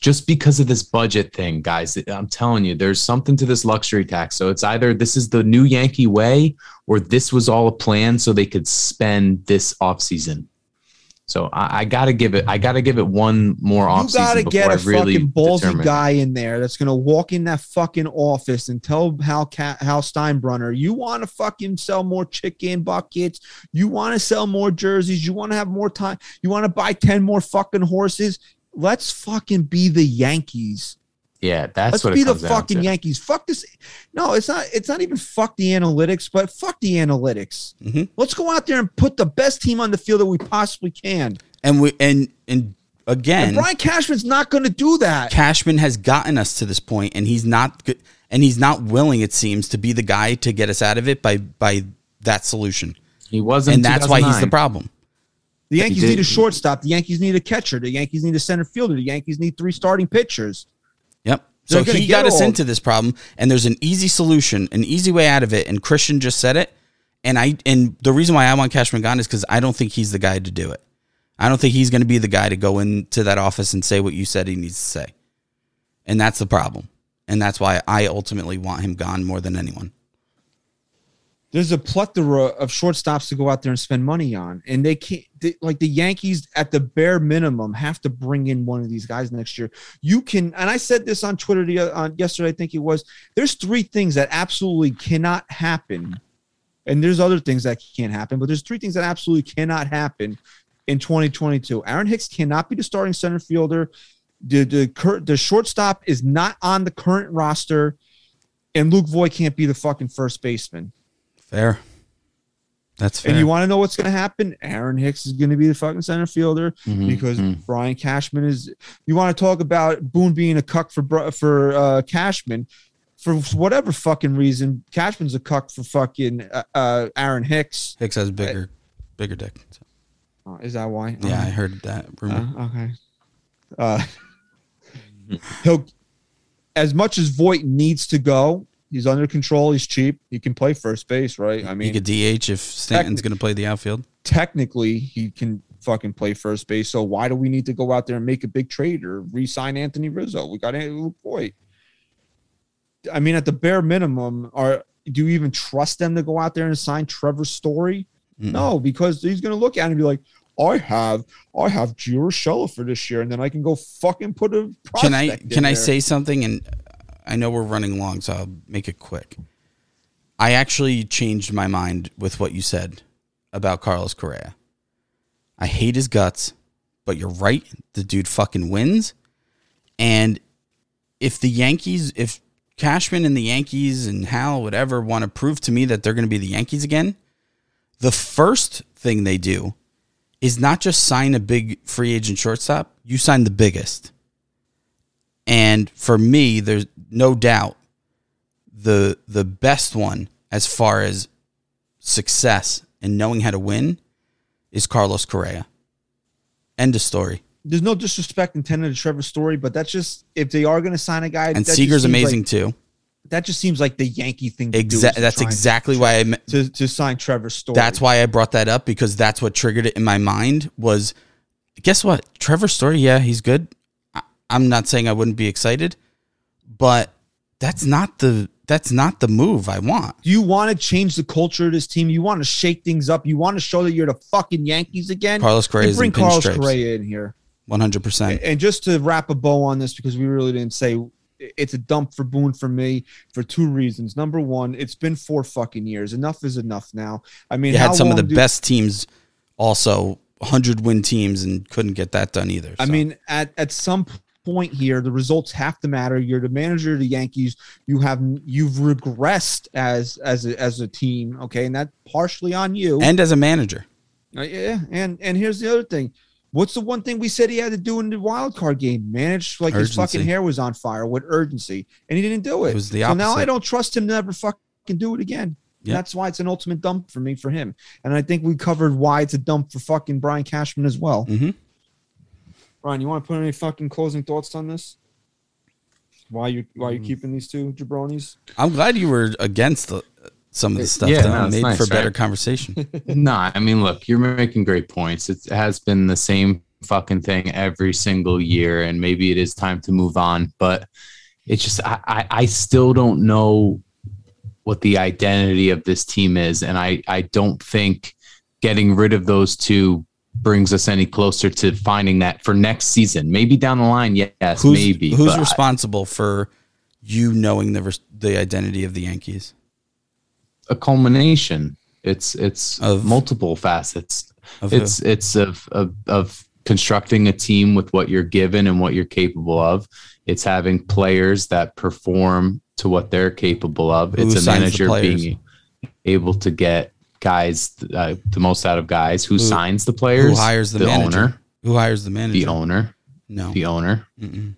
Just because of this budget thing, guys, I'm telling you, there's something to this luxury tax. So it's either this is the new Yankee way or this was all a plan so they could spend this offseason. So I, I gotta give it I gotta give it one more You offseason gotta before get a really fucking ballsy determine. guy in there that's gonna walk in that fucking office and tell Hal Hal Steinbrenner, you want to fucking sell more chicken buckets, you want to sell more jerseys, you want to have more time, you want to buy ten more fucking horses. Let's fucking be the Yankees. Yeah, that's Let's what be it the comes down fucking. Yankees. Fuck this. No, it's not. It's not even fuck the analytics, but fuck the analytics. Mhm. Let's go out there and put the best team on the field that we possibly can. and we and and again, And Brian Cashman's not going to do that. Cashman has gotten us to this point, and he's not good, and he's not willing. It seems to be the guy to get us out of it by by that solution, He wasn't, and that's why he's the problem. The Yankees need a shortstop. The Yankees need a catcher. The Yankees need a center fielder. The Yankees need three starting pitchers. Yep. So he got us into this problem, and there's an easy solution, an easy way out of it. And Christian just said it. And I and the reason why I want Cashman gone is because I don't think he's the guy to do it. I don't think he's going to be the guy to go into that office and say what you said he needs to say. And that's the problem. And that's why I ultimately want him gone more than anyone. There's a plethora of shortstops to go out there and spend money on, and they can't. They, like the Yankees, at the bare minimum, have to bring in one of these guys next year. You can, and I said this on Twitter the, uh, on yesterday. I think it was. There's three things that absolutely cannot happen, and there's other things that can't happen, but there's three things that absolutely cannot happen in 2022. Aaron Hicks cannot be the starting center fielder. The the the shortstop is not on the current roster, and Luke Voit can't be the fucking first baseman. Fair. That's fair. And you want to know what's going to happen? Aaron Hicks is going to be the fucking center fielder Mhm, because mhm. Brian Cashman is. You want to talk about Boone being a cuck for for uh, Cashman for whatever fucking reason. Cashman's a cuck for fucking uh, uh, Aaron Hicks. Hicks has bigger, bigger dick. So, Uh, is that why? yeah, I heard that rumor. Uh, okay. Uh, he'll as much as Voit needs to go. He's under control. He's cheap. He can play first base, right? I mean, he could DH if Stanton's going to play the outfield. technically he can fucking play first base. So why do we need to go out there and make a big trade or re-sign Anthony Rizzo? We got Luke Voit. I mean, at the bare minimum, are do you even trust them to go out there and sign Trevor Story? Mm-mm. No, because he's gonna look at it and be like, I have I have Urshela for this year, and then I can go fucking put a Can I can I say something? And I know we're running long, so I'll make it quick. I actually changed my mind with what you said about Carlos Correa. I hate his guts, but you're right. The dude fucking wins. And if the Yankees, if Cashman and the Yankees and Hal, whatever, want to prove to me that they're going to be the Yankees again, the first thing they do is not just sign a big free agent shortstop, you sign the biggest. And for me, there's no doubt the the best one as far as success and knowing how to win is Carlos Correa. End of story. There's no disrespect intended to Trevor Story, but that's just if they are going to sign a guy, And Seager's amazing like- too. that just seems like the Yankee thing. To Exactly. to That's exactly why I. to, to sign Trevor Story. That's why I brought that up because that's what triggered it in my mind. Was guess what? Trevor Story. Yeah, he's good. I, I'm not saying I wouldn't be excited, but that's not the that's not the move I want. You want to change the culture of this team? You want to shake things up? You want to show that you're the fucking Yankees again? Carlos Correa bring in Carlos pinstripes. Correa in here. One hundred percent. And just to wrap a bow on this, because we really didn't say it's a dump for Boone for me for two reasons. Number one, it's been four fucking years. Enough is enough now. I mean, You how had some of the do- best teams, also hundred win teams, and couldn't get that done either. I mean, at at some point here, the results have to matter. You're the manager of the Yankees. You have you've regressed as as a, as a team. Okay, and that's partially on you. and as a manager, Uh, yeah, and and here's the other thing. What's the one thing we said he had to do in the wild card game? Manage like his fucking hair was on fire with urgency, and he didn't do it. It was the so now I don't trust him to ever fucking do it again. Yeah. That's why it's an ultimate dump for me for him. And I think we covered why it's a dump for fucking Brian Cashman as well. Mhm. Brian, you want to put any fucking closing thoughts on this? Why you why Mm. you keeping these two jabronis? I'm glad you were against the, some of the stuff Yeah, that no, it's made nice, for better right? conversation. no, I mean, look, you're making great points. It has been the same fucking thing every single year, and maybe it is time to move on. But it's just, I, I, I still don't know what the identity of this team is, and I, I don't think getting rid of those two brings us any closer to finding that for next season. Maybe down the line, yes, who's maybe. who's responsible for you knowing the the identity of the Yankees? a culmination. It's it's Of- multiple facets. Of it's it's of, of of constructing a team with what you're given and what you're capable of. It's having players that perform to what they're capable of. Who it's a manager being able to get guys uh, the most out of guys. Who, Who- signs the players? who, hires the, manager? owner. Who hires the manager? The owner. No. The owner. Mm-mm.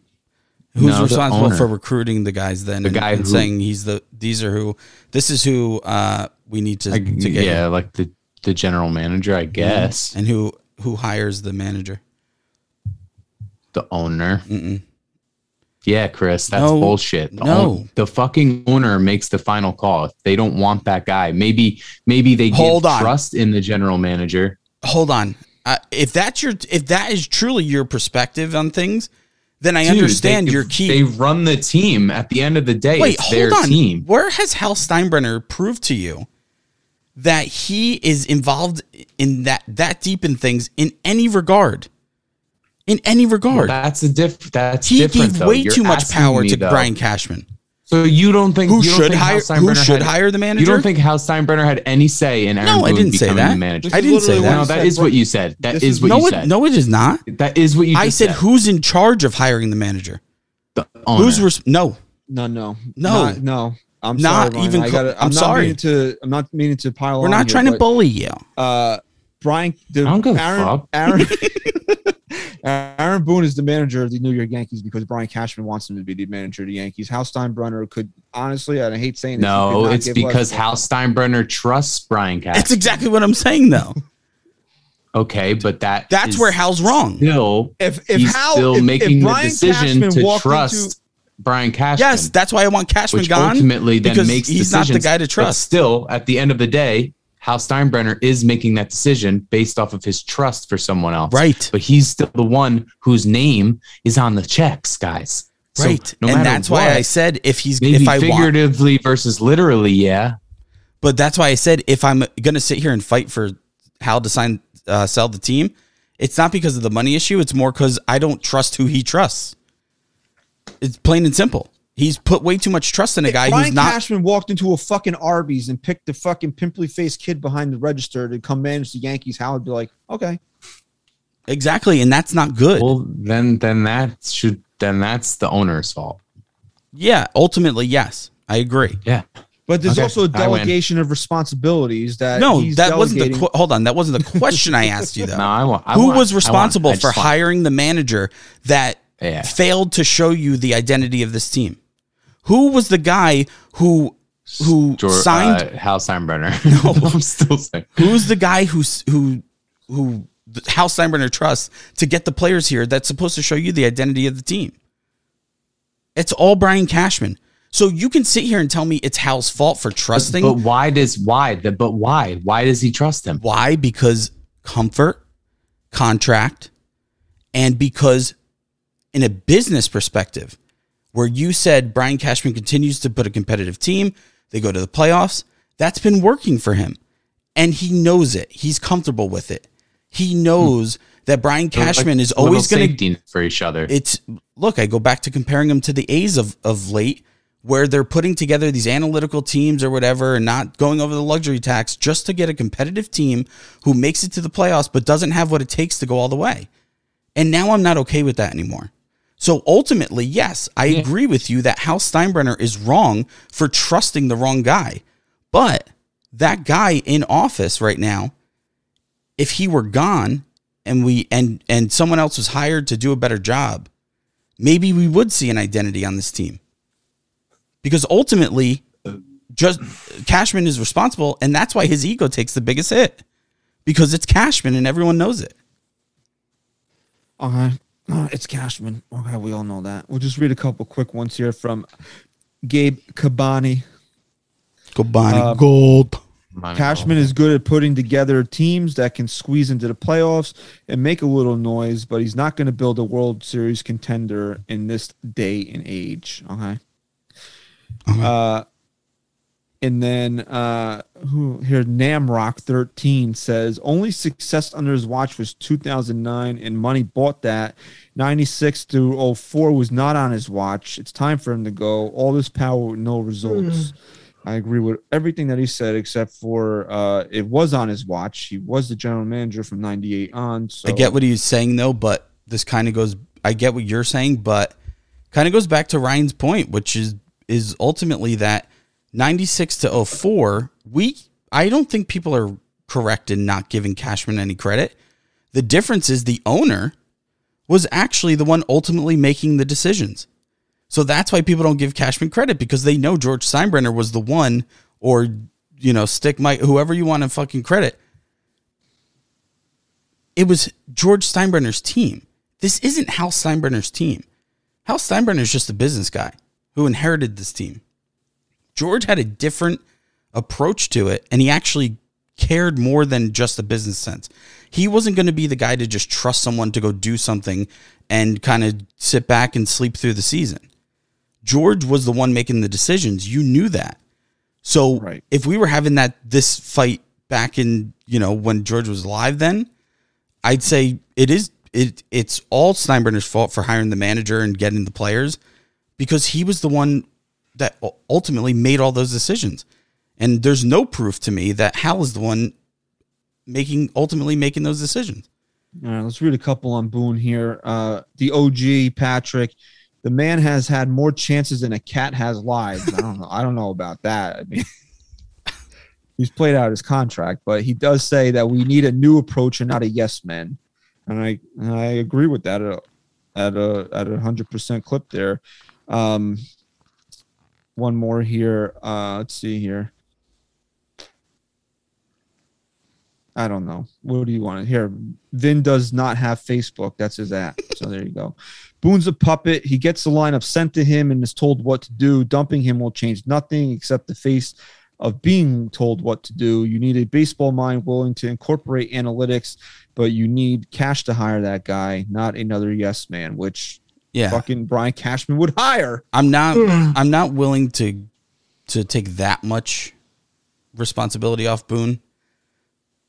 Who's No, responsible for recruiting the guys then? The and, guy and who- saying he's the these are who this is who uh we need to, Like, to get yeah, like the the general manager, I guess. and who who hires the manager. The owner. Mm-mm. Yeah, Chris, that's No, bullshit. The, no. own- the fucking owner makes the final call. If they don't want that guy, maybe maybe they Hold give on. trust in the general manager. Hold on. Uh, if that's your if that is truly your perspective on things, then I Dude, understand they, your key. They run the team. At the end of the day, Wait, it's their hold on. team. Where has Hal Steinbrenner proved to you that he is involved in that that deep in things in any regard? In any Well, regard, that's a diff. That's he different. gave though. way You're too much power me, to though. Brian Cashman. So you don't think Who you should think hire- who should had- hire the manager? You don't think Hal Steinbrenner had any say in Aaron No, I didn't say becoming that. the manager? I didn't say that. No, what that said, is bro. what you said. That This is is- what No, you it, said. no, it is not. That is what you. I just said who's in charge of hiring the manager? The owner. Who's res- no? No, no, No. Not- no. I'm Not sorry, Ryan. even I gotta, I'm, I'm, not sorry. Meaning to, I'm not meaning to pile on, We're on not here, trying to bully you. Uh, Brian, the, I don't give a Aaron, fuck. Aaron, Aaron Boone is the manager of the New York Yankees because Brian Cashman wants him to be the manager of the Yankees. Hal Steinbrenner could honestly, and I hate saying this, no, it's because of Hal. Steinbrenner trusts Brian Cashman. That's exactly what I'm saying, though. okay, but that That's is where Hal's wrong. Still, If if he's Hal, still if, making if the decision Cashman to trust into, Brian Cashman. Yes, that's why I want Cashman which gone. ultimately then because makes he's decisions. not the guy to But trust. still, at the end of the day, Hal Steinbrenner is making that decision based off of his trust for someone else. Right. But he's still the one whose name is on the checks, guys. So right, no and that's why I said if he's if I want, figuratively versus literally, yeah. but that's why I said if I'm going to sit here and fight for Hal to sign uh, sell the team, it's not because of the money issue. It's more because I don't trust who he trusts. It's plain and simple. He's put way too much trust in a guy Brian who's not. Cashman walked into a fucking Arby's and picked the fucking pimply faced kid behind the register to come manage the Yankees, How would be like, okay. Exactly, and that's not good. Well, then then that should then that's the owner's fault. yeah, ultimately, yes, I agree. Yeah. But there's Okay, also a delegation of responsibilities that No, he's that wasn't the delegating- qu- hold on. That wasn't the question I asked you though. No, I want. I Who want- was I want- responsible I for want- hiring the manager that Yeah. failed to show you the identity of this team? Who was the guy who who Jor- signed? uh, Hal Steinbrenner? No. I'm still saying. who's the guy who who who Hal Steinbrenner trusts to get the players here? That's supposed to show you the identity of the team. It's all Brian Cashman. So you can sit here and tell me it's Hal's fault for trusting. But why does why? The, but why? Why does he trust him? Why? Because comfort, contract, and because in a business perspective, where you said Brian Cashman continues to put a competitive team, they go to the playoffs, that's been working for him. And he knows it. He's comfortable with it. He knows that Brian Cashman is always going to for each other. it's look, I go back to comparing him to the A's of, of late, where they're putting together these analytical teams or whatever and not going over the luxury tax just to get a competitive team who makes it to the playoffs but doesn't have what it takes to go all the way. And now I'm not okay with that anymore. So ultimately, yes, I agree with you that Hal Steinbrenner is wrong for trusting the wrong guy. But that guy in office right now, if he were gone and we and and someone else was hired to do a better job, maybe we would see an identity on this team. Because ultimately, just Cashman is responsible, and that's why his ego takes the biggest hit. Because it's Cashman and everyone knows it. Okay. Uh, it's Cashman. Okay, we all know that. We'll just read a couple quick ones here from Gabe Cabani. Goodbye. Uh, Gold. My- Cashman is good at putting together teams that can squeeze into the playoffs and make a little noise, but he's not going to build a World Series contender in this day and age. Okay. Uh, and then uh, who here? Namrock thirteen says only success under his watch was 2009, and money bought that. 96 through 04 was not on his watch. It's time for him to go. All this power with no results. I agree with everything that he said, except for uh, it was on his watch. He was the general manager from '98 on. So I get what he's saying though, but this kind of goes. I get what you're saying, but kind of goes back to Ryan's point, which is is ultimately that 96 to 04. We I don't think people are correct in not giving Cashman any credit. The difference is the owner was actually the one ultimately making the decisions. So that's why people don't give Cashman credit because they know George Steinbrenner was the one, or you know, stick Mike, whoever you want to fucking credit. it was George Steinbrenner's team. This isn't Hal Steinbrenner's team. Hal Steinbrenner's just a business guy who inherited this team. George had a different approach to it, and he actually cared more than just the business sense. He wasn't going to be the guy to just trust someone to go do something and kind of sit back and sleep through the season. George was the one making the decisions. You knew that. So Right. if we were having that this fight back in, you know, when George was alive then, I'd say it is it it's all Steinbrenner's fault for hiring the manager and getting the players because he was the one that ultimately made all those decisions. And there's no proof to me that Hal is the one making ultimately making those decisions. All right, let's read a couple on Boone here. Uh, the OG Patrick, the man has had more chances than a cat has lives. I don't know. I don't know about that. I mean, he's played out his contract, but he does say that we need a new approach and not a yes man, and I I agree with that at a at a at a hundred percent clip there. Um, one more here. Uh, let's see here. I don't know. What do you want to hear? Vin does not have Facebook. That's his app. So there you go. Boone's a puppet. He gets the lineup sent to him and is told what to do. Dumping him will change nothing except the face of being told what to do. You need a baseball mind willing to incorporate analytics, but you need cash to hire that guy, not another yes man, which Yeah. fucking Brian Cashman would hire. I'm not I'm not willing to to take that much responsibility off Boone.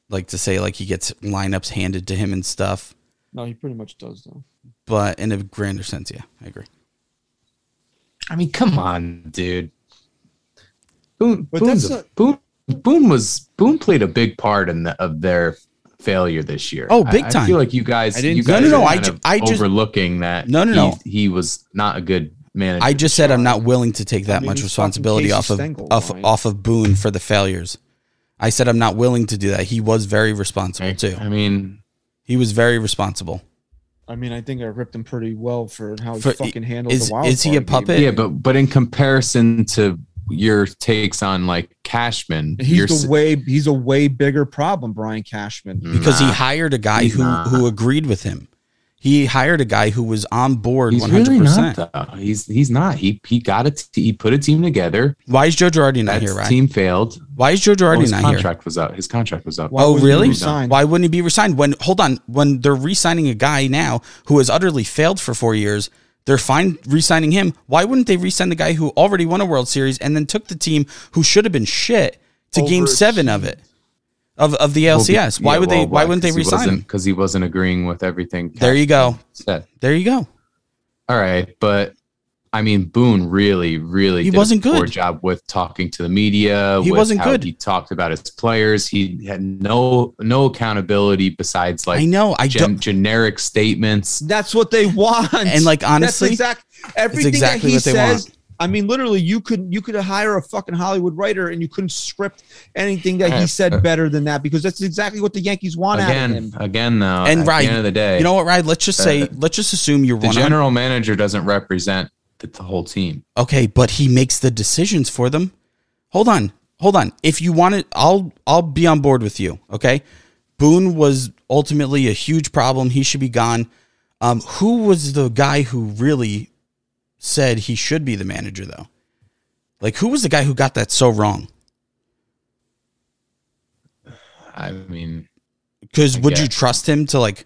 Like to say like he gets lineups handed to him and stuff. No, he pretty much does though. But in a grander sense, yeah, I agree. I mean, come on, dude. Boone, But Boone's that's a, Boone, Boone was Boone played a big part in the, of their failure this year. Oh, big I, time. I feel like you guys, I you No, guys no, no, are I ju- I just- overlooking that. No, no, no. He was not a good manager. I just said I'm not willing to take that mean, much responsibility off of Stengel, off, Ryan. off of Boone for the failures. I said I'm not willing to do that. He was very responsible I, too. I mean, He was very responsible. I mean, I think I ripped him pretty well for how he For- fucking handled is- the wild is he a card game. puppet? yeah, but but in comparison to your takes on like Cashman, you're He's s- the way he's a way bigger problem, Brian Cashman. because he hired a guy who not. who agreed with him. He hired a guy who was on board He's 100. really not. Though. He's he's not. He he got it. He put a team together. Why is Joe Girardi not That here, right? team failed. Why is Joe Girardi his not here? contract was up. His contract was up. Why oh, wasn't he really? Why wouldn't he be resigned? When hold on, when they're re-signing a guy now who has utterly failed for four years, they're fine re-signing him. Why wouldn't they re-sign the guy who already won a World Series and then took the team who should have been shit to Game Seven of it, of of the LCS? why would they? Why wouldn't they resign him? Because he wasn't agreeing with everything. There you go. Said. There you go. All right, but I mean, Boone really, really He did wasn't a poor good. job with talking to the media. He with wasn't how good. He talked about his players. He had no no accountability besides like I know. I gen- don't. generic statements. That's what they want. And, like, honestly, that's exact, everything exactly that he what they says. want. I mean, literally, you could you could hire a fucking Hollywood writer and you couldn't script anything that he said better than that because that's exactly what the Yankees want out of Again, him. again, though. And at right, the end of the day, You know what, Ryan? Let's just say, Uh, let's just assume you're the one. general manager doesn't represent the, the whole team. Okay, but he makes the decisions for them. Hold on. Hold on. If you want it, I'll I'll be on board with you. Okay. Boone was ultimately a huge problem. He should be gone. Um, who was the guy who really said he should be the manager though? Like who was the guy who got that so wrong? I mean, Because would you trust him to like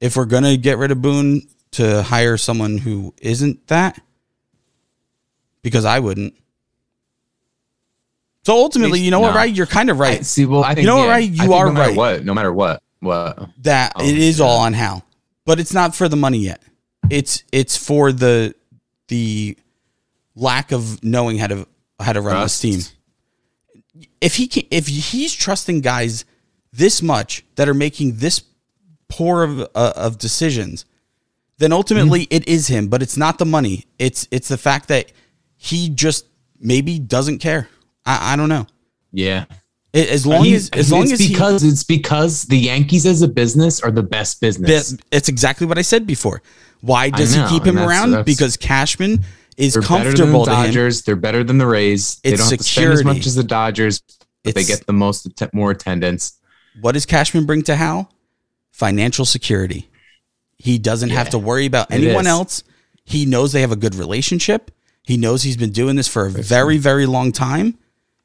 if we're gonna get rid of Boone to hire someone who isn't that? Because I wouldn't. So ultimately, you know what, right? You're kind of right. I, see, well, I think You know what, yeah, right? You think are no right. What, no matter what, what. that Oh, it is yeah. all on Hal, but it's not for the money yet. It's it's for the the lack of knowing how to how to run this team. If he can, if he's trusting guys this much that are making this poor of uh, of decisions, then ultimately Mm-hmm. it is him. But it's not the money. It's it's the fact that he just maybe doesn't care. I, I don't know. Yeah. As long He's- as as long it's as he, because it's because the Yankees as a business are the best business. That- It's exactly what I said before. Why does know, he keep him that's- around? that's- because Cashman is They're better than the comfortable him. Dodgers. They're better than the Rays. They It's don't have to spend as much as the Dodgers, but they get the most more attendance. What does Cashman bring to Hal? financial security. He doesn't have to worry about anyone else. He knows they have a good relationship. He knows he's been doing this for a very, very long time,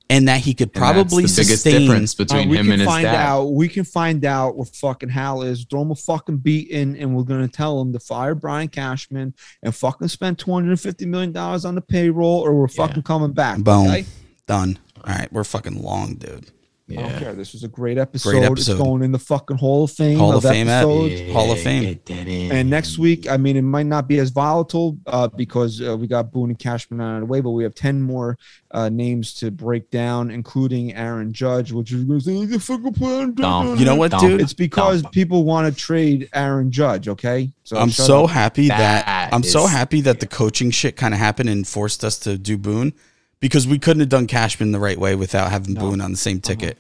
and that he could And that's probably the biggest sustain. difference Uh, between we him can and his find dad. out. We can find out what fucking Hal is. Throw him a fucking beat in, and we're gonna tell him to fire Brian Cashman and fucking spend two hundred and fifty million dollars on the payroll, or we're fucking coming back. Boom. okay? Done. All right, we're fucking long, dude. I don't care. This was a great episode. Great It's going in the fucking Hall of Fame. Hall of Fame, at- episodes. Hall of Fame. Get that in. And next week, I mean, it might not be as volatile uh, because uh, we got Boone and Cashman out of the way, but we have 10 more uh, names to break down, including Aaron Judge, which is going to say, "The fucking plan." Dumb. You know what, Dumb. dude? It's because Dumb. people want to trade Aaron Judge, okay? So I'm so up. happy that, That I'm so happy that the coaching shit kind of happened and forced us to do Boone because we couldn't have done Cashman the right way without having Boone on the same uh-huh. ticket.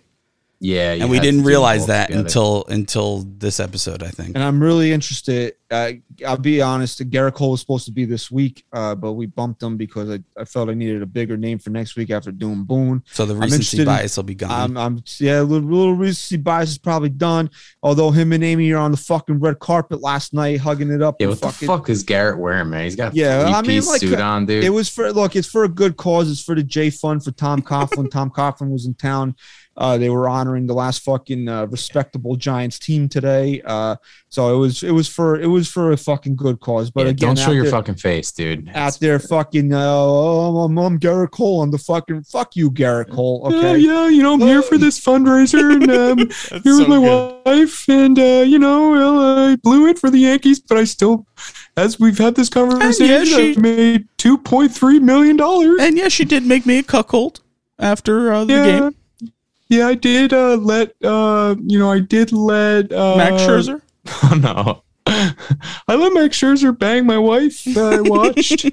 Yeah, and we didn't realize that together. until until this episode, I think. And I'm really interested. Uh, I'll be honest, Gerrit Cole was supposed to be this week, uh, but we bumped him because I, I felt I needed a bigger name for next week after doing Boone. So the I'm recency interested in- bias will be gone. I'm, I'm yeah, a little, little recency bias is probably done. Although him and Amy are on the fucking red carpet last night, hugging it up. Yeah, and what the fuck is Gerrit wearing, man? He's got Yeah, I mean, three-piece like, suit on, dude. It was for look, it's for a good cause. It's for the Jay Fund for Tom Coughlin. Tom Coughlin was in town. Uh, they were honoring the last fucking uh, respectable Giants team today. Uh, so it was it was for it was for a fucking good cause. But Yeah, again, don't show your there- fucking face, dude. out there fucking uh, oh, I'm, I'm Gerrit Cole on the fucking fuck you Gerrit Cole. Okay, yeah, you know, I'm here for this fundraiser and um, here with my wife, and uh, you know, well, I blew it for the Yankees, but I still, as we've had this conversation, she- I've made two point three million dollars. and yeah, she did make me a cuckold after uh, the Yeah, game. Yeah, I did uh, let uh, you know, I did let uh, Max Scherzer. Oh no. I let Max Scherzer bang my wife. that I watched.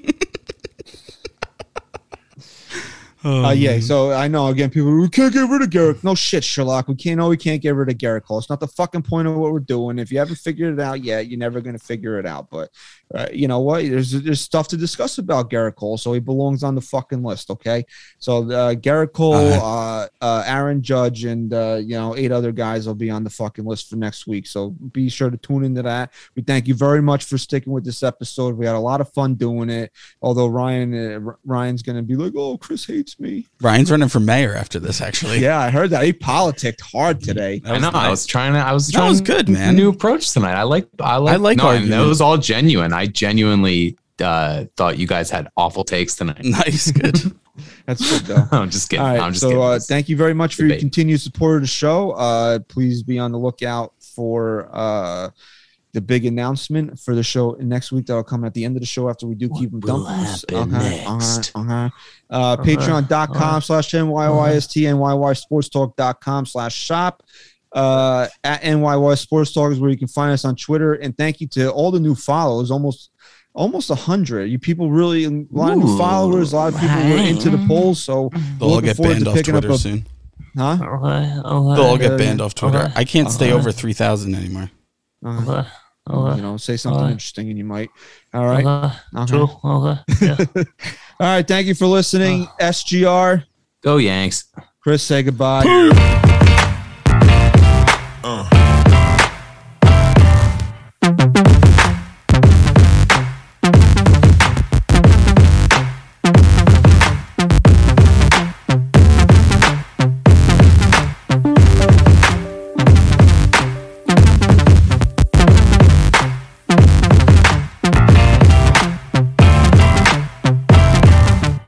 Uh, yeah, so I know again, people we can't get rid of Gerrit. No shit, Sherlock. We can't. No, we can't get rid of Gerrit Cole. It's not the fucking point of what we're doing. If you haven't figured it out yet, you're never gonna figure it out. But uh, you know what? There's there's stuff to discuss about Gerrit Cole, so he belongs on the fucking list. Okay, so uh, Gerrit Cole, uh, uh, Aaron Judge, and uh, you know eight other guys will be on the fucking list for next week. So be sure to tune into that. We thank you very much for sticking with this episode. We had a lot of fun doing it. Although Ryan uh, Ryan's gonna be like, oh, Chris hates me. Ryan's running for mayor after this, actually. Yeah, I heard that. He politicked hard today. I was know. I was trying to. I was That was good, man. New approach tonight. I like. I like. I like No, and that was all genuine. I genuinely uh, thought you guys had awful takes tonight. Nice, good. That's good though. I'm just kidding. All right, I'm just so kidding. uh, thank you very much for your continued support of the show. Uh, please be on the lookout for uh, the big announcement for the show next week. That'll come at the end of the show after we do keep them will dumpers. happen Okay, next? uh-huh, uh-huh. Uh, Patreon.com slash NYYST, NYYSportstalk.com slash shop. Uh, at NYY Sports Talk is where you can find us on Twitter. And thank you to all the new follows. Almost almost a hundred. You people really a lot of new followers. A lot of people were into the polls. So They'll all get banned off Twitter a- soon. huh? Okay, okay. They'll all get banned yeah. off Twitter. Okay. I can't stay Okay. over 3,000 anymore. Uh, Okay, okay. you know, say something Alright. interesting and you might. All right. Okay. Okay. True. Okay. Yeah. All right. Thank you for listening. SGR. Go Yanks. Chris, say goodbye. Yeah.